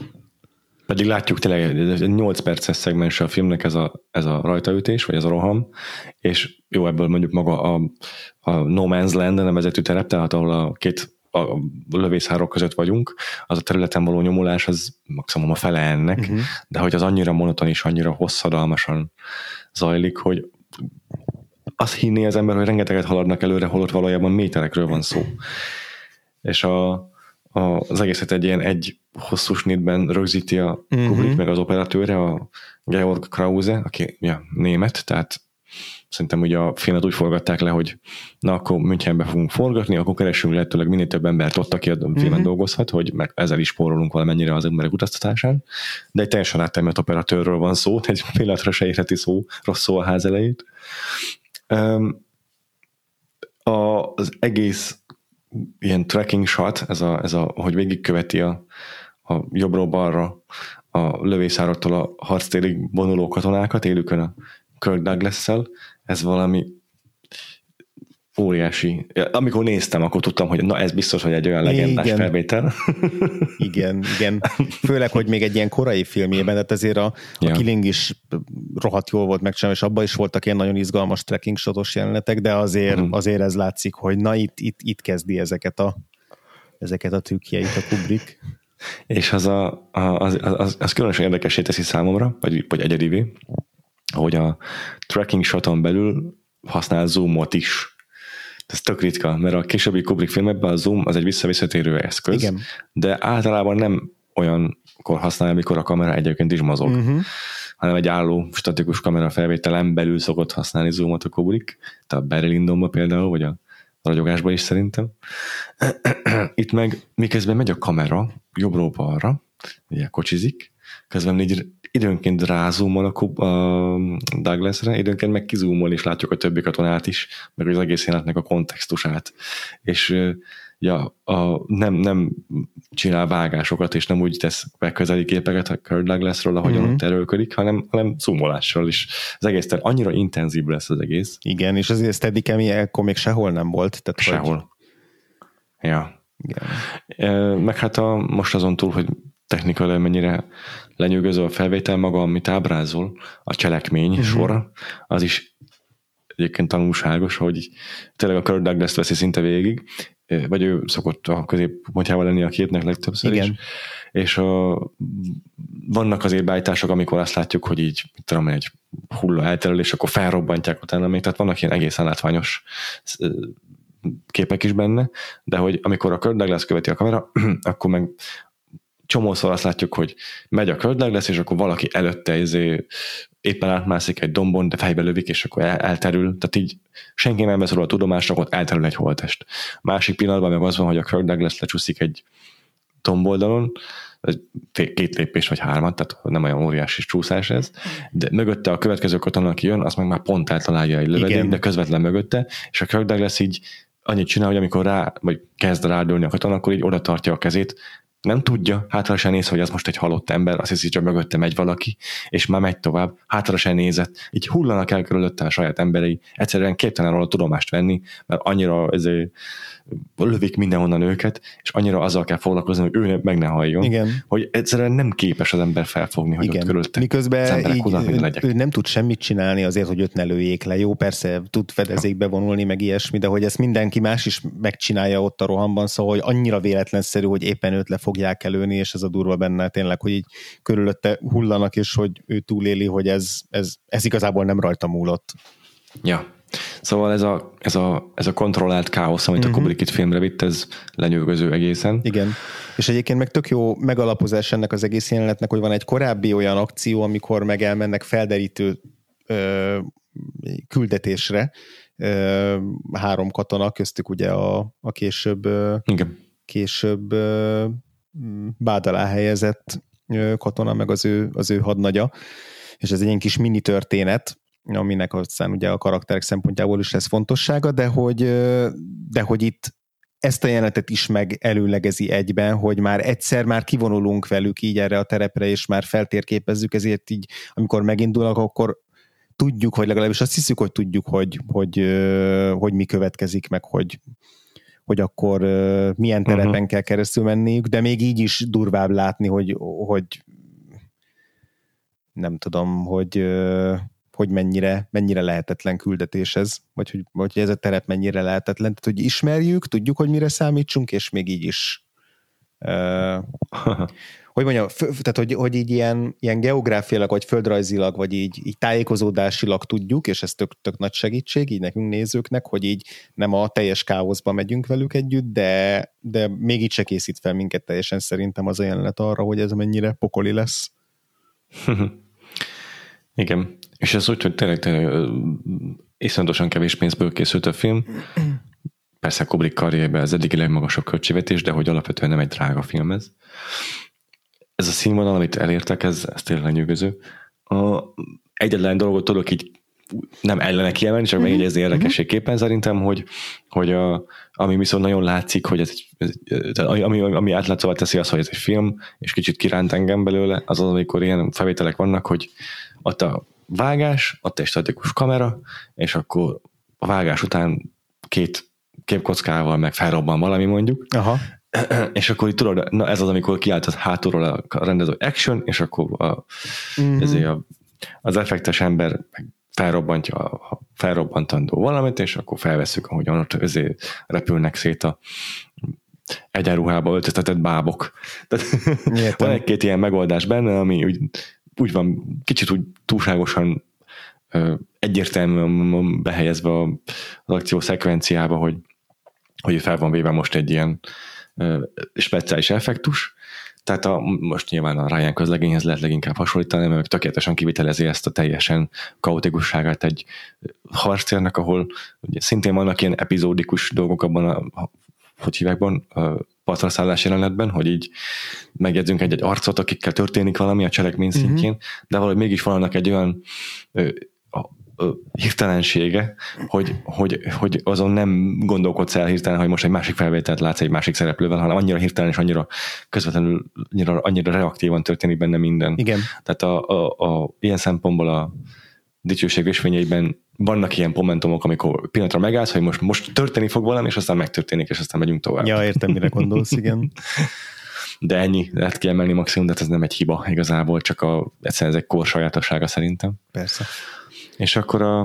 Pedig látjuk tényleg 8 perces szegmens a filmnek ez a, ez a rajtaütés, vagy ez a roham, és jó, ebből mondjuk maga a, a No Man's Land nevezetű terep, tehát ahol a két a lövészárok között vagyunk, az a területen való nyomulás az maximum a fele ennek, uh-huh. de hogy az annyira monoton és annyira hosszadalmasan zajlik, hogy azt hinné az ember, hogy rengeteget haladnak előre, holott valójában méterekről van szó. És a, az egészet egy ilyen egy hosszú snitben rögzíti a Mhm. Kubrick, meg az operatőre, a Georg Krause, aki ja, német, tehát szerintem ugye a filmet úgy forgatták le, hogy na akkor Münchenbe fogunk forgatni, akkor keresünk lehetőleg minél több embert ott, aki a filmen Mhm. dolgozhat, hogy meg ezzel is spórolunk valamennyire az emberek utaztatásán. De egy teljesen áttermelt operatőrről van szó, egy pillanatra se érheti szó, rossz szó a ház elejét. A, az egész ilyen tracking shot, ez a, ez a hogy végigköveti a, a jobbról balra a lövészárattól a harctérig vonuló katonákat, élükön a Kirk douglas ez valami óriási. Amikor néztem, akkor tudtam, hogy na ez biztos, hogy egy olyan legendás Igen. felvétel. Igen, igen. Főleg, hogy még egy ilyen korai filmjében, tehát ezért a, a Ja. Killing is rohadt jól volt megcsinálva, és abban is voltak ilyen nagyon izgalmas trekking shotos jelenetek, de azért, Mhm. azért ez látszik, hogy na itt, itt, itt kezdi ezeket a ezeket a trükkjeit a Kubrick. És az, a, a, az, az, az különösen érdekesé teszi számomra, vagy, vagy egyedivé, hogy a tracking shoton belül használ zoomot is. Ez tök ritka, mert a későbbi Kubrick filmekben a zoom az egy visszavisszatérő eszköz, Igen. de általában nem olyankor használja, amikor a kamera egyébként is mozog, Uh-huh. hanem egy álló statikus kamera felvételen belül szokott használni zoomot a Kubrick, tehát a Barry például, vagy a ragyogásban is szerintem. Itt meg miközben megy a kamera jobbról balra, ugye kocsizik, közben így időnként rázumol a, Kub- a Douglasre, időnként meg kizúmol, és látjuk a többi katonát is, meg az egész jelenetnek a kontextusát. És ja, a, nem, nem csinál vágásokat, és nem úgy tesz be közeli képeket a Kirk Douglasról, ahogyan Mhm. mm-hmm. ott erőlködik, hanem, hanem zoomolással is. Az egész, tehát annyira intenzív lesz az egész. Igen, és azért Steadicam akkor még sehol nem volt. Tehát Hogy, Sehol. Ja. igen. Meg hát a, most azon túl, hogy technikailag mennyire lenyűgöző a felvétel maga, amit ábrázol, a cselekmény uh-huh. sora, az is egyébként tanulságos, hogy tényleg a Kirk Douglas veszi szinte végig, vagy ő szokott a középpontjával lenni a képnek legtöbbször Igen. is. És a, vannak azért beállítások, amikor azt látjuk, hogy így, mit tudom, egy hulla elterül, és akkor felrobbantják utána még, tehát vannak ilyen egészen látványos képek is benne, de hogy amikor a Kirk Douglas követi a kamera, akkor meg csomószor azt látjuk, hogy megy a Kirk Douglas, és akkor valaki előtte izé, éppen átmászik egy dombon, de fejbe lövik, és akkor el, elterül. Tehát így senki nem vesz róla a tudomásra, ott elterül egy holtest. Másik pillanatban meg az van, hogy a Kirk Douglas lecsúszik egy domboldalon, két lépés vagy hármat, tehát nem olyan óriási csúszás ez, de mögötte a következő katona, aki jön, azt meg már pont eltalálja egy lövedék, de közvetlen mögötte, és a Kirk Douglas így annyit csinál, hogy amikor rá, vagy kezd rádőlni a katona, akkor így oda tartja a kezét, nem tudja, hátra se néz, hogy az most egy halott ember, azt hiszi, csak mögötte megy valaki, és már megy tovább, hátra se nézett, így hullanak el körülötte a saját emberei, egyszerűen képtelen róla tudomást venni, mert annyira ezért lövik mindenhonnan őket, és annyira azzal kell foglalkozni, hogy ő meg ne halljon, Igen. hogy egyszerűen nem képes az ember felfogni, hogy ott Igen. körülötte az Miközben így, ő, ő nem tud semmit csinálni azért, hogy őt ne lőjék le. Jó, persze tud fedezékbe vonulni, meg ilyesmi, de hogy ezt mindenki más is megcsinálja ott a rohamban, szóval hogy annyira véletlenszerű, hogy éppen őt le fogják előni, és ez a durva benne tényleg, hogy így körülötte hullanak, és hogy ő túléli, hogy ez, ez, ez igazából nem rajta múlott. Ja. Szóval ez a, ez a, ez a kontrollált káosz, amit uh-huh. a Kubrick itt filmre vitt, ez lenyűgöző egészen. Igen. És egyébként meg tök jó megalapozás ennek az egész jelenetnek, hogy van egy korábbi olyan akció, amikor meg elmennek felderítő ö, küldetésre ö, három katona, köztük ugye a, a később, ö, Igen. később ö, m, bád alá helyezett katona, meg az ő, az ő hadnagya. És ez egy ilyen kis mini történet, aminek aztán ugye a karakterek szempontjából is lesz fontossága, de hogy, de hogy itt ezt a jelenetet is meg előlegezi egyben, hogy már egyszer már kivonulunk velük így erre a terepre, és már feltérképezzük, ezért így, amikor megindulnak, akkor tudjuk, hogy legalábbis azt hiszük, hogy tudjuk, hogy, hogy, ö, hogy mi következik, meg hogy, hogy akkor milyen terepen uh-huh. kell keresztül menniük, de még így is durvább látni, hogy, hogy nem tudom, hogy hogy mennyire, mennyire lehetetlen küldetés ez, vagy hogy, vagy hogy ez a terep mennyire lehetetlen. Tehát, hogy ismerjük, tudjuk, hogy mire számítsunk, és még így is uh, hogy mondjam, f- tehát hogy, hogy így ilyen, ilyen geográfiailag, vagy földrajzilag, vagy így, így tájékozódásilag tudjuk, és ez tök, tök nagy segítség így nekünk nézőknek, hogy így nem a teljes káoszba megyünk velük együtt, de, de még így se készít fel minket teljesen szerintem az a jelenet arra, hogy ez mennyire pokoli lesz. Igen. És ez úgy, hogy tényleg, tényleg iszonyatosan kevés pénzből készült a film. Persze Kubrick karrierben az eddigi legmagasabb költségvetés, de hogy alapvetően nem egy drága film ez. Ez a színvonal, amit elértek, ez, ez tényleg nyűgöző. A, egyetlen dolgot tudok így nem ellene kiemelni, csak mm-hmm. megjegyezni érdekességképpen szerintem, hogy, hogy a, ami viszont nagyon látszik, hogy ez, ez, ami, ami átlátszóvá teszi az, hogy ez egy film, és kicsit kiránt engem belőle, az az, amikor ilyen felvételek vannak, hogy ott a vágás, ott egy statikus kamera, és akkor a vágás után két képkockával meg felrobban valami mondjuk, Aha. és akkor itt tudod, na ez az, amikor kiállt hátulról a rendező action, és akkor a, mm-hmm. ezért a, az effektes ember felrobbantja a felrobbantandó valamit, és akkor felveszük, ahogyan ott ezért repülnek szét a egyenruhába öltöztetett bábok. Tehát van egy-két ilyen megoldás benne, ami úgy, úgy van, kicsit úgy túlságosan egyértelműen behelyezve az akció szekvenciába, hogy, hogy fel van véve most egy ilyen speciális effektus, tehát a, most nyilván a Ryan közlegényhez lehet leginkább hasonlítani, mert tökéletesen kivitelezi ezt a teljesen kaotikusságát egy harcérnek, ahol ugye szintén vannak ilyen epizódikus dolgok abban a, hogy hívekban, a patraszállás jelenetben, hogy így megjegyzünk egy-egy arcot, akikkel történik valami a cselekmény mhm. szintjén, uh-huh. de valahogy mégis vannak egy olyan hirtelensége, hogy, hogy, hogy azon nem gondolkodsz el hirtelen, hogy most egy másik felvételt látsz egy másik szereplővel, hanem annyira hirtelen és annyira közvetlenül, annyira, annyira reaktívan történik benne minden. Igen. Tehát a, a, a, ilyen szempontból a dicsőség ösvényeiben vannak ilyen momentumok, amikor pillanatra megállsz, hogy most, most történni fog valami, és aztán megtörténik, és aztán megyünk tovább. Ja, értem, mire gondolsz, igen. De ennyi, lehet kiemelni maximum, de ez nem egy hiba igazából, csak a, egyszerűen ez egy kor sajátossága szerintem. Persze. És akkor a,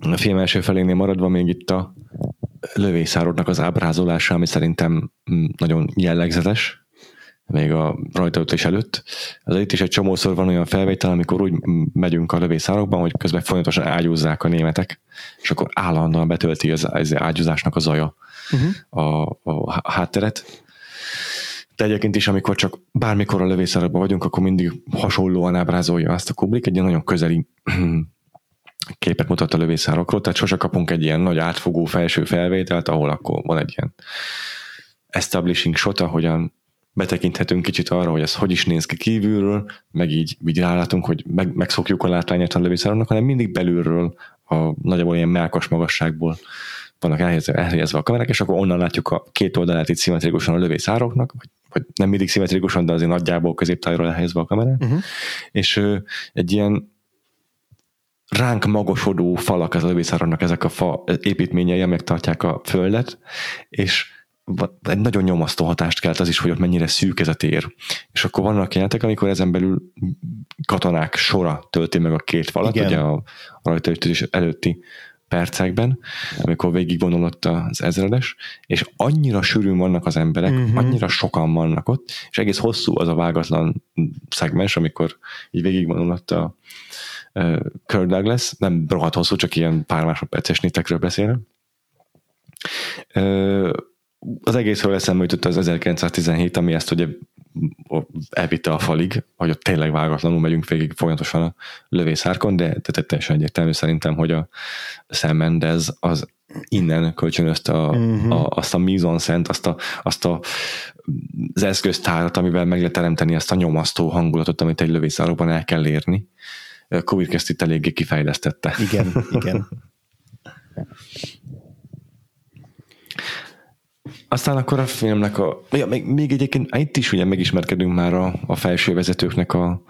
a film első felénél maradva még itt a lövészárodnak az ábrázolása, ami szerintem mm, nagyon jellegzetes, még a rajtaütés előtt. Ez itt is egy csomószor van olyan felvétel, amikor úgy megyünk a lövészárokban, hogy közben folyamatosan ágyúzzák a németek, és akkor állandóan betölti az, az ágyúzásnak a zaja uh-huh. a, a hátteret. De egyébként is, amikor csak bármikor a lövészárokban vagyunk, akkor mindig hasonlóan ábrázolja azt a Kubrick, egy ilyen nagyon közeli képet mutat a lövészárokról, tehát sose kapunk egy ilyen nagy átfogó felső felvételt, ahol akkor van egy ilyen establishing shot, ahogyan betekinthetünk kicsit arra, hogy ez hogy is néz ki kívülről, meg így, így rálátunk, hogy meg, megszokjuk a látványát a lövészároknak, hanem mindig belülről, a nagyjából ilyen melkas magasságból vannak elhelyezve, elhelyezve a kamerák, és akkor onnan látjuk a két oldalát itt szimmetrikusan a lövészároknak, vagy, vagy nem mindig szimmetrikusan, de azért nagyjából középtájról elhelyezve a kamerát, uh-huh. és ö, egy ilyen ránk magasodó falak az lövészáronnak ezek a fa építményei, amelyek tartják a földet, és egy nagyon nyomasztó hatást kelt az is, hogy ott mennyire szűk ez a tér. És akkor vannak jelentek, amikor ezen belül katonák sora tölti meg a két falat, Igen. ugye a rajtaütés előtti percekben, amikor végigvonulott az ezredes, és annyira sűrűn vannak az emberek, uh-huh. annyira sokan vannak ott, és egész hosszú az a vágatlan szegmens, amikor így végigvonulott a, Kirk Douglas, nem rohadt hosszú, csak ilyen pár másodperces nétekről beszélek. Az egészről eszembe jutott az 1917, ami ezt ugye elvitte a falig, hogy ott tényleg vágatlanul megyünk végig folyamatosan a lövészárkon, de, teljesen egyértelmű szerintem, hogy a Sam Mendes az innen kölcsönözte a, uh-huh. a, azt a mise szent, azt, a, azt a, az eszköztárat, amivel meg lehet teremteni ezt a nyomasztó hangulatot, amit egy lövészárokban el kell érni. Covid ezt itt eléggé kifejlesztette. Igen, igen. Aztán akkor a filmnek a... Ja, még, még egyébként itt is ugye megismerkedünk már a, a felső vezetőknek a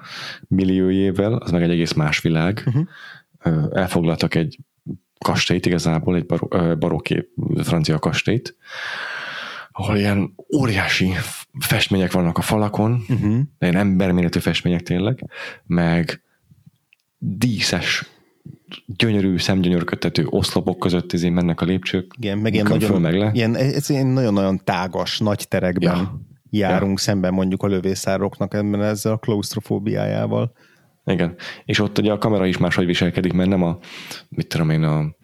milliójével, az meg egy egész más világ. Uh-huh. Elfoglaltak egy kastélyt igazából, egy bar- barokké francia kastélyt, ahol ilyen óriási festmények vannak a falakon, uh-huh. ilyen emberméretű festmények tényleg, meg díszes, gyönyörű, szemgyönyörködtető oszlopok között izé mennek a lépcsők. Igen, meg ilyen nagyon, föl, meg le. Ilyen, ez ilyen nagyon-nagyon tágas, nagy terekben. Ja. járunk ja. szemben mondjuk a lövészároknak ebben ezzel a klaustrofóbiájával. Igen, és ott ugye a kamera is máshogy viselkedik, mert nem a, mit tudom én, a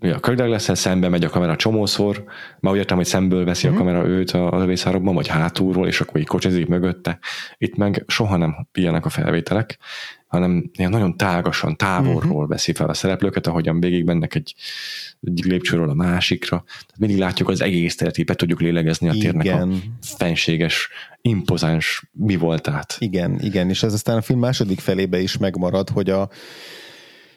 a Kirk douglas szembe megy a kamera csomószor, már úgy értem, hogy szemből veszi uh-huh. a mhm. kamera őt a, a lövészárokban, vagy hátulról, és akkor így kocsizik mögötte. Itt meg soha nem ilyenek a felvételek, hanem ilyen nagyon tágasan, távolról uh-huh. veszi fel a szereplőket, ahogyan végig mennek egy, egy lépcsőről a másikra. Tehát mindig látjuk az egész teret, be tudjuk lélegezni a térnek igen. a fenséges, impozáns mi voltát. Igen, igen, és ez aztán a film második felébe is megmarad, hogy a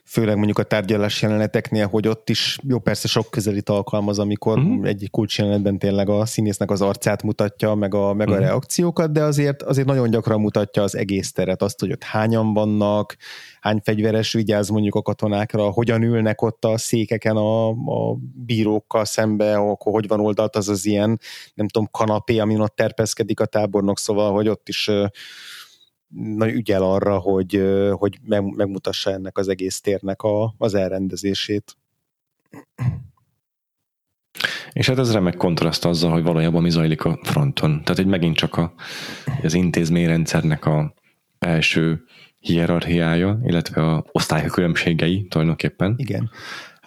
főleg mondjuk a tárgyalás jeleneteknél, hogy ott is, jó persze sok közelít alkalmaz, amikor uh-huh. egy kulcs jelenetben tényleg a színésznek az arcát mutatja, meg a, meg uh-huh. a reakciókat, de azért, azért nagyon gyakran mutatja az egész teret, azt, hogy ott hányan vannak, hány fegyveres vigyáz mondjuk a katonákra, hogyan ülnek ott a székeken a, a bírókkal szembe, akkor hogy van oldalt az az ilyen, nem tudom, kanapé, amin ott terpeszkedik a tábornok, szóval, hogy ott is nagy ügyel arra, hogy, hogy megmutassa ennek az egész térnek a, az elrendezését. És hát ez remek kontraszt azzal, hogy valójában mi zajlik a fronton. Tehát, hogy megint csak a, az intézményrendszernek a első hierarchiája, illetve a osztálykülönbségei tulajdonképpen. Igen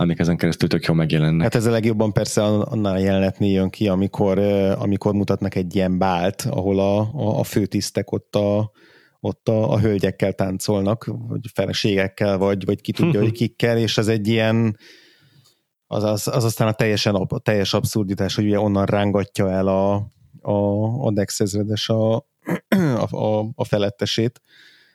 amik ezen keresztül tök jól megjelennek. Hát ez a legjobban persze annál a jelenetnél jön ki, amikor, amikor mutatnak egy ilyen bált, ahol a, a, a főtisztek ott a, ott a, a hölgyekkel táncolnak, vagy feleségekkel, vagy, vagy ki tudja, hogy kikkel, és ez egy ilyen az, az, az aztán a, teljesen, a teljes abszurditás, hogy ugye onnan rángatja el a, a, a Dex ezredes a, a, a, a felettesét,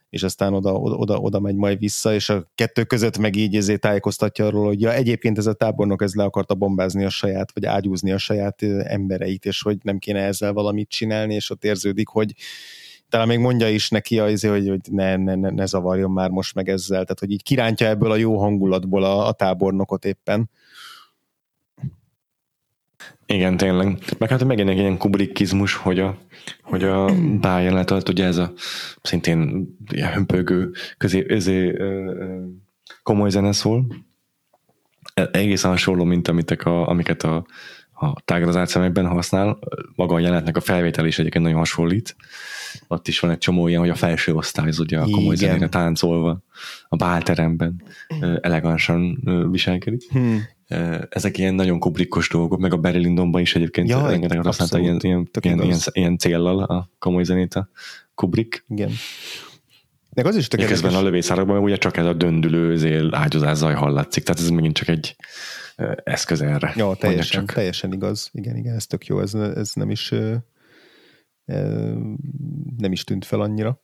és aztán oda, oda, oda, oda megy majd vissza, és a kettő között meg így ezért tájékoztatja arról, hogy ja, egyébként ez a tábornok ez le akarta bombázni a saját, vagy ágyúzni a saját embereit, és hogy nem kéne ezzel valamit csinálni, és ott érződik, hogy talán még mondja is neki, azért, hogy, hogy ne, ne, ne, ne zavarjon már most meg ezzel, tehát hogy így kirántja ebből a jó hangulatból a, a tábornokot éppen. Igen, tényleg. Meg hát megint egy ilyen kubrickizmus, hogy a, hogy a bájelenet alatt ugye ez a szintén ilyen hömpögő, közé, ezé, komoly zene szól. E, egészen hasonló, mint amiket a, amiket a, a tágrazált szemekben használ. Maga a jelenetnek a felvétel is egyébként nagyon hasonlít ott is van egy csomó ilyen, hogy a felső osztály ugye a komoly zenére táncolva a bálteremben elegánsan viselkedik. Hmm. Ezek ilyen nagyon kubrikkos dolgok, meg a Barry Lyndonban is egyébként ja, rengeteg használta ilyen, ilyen, ilyen, ilyen, ilyen céllal a komoly zenét a Kubrick. Igen. Meg az is tök Közben a lövészárokban ugye csak ez a döndülő zél ágyazás zaj hallatszik, tehát ez megint csak egy eszköz erre. Ja, teljesen, teljesen igaz. Igen, igen, ez tök jó, ez, ez nem is nem is tűnt fel annyira.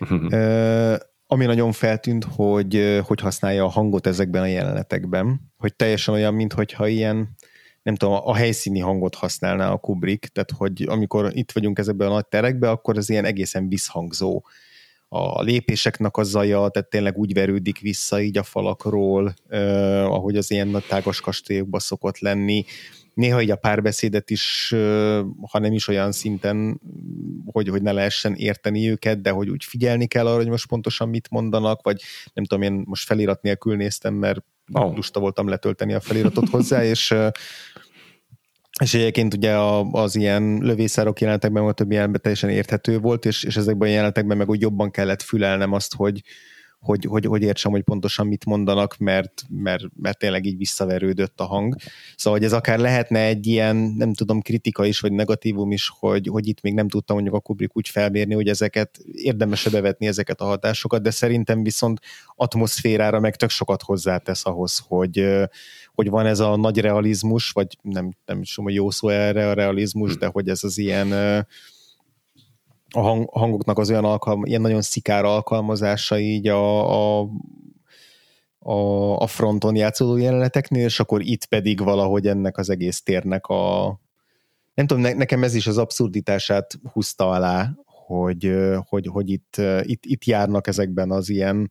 Uh-huh. Ami nagyon feltűnt, hogy hogy használja a hangot ezekben a jelenetekben, hogy teljesen olyan, mintha ilyen nem tudom, a helyszíni hangot használná a Kubrick, tehát hogy amikor itt vagyunk ezekben a nagy terekben, akkor az ilyen egészen visszhangzó. A lépéseknek a zaja, tehát tényleg úgy verődik vissza így a falakról, eh, ahogy az ilyen nagy tágas kastélyokban szokott lenni néha így a párbeszédet is, ha nem is olyan szinten, hogy, hogy ne lehessen érteni őket, de hogy úgy figyelni kell arra, hogy most pontosan mit mondanak, vagy nem tudom, én most felirat nélkül néztem, mert oh. lusta voltam letölteni a feliratot hozzá, és és egyébként ugye az ilyen lövészárok jelenetekben volt több jelenetben teljesen érthető volt, és, és ezekben a jelenetekben meg úgy jobban kellett fülelnem azt, hogy, hogy, hogy, hogy értsem, hogy pontosan mit mondanak, mert, mert, mert tényleg így visszaverődött a hang. Szóval, hogy ez akár lehetne egy ilyen, nem tudom, kritika is, vagy negatívum is, hogy, hogy itt még nem tudtam mondjuk a Kubrick úgy felmérni, hogy ezeket érdemes bevetni ezeket a hatásokat, de szerintem viszont atmoszférára meg tök sokat hozzátesz ahhoz, hogy, hogy van ez a nagy realizmus, vagy nem, nem is tudom, hogy jó szó erre a realizmus, de hogy ez az ilyen a hang, hangoknak az olyan alkalm, ilyen nagyon szikár alkalmazása így a, a, a, a fronton játszódó jeleneteknél, és akkor itt pedig valahogy ennek az egész térnek a nem tudom, ne, nekem ez is az abszurditását húzta alá, hogy, hogy, hogy itt, itt, itt járnak ezekben az ilyen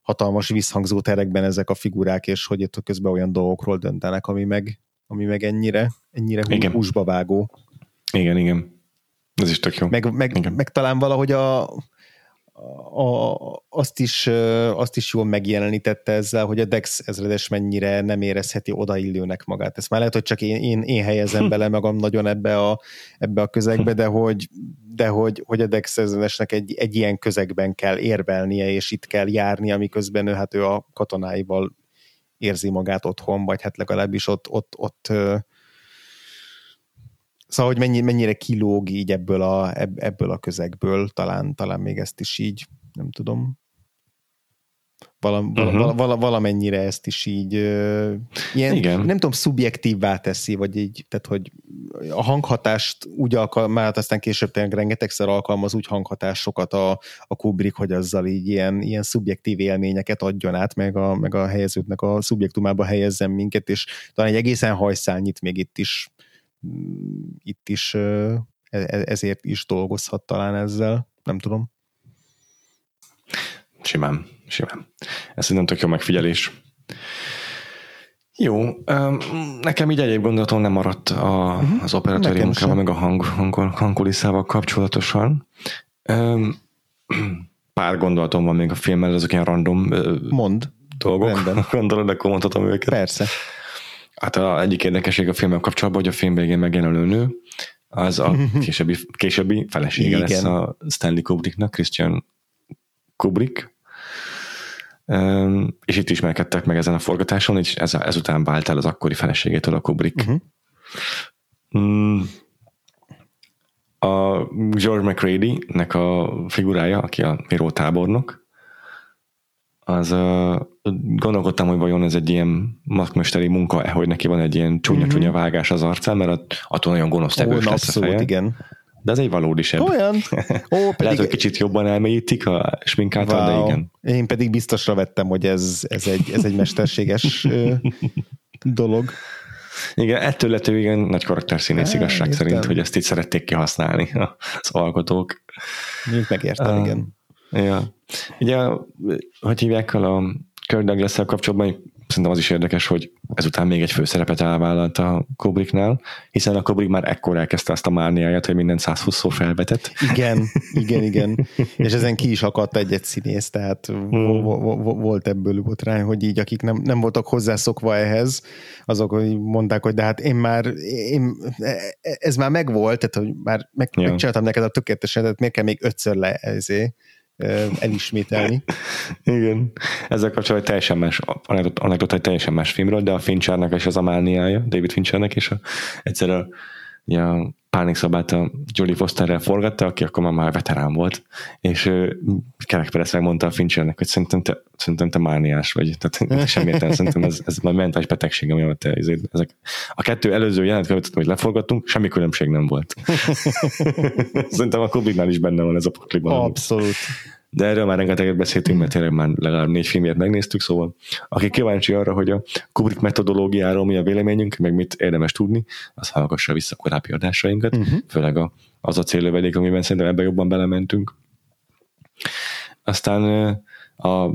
hatalmas visszhangzó terekben ezek a figurák, és hogy itt közben olyan dolgokról döntenek, ami meg, ami meg ennyire, ennyire igen. húsba vágó. Igen, igen. Ez is tök jó. Meg, meg, meg talán valahogy a, a, azt, is, azt is jól megjelenítette ezzel, hogy a Dex ezredes mennyire nem érezheti odaillőnek magát. Ezt már lehet, hogy csak én, én, én helyezem bele magam nagyon ebbe a, ebbe a közegbe, de hogy, de hogy, hogy a Dex ezredesnek egy, egy ilyen közegben kell érvelnie, és itt kell járni, amiközben ő, hát ő a katonáival érzi magát otthon, vagy hát legalábbis ott, ott, ott Szóval, hogy mennyi, mennyire kilóg így ebből a, ebből a közegből, talán, talán még ezt is így, nem tudom, vala, uh-huh. vala, vala, valamennyire ezt is így uh, ilyen, Igen. nem tudom, szubjektívvá teszi, vagy így, tehát hogy a hanghatást úgy alkalmaz, aztán később tényleg rengetegszer alkalmaz úgy hanghatásokat a, a Kubrick, hogy azzal így ilyen, ilyen szubjektív élményeket adjon át, meg a, meg a helyezőknek a szubjektumába helyezzen minket, és talán egy egészen hajszálnyit még itt is itt is e, e, ezért is dolgozhat talán ezzel, nem tudom. Simán, simán. Ez szerintem tök jó megfigyelés. Jó, nekem így egyéb gondolatom nem maradt a, uh-huh. az operatőri munkával, meg a hang, hang, hangkulisszával kapcsolatosan. Pár gondolatom van még a filmmel, ezek ilyen random Mond. dolgok. Rendben. Gondolod, akkor mondhatom őket. Persze. Hát a egyik érdekesség a filmmel kapcsolatban, hogy a film végén megjelenő nő, az a későbbi, későbbi felesége Igen. lesz a Stanley Kubricknak, Christian Kubrick, um, és itt ismerkedtek meg ezen a forgatáson, és ez, ezután vált el az akkori feleségétől a Kubrick. Uh-huh. Um, a George McRady-nek a figurája, aki a Miró tábornok, az uh, gondolkodtam, hogy vajon ez egy ilyen makmesteri munka, hogy neki van egy ilyen csúnya-csúnya mhm. vágás az arcán, mert attól nagyon gonosz tevős lesz abszolút, a feje. igen. De ez egy valódi sebb. Olyan? Ó, pedig... Lehet, hogy kicsit jobban elmélyítik a sminkáltal, wow. de igen. Én pedig biztosra vettem, hogy ez, ez, egy, ez egy mesterséges dolog. Igen, ettől lett ő igen nagy karakterszínész igazság értem. szerint, hogy ezt így szerették kihasználni az alkotók. Mint megértem, uh, igen. Ja. Ugye, hogy hívják el a Kirk douglas kapcsolatban, szerintem az is érdekes, hogy ezután még egy főszerepet elvállalt a Kubricknál, hiszen a Kubrick már ekkor elkezdte azt a mániáját, hogy minden 120-szor felvetett. Igen, igen, igen. És ezen ki is akadt egy-egy színész, tehát hmm. volt ebből botrány, hogy így akik nem, nem voltak hozzászokva ehhez, azok hogy mondták, hogy de hát én már, én, ez már megvolt, tehát hogy már meg, ja. megcsináltam neked a tökéletesen, tehát miért kell még ötször le ezért elismételni. Igen. Ezzel kapcsolatban teljesen más, anekdota egy teljesen más filmről, de a Finchernek és az Amániája, David Finchernek, és a, egyszer a, a pánikszabát a Julie Fosterrel forgatta, aki akkor már, már veterán volt, és Kerek Perez megmondta a Finchernek, hogy szerintem te, szerintem te mániás vagy, tehát semmi értelme, szerintem ez, ez majd mentális betegség, ami te ezek. A kettő előző jelenet hogy leforgattunk, semmi különbség nem volt. szerintem a Kubricknál is benne van ez a pakliban. Abszolút. De erről már rengeteget beszéltünk, mert tényleg már legalább négy filmért megnéztük, szóval aki kíváncsi arra, hogy a Kubrick metodológiáról mi a véleményünk, meg mit érdemes tudni, az hallgassa vissza korábbi adásainkat, uh-huh. főleg a, az a célövedék, amiben szerintem ebbe jobban belementünk. Aztán a,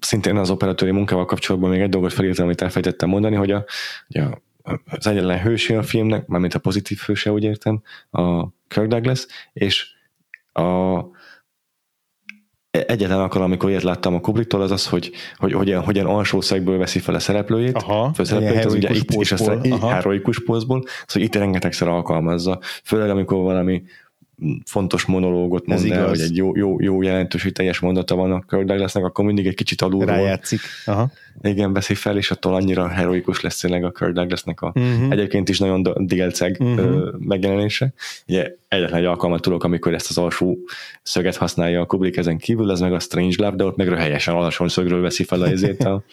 szintén az operatőri munkával kapcsolatban még egy dolgot felírtam, amit elfejtettem mondani, hogy a, a az egyetlen hőse a filmnek, mármint a pozitív hőse, úgy értem, a Kirk Douglas, és a, egyetlen alkalom, amikor ilyet láttam a Kubricktól, az az, hogy, hogy hogyan, hogyan alsó szegből veszi fel a szereplőjét, Aha, főszereplőjét, az ugye itt, és aztán heroikus pózból, szóval itt rengetegszer alkalmazza, főleg amikor valami fontos monológot mond el, vagy egy jó, jó, jó jelentős, hogy teljes mondata van a Kirk Douglasnak, akkor mindig egy kicsit alulról. Rájátszik. Aha. Igen, veszi fel, és attól annyira heroikus lesz tényleg a Kirk Douglasnak a uh-huh. egyébként is nagyon délceg uh-huh. megjelenése. Ugye egyetlen egy alkalmat tudok, amikor ezt az alsó szöget használja a Kubrick ezen kívül, ez meg a Strange Love, de ott meg helyesen alacsony szögről veszi fel ezért a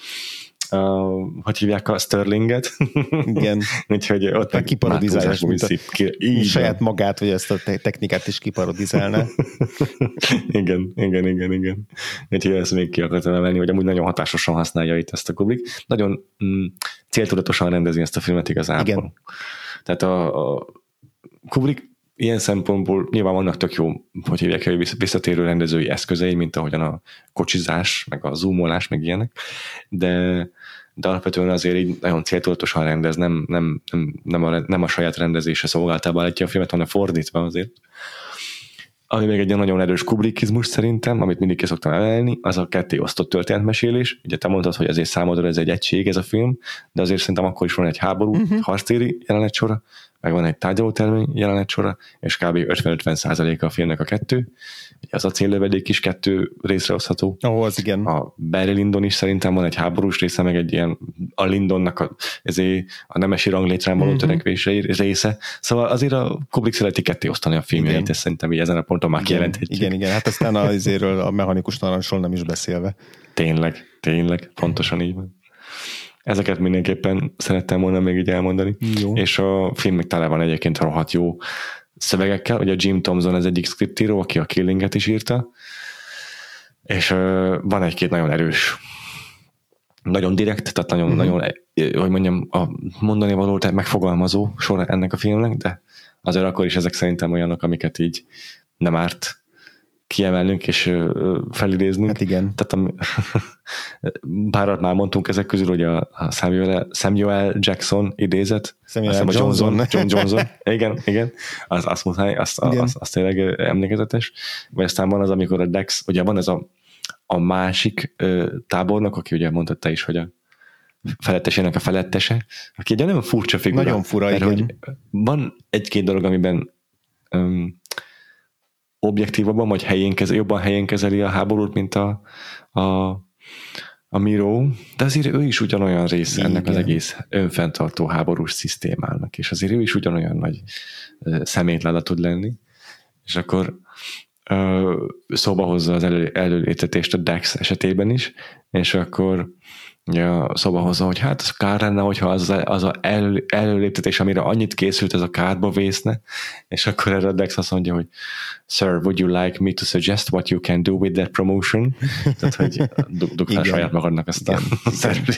uh, hogy hívják a Sterlinget. Igen. Úgyhogy ott meg kiparodizálja, a, ki, saját magát, hogy ezt a technikát is kiparodizálna. igen, igen, igen, igen. Úgyhogy ezt még ki akartam emelni, hogy amúgy nagyon hatásosan használja itt ezt a Kubrick. Nagyon mm, céltudatosan rendezi ezt a filmet igazából. Igen. Tehát a, a Kubrick ilyen szempontból nyilván vannak tök jó, hogy hívják hogy visszatérő rendezői eszközei, mint ahogyan a kocsizás, meg a zoomolás, meg ilyenek, de, de alapvetően azért így nagyon céltudatosan rendez, nem, nem, nem, nem, a, nem a saját rendezése szolgáltába állítja a filmet, hanem fordítva azért. ami még egy nagyon erős kubrickizmus szerintem, amit mindig ki szoktam emelni, az a ketté osztott történetmesélés. Ugye te mondtad, hogy azért számodra ez egy egység, ez a film, de azért szerintem akkor is van egy háború, uh-huh. harctéri jelenet sora, meg van egy tárgyalótermény jelenet sora, és kb. 50-50 százaléka a filmnek a kettő. Az a céllövedék is kettő részre osztható. Ó, oh, az igen. A Barry Lyndon is szerintem van egy háborús része, meg egy ilyen a Lyndonnak a, ezé, a nemesi ranglétrán való uh-huh. törekvés része. Szóval azért a Kubrick szereti ketté osztani a filmjeit, ezt szerintem így ezen a ponton már kijelenthetjük. Igen, igen, hát aztán azért a mechanikus narancsról nem is beszélve. Tényleg, tényleg, pontosan így van. Ezeket mindenképpen szerettem volna még így elmondani. Jó. És a film még tele van egyébként rohadt jó szövegekkel. Ugye Jim Thompson az egyik skriptíró, aki a Killinget is írta, és van egy-két nagyon erős nagyon direkt, tehát nagyon, mm-hmm. nagyon hogy mondjam, a mondani való, tehát megfogalmazó sor ennek a filmnek, de azért akkor is ezek szerintem olyanok, amiket így nem árt kiemelnünk és felidéznünk. Hát igen. Tehát a, párat már mondtunk ezek közül, hogy a, Samuel, Samuel Jackson idézet. Samuel Johnson. Johnson. John Johnson. igen, igen. Az, azt muszáj, az, az, az, az tényleg emlékezetes. Vagy aztán van az, amikor a Dex, ugye van ez a, a másik ö, tábornok, aki ugye mondta te is, hogy a felettesének a felettese, aki egy nagyon furcsa figura. Nagyon fura, mert, igen. Hogy van egy-két dolog, amiben um, objektívabban, vagy helyén kezeli, jobban helyén kezeli a háborút, mint a, a, a Miro, de azért ő is ugyanolyan része ennek az egész önfenntartó háborús szisztémának, és azért ő is ugyanolyan nagy szemétlele tud lenni, és akkor szóba hozza az elő, előlétetést a Dex esetében is, és akkor ja, szóba hozza, hogy hát az kár lenne, hogyha az, az a elő, előléptetés, amire annyit készült, ez a kárba vészne, és akkor erre a Dex azt mondja, hogy Sir, would you like me to suggest what you can do with that promotion? Tehát, hogy dug fel saját magadnak ezt a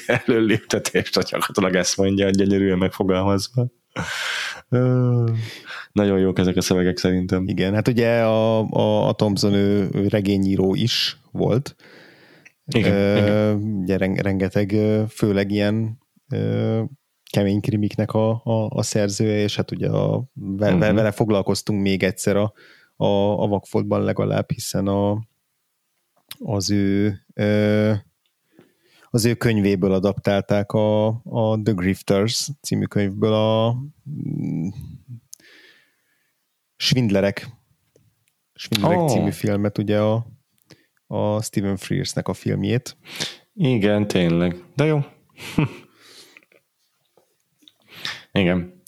előléptetést, hogy gyakorlatilag ezt mondja, gyönyörűen megfogalmazva. Nagyon jók ezek a szövegek szerintem. Igen, hát ugye a, a, a Thompson ő regényíró is volt, igen, uh, igen. Ugye rengeteg, főleg ilyen uh, kemény krimiknek a, a, a szerzője, és hát ugye a, vele, uh-huh. vele foglalkoztunk még egyszer a, a, a Vakfoltban legalább, hiszen a, az ő az ő könyvéből adaptálták a, a The Grifters című könyvből a mm, Svindlerek Svindlerek oh. című filmet, ugye a, a Stephen Frears-nek a filmjét. Igen, tényleg. De jó. Igen.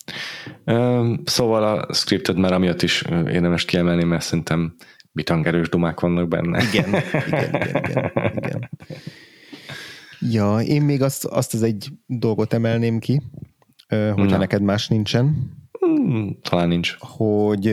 Szóval a scriptet már amiatt is érdemes kiemelni, mert szerintem bitangerős dumák vannak benne. Igen, igen, igen, igen, igen. Ja, én még azt, azt az egy dolgot emelném ki, hogyha Na. neked más nincsen. Hmm, talán nincs. Hogy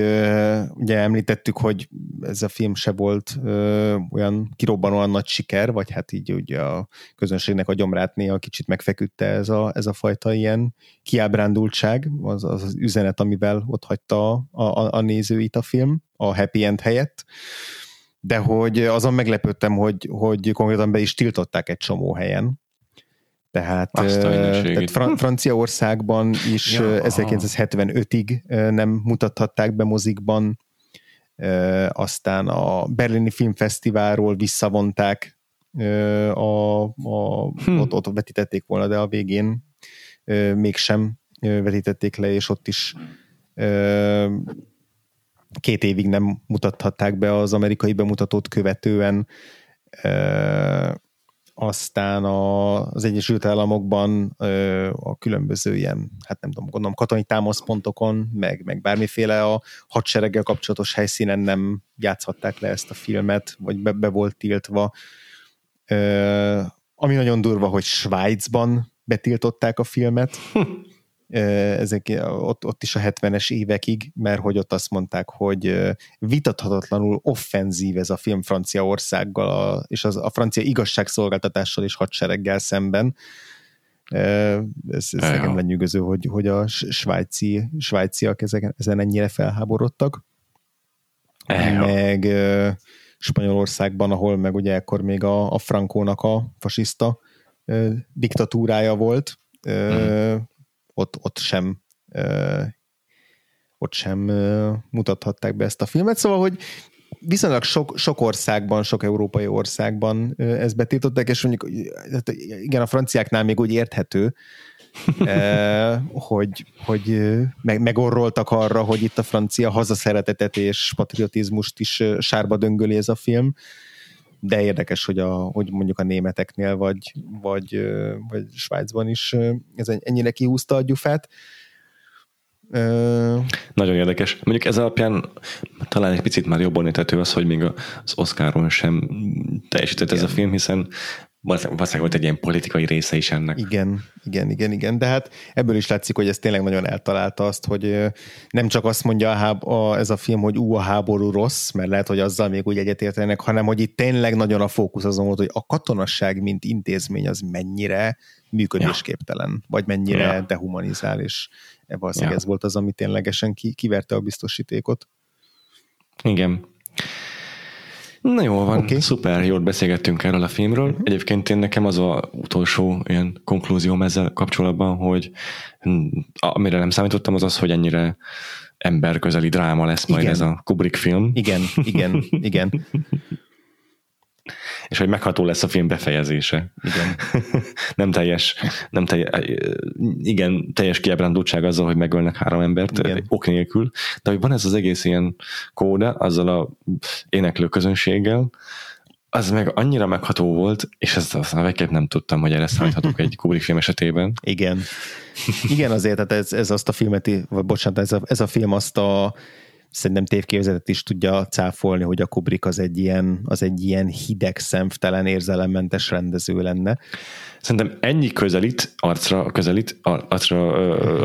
ugye említettük, hogy ez a film se volt ö, olyan kirobbanóan nagy siker, vagy hát így ugye a közönségnek a gyomrát néha kicsit megfeküdte ez a, ez a fajta ilyen kiábrándultság, az, az, az üzenet, amivel ott hagyta a, a, a nézőit a film, a happy end helyett de hogy azon meglepődtem, hogy, hogy konkrétan be is tiltották egy csomó helyen. Tehát, tehát Fran- Franciaországban is ja. 1975-ig nem mutathatták be mozikban, aztán a Berlini Filmfesztiválról visszavonták, a, a, hm. ott, ott vetítették volna, de a végén mégsem vetítették le, és ott is két évig nem mutathatták be az amerikai bemutatót követően, aztán a, az Egyesült Államokban a különböző ilyen, hát nem tudom, gondolom katonai támaszpontokon, meg, meg bármiféle a hadsereggel kapcsolatos helyszínen nem játszhatták le ezt a filmet, vagy be, be volt tiltva. Ami nagyon durva, hogy Svájcban betiltották a filmet, ezek, ott, ott is a 70-es évekig, mert hogy ott azt mondták, hogy vitathatatlanul offenzív ez a film Franciaországgal, és az, a francia igazságszolgáltatással és hadsereggel szemben. Ez, ez nekem lenyűgöző, hogy, hogy a svájci, svájciak ezen, ezen ennyire felháborodtak. Eljó. Meg Spanyolországban, ahol meg ugye ekkor még a, a Frankónak a fasiszta diktatúrája volt, mm ott, ott sem ott sem mutathatták be ezt a filmet, szóval, hogy viszonylag sok, sok országban, sok európai országban ezt betiltották, és mondjuk hát igen, a franciáknál még úgy érthető, hogy, hogy meg, megorroltak arra, hogy itt a francia hazaszeretetet és patriotizmust is sárba döngöli ez a film, de érdekes, hogy, a, hogy mondjuk a németeknél vagy, vagy, vagy Svájcban is ez ennyire kihúzta a gyufát. Nagyon érdekes. Mondjuk ez alapján talán egy picit már jobban értető az, hogy még az Oscaron sem teljesített Igen. ez a film, hiszen valószínűleg volt egy ilyen politikai része is ennek. Igen, igen, igen, igen, de hát ebből is látszik, hogy ez tényleg nagyon eltalálta azt, hogy nem csak azt mondja a háb, a, ez a film, hogy ú, a háború rossz, mert lehet, hogy azzal még úgy egyetértenek, hanem hogy itt tényleg nagyon a fókusz azon volt, hogy a katonasság, mint intézmény az mennyire működésképtelen, ja. vagy mennyire ja. dehumanizál, és valószínűleg ja. ez volt az, ami ténylegesen ki, kiverte a biztosítékot. Igen. Na jó van, okay. szuper, jól beszélgettünk erről a filmről. Uh-huh. Egyébként én nekem az a utolsó ilyen konklúzióm ezzel kapcsolatban, hogy amire nem számítottam, az az, hogy ennyire emberközeli dráma lesz majd igen. ez a Kubrick film. Igen, igen, igen. és hogy megható lesz a film befejezése. Igen. nem teljes, nem teljes, igen, teljes kiábrándultság azzal, hogy megölnek három embert igen. ok nélkül, de hogy van ez az egész ilyen kóda azzal a éneklő közönséggel, az meg annyira megható volt, és ezt aztán végképp nem tudtam, hogy erre számíthatok egy Kubrick film esetében. Igen. Igen, azért, tehát ez, ez azt a filmet, vagy bocsánat, ez a, ez a film azt a szerintem tévképzetet is tudja cáfolni, hogy a Kubrick az egy ilyen, az egy ilyen hideg, szemtelen, érzelemmentes rendező lenne. Szerintem ennyi közelít, arcra közelít, arcra,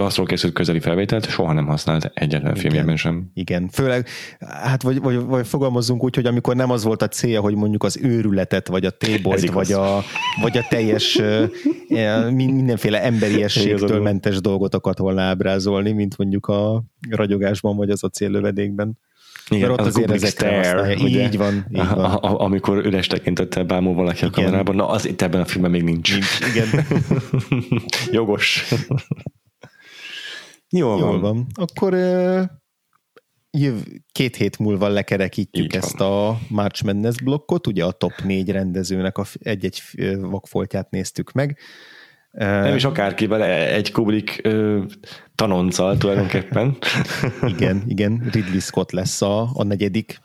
arcról készült közeli felvételt soha nem használt egyetlen filmjében sem. Igen, főleg, hát vagy, vagy, vagy fogalmazzunk úgy, hogy amikor nem az volt a célja, hogy mondjuk az őrületet, vagy a tébolyt, vagy a, vagy a teljes mindenféle emberiességtől mentes dolgot akart volna ábrázolni, mint mondjuk a ragyogásban, vagy az a céllövedékben. Igen, Mert ott az azért ezekre stare, Így van. Így van. A, a, amikor üres tekintettel bámul valaki a kamerában, na az itt ebben a filmben még nincs. nincs igen. Jogos. Jól, Jól van. van. Akkor jöv, két hét múlva lekerekítjük Így ezt van. a March Madness blokkot, ugye a top négy rendezőnek a egy-egy vakfoltját néztük meg. Nem is akárkivel, egy Kubrick tanonccal tulajdonképpen. igen, igen, Ridley Scott lesz a, a negyedik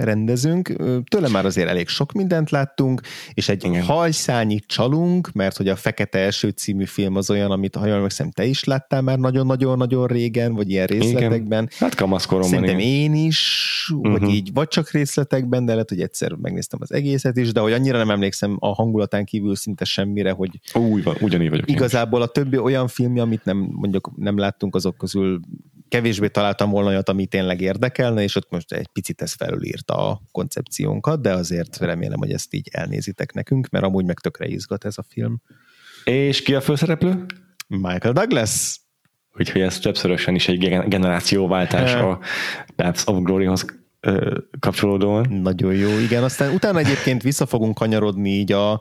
rendezünk. Tőle már azért elég sok mindent láttunk, és egy Igen. hajszányit csalunk, mert hogy a Fekete Első című film az olyan, amit ha jól emlékszem, te is láttál már nagyon-nagyon-nagyon régen, vagy ilyen részletekben. Igen. Hát kamaszkoromban. Szerintem én is, uh-huh. vagy így, vagy csak részletekben, de lehet, hogy egyszer megnéztem az egészet is, de hogy annyira nem emlékszem a hangulatán kívül szinte semmire, hogy Úgy van, ugyanígy vagyok. Igazából a többi olyan film, amit nem, mondjuk nem láttunk, azok közül kevésbé találtam volna olyat, ami tényleg érdekelne, és ott most egy picit ez felülírta a koncepciónkat, de azért remélem, hogy ezt így elnézitek nekünk, mert amúgy meg tökre izgat ez a film. És ki a főszereplő? Michael Douglas. Úgyhogy ez többszörösen is egy generációváltás a Paths of Glory-hoz kapcsolódóan. Nagyon jó, igen. Aztán utána egyébként vissza fogunk kanyarodni így a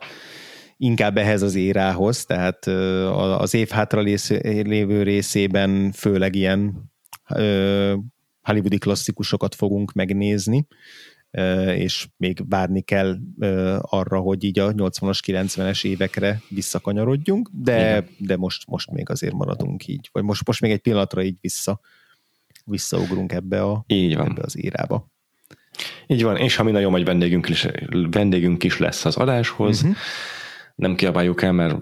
inkább ehhez az érához, tehát az év hátra lévő részében főleg ilyen hollywoodi klasszikusokat fogunk megnézni, és még várni kell arra, hogy így a 80-as, 90-es évekre visszakanyarodjunk, de, de most, most még azért maradunk így, vagy most, most még egy pillanatra így vissza, visszaugrunk ebbe, a, így van. ebbe az érába. Így van, és ha mi nagyon nagy vendégünk is, vendégünk is lesz az adáshoz, uh-huh nem kiabáljuk el, mert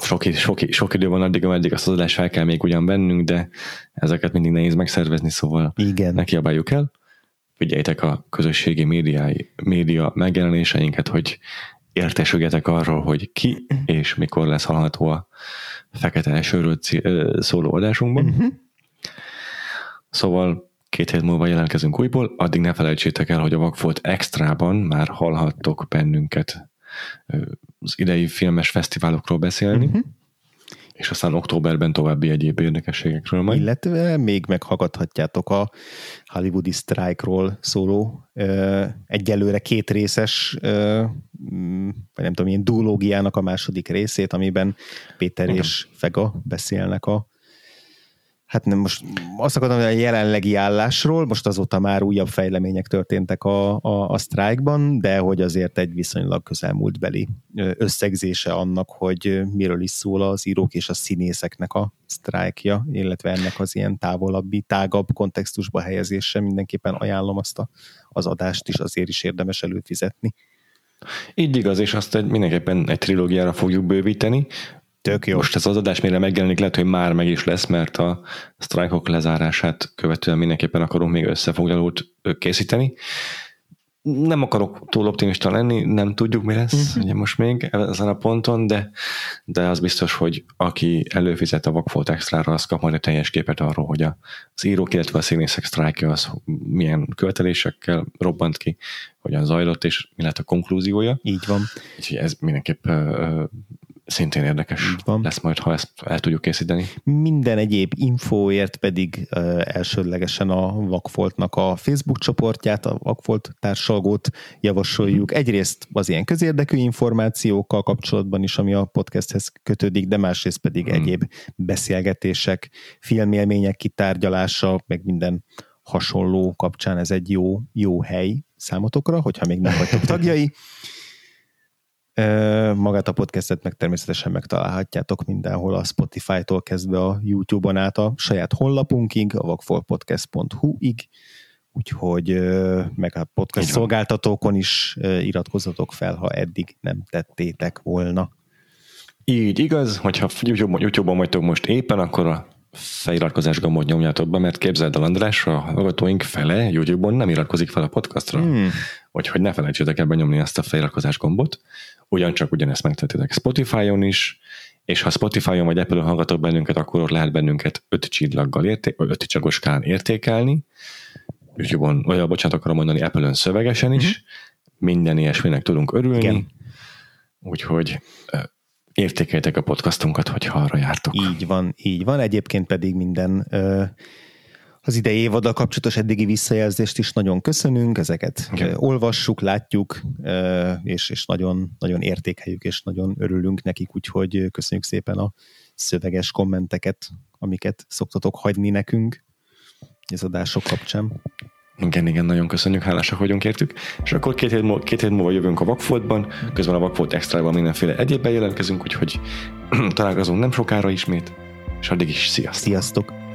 sok, sok, sok idő van addig, ameddig azt az adást fel kell még ugyan bennünk, de ezeket mindig nehéz megszervezni, szóval Igen. ne kiabáljuk el. Figyeljétek a közösségi média, média megjelenéseinket, hogy értesüljetek arról, hogy ki és mikor lesz hallható a Fekete Esőről szóló adásunkban. Uh-huh. Szóval két hét múlva jelentkezünk újból, addig ne felejtsétek el, hogy a Vagfolt Extrában már hallhattok bennünket az idei filmes fesztiválokról beszélni, uh-huh. és aztán októberben további egyéb érdekességekről majd. Illetve még meghallgathatjátok a Hollywoodi Strike-ról szóló egyelőre két részes, mm, vagy nem tudom, ilyen duológiának a második részét, amiben Péter Igen. és Fega beszélnek a Hát nem most azt akarom, hogy a jelenlegi állásról, most azóta már újabb fejlemények történtek a, a, a sztrájkban, de hogy azért egy viszonylag közelmúltbeli összegzése annak, hogy miről is szól az írók és a színészeknek a sztrájkja, illetve ennek az ilyen távolabbi, tágabb kontextusba helyezése. Mindenképpen ajánlom azt a, az adást is, azért is érdemes előfizetni. Így igaz, és azt egy, mindenképpen egy trilógiára fogjuk bővíteni. Tök jó. Most ez az adás mire megjelenik, lehet, hogy már meg is lesz, mert a sztrájkok lezárását követően mindenképpen akarunk még összefoglalót készíteni. Nem akarok túl optimista lenni, nem tudjuk, mi lesz uh-huh. ugye most még ezen a ponton, de, de az biztos, hogy aki előfizet a Vagfolt Extra-ra, az kap majd egy teljes képet arról, hogy az írók, illetve a színészek sztrájkja az milyen követelésekkel robbant ki, hogyan zajlott, és mi lett a konklúziója. Így van. Úgyhogy ez mindenképp szintén érdekes van. lesz majd, ha ezt el tudjuk készíteni. Minden egyéb infóért pedig uh, elsődlegesen a Vakfoltnak a Facebook csoportját, a Vakfolt társalgót javasoljuk. Egyrészt az ilyen közérdekű információkkal kapcsolatban is, ami a podcasthez kötődik, de másrészt pedig hmm. egyéb beszélgetések, filmélmények kitárgyalása, meg minden hasonló kapcsán ez egy jó, jó hely számotokra, hogyha még nem vagytok tagjai. Magát a podcastet meg természetesen megtalálhatjátok mindenhol a Spotify-tól kezdve a YouTube-on át a saját honlapunkig, a vakfolpodcast.hu-ig, úgyhogy meg a podcast szolgáltatókon is iratkozzatok fel, ha eddig nem tettétek volna. Így igaz, hogyha YouTube-on, YouTube-on vagytok most éppen, akkor a feliratkozás gombot nyomjátok be, mert képzeld el András, a hallgatóink fele YouTube-on nem iratkozik fel a podcastra. Hmm. Úgyhogy ne felejtsétek ebben nyomni ezt a feliratkozás gombot. Ugyancsak ugyanezt megtehetitek Spotify-on is, és ha Spotify-on vagy Apple-on hallgatok bennünket, akkor ott lehet bennünket öt csillaggal érté- vagy öt csillagoskán értékelni. YouTube-on, olyan bocsánat akarom mondani, Apple-ön szövegesen is. Uh-huh. Minden ilyesminek tudunk örülni. Igen. Úgyhogy értékeljétek a podcastunkat, hogyha arra jártok. Így van, így van. Egyébként pedig minden ö, az idei évaddal kapcsolatos eddigi visszajelzést is nagyon köszönünk, ezeket Igen. olvassuk, látjuk, és, és nagyon, nagyon értékeljük, és nagyon örülünk nekik, úgyhogy köszönjük szépen a szöveges kommenteket, amiket szoktatok hagyni nekünk az adások kapcsán. Igen, igen, nagyon köszönjük, hálásak vagyunk értük. És akkor két hét, múlva, két hét múlva jövünk a Vakfoltban, közben a Vakfolt extra mindenféle egyébben jelentkezünk, úgyhogy találkozunk nem sokára ismét, és addig is sziasztok! Sziasztok!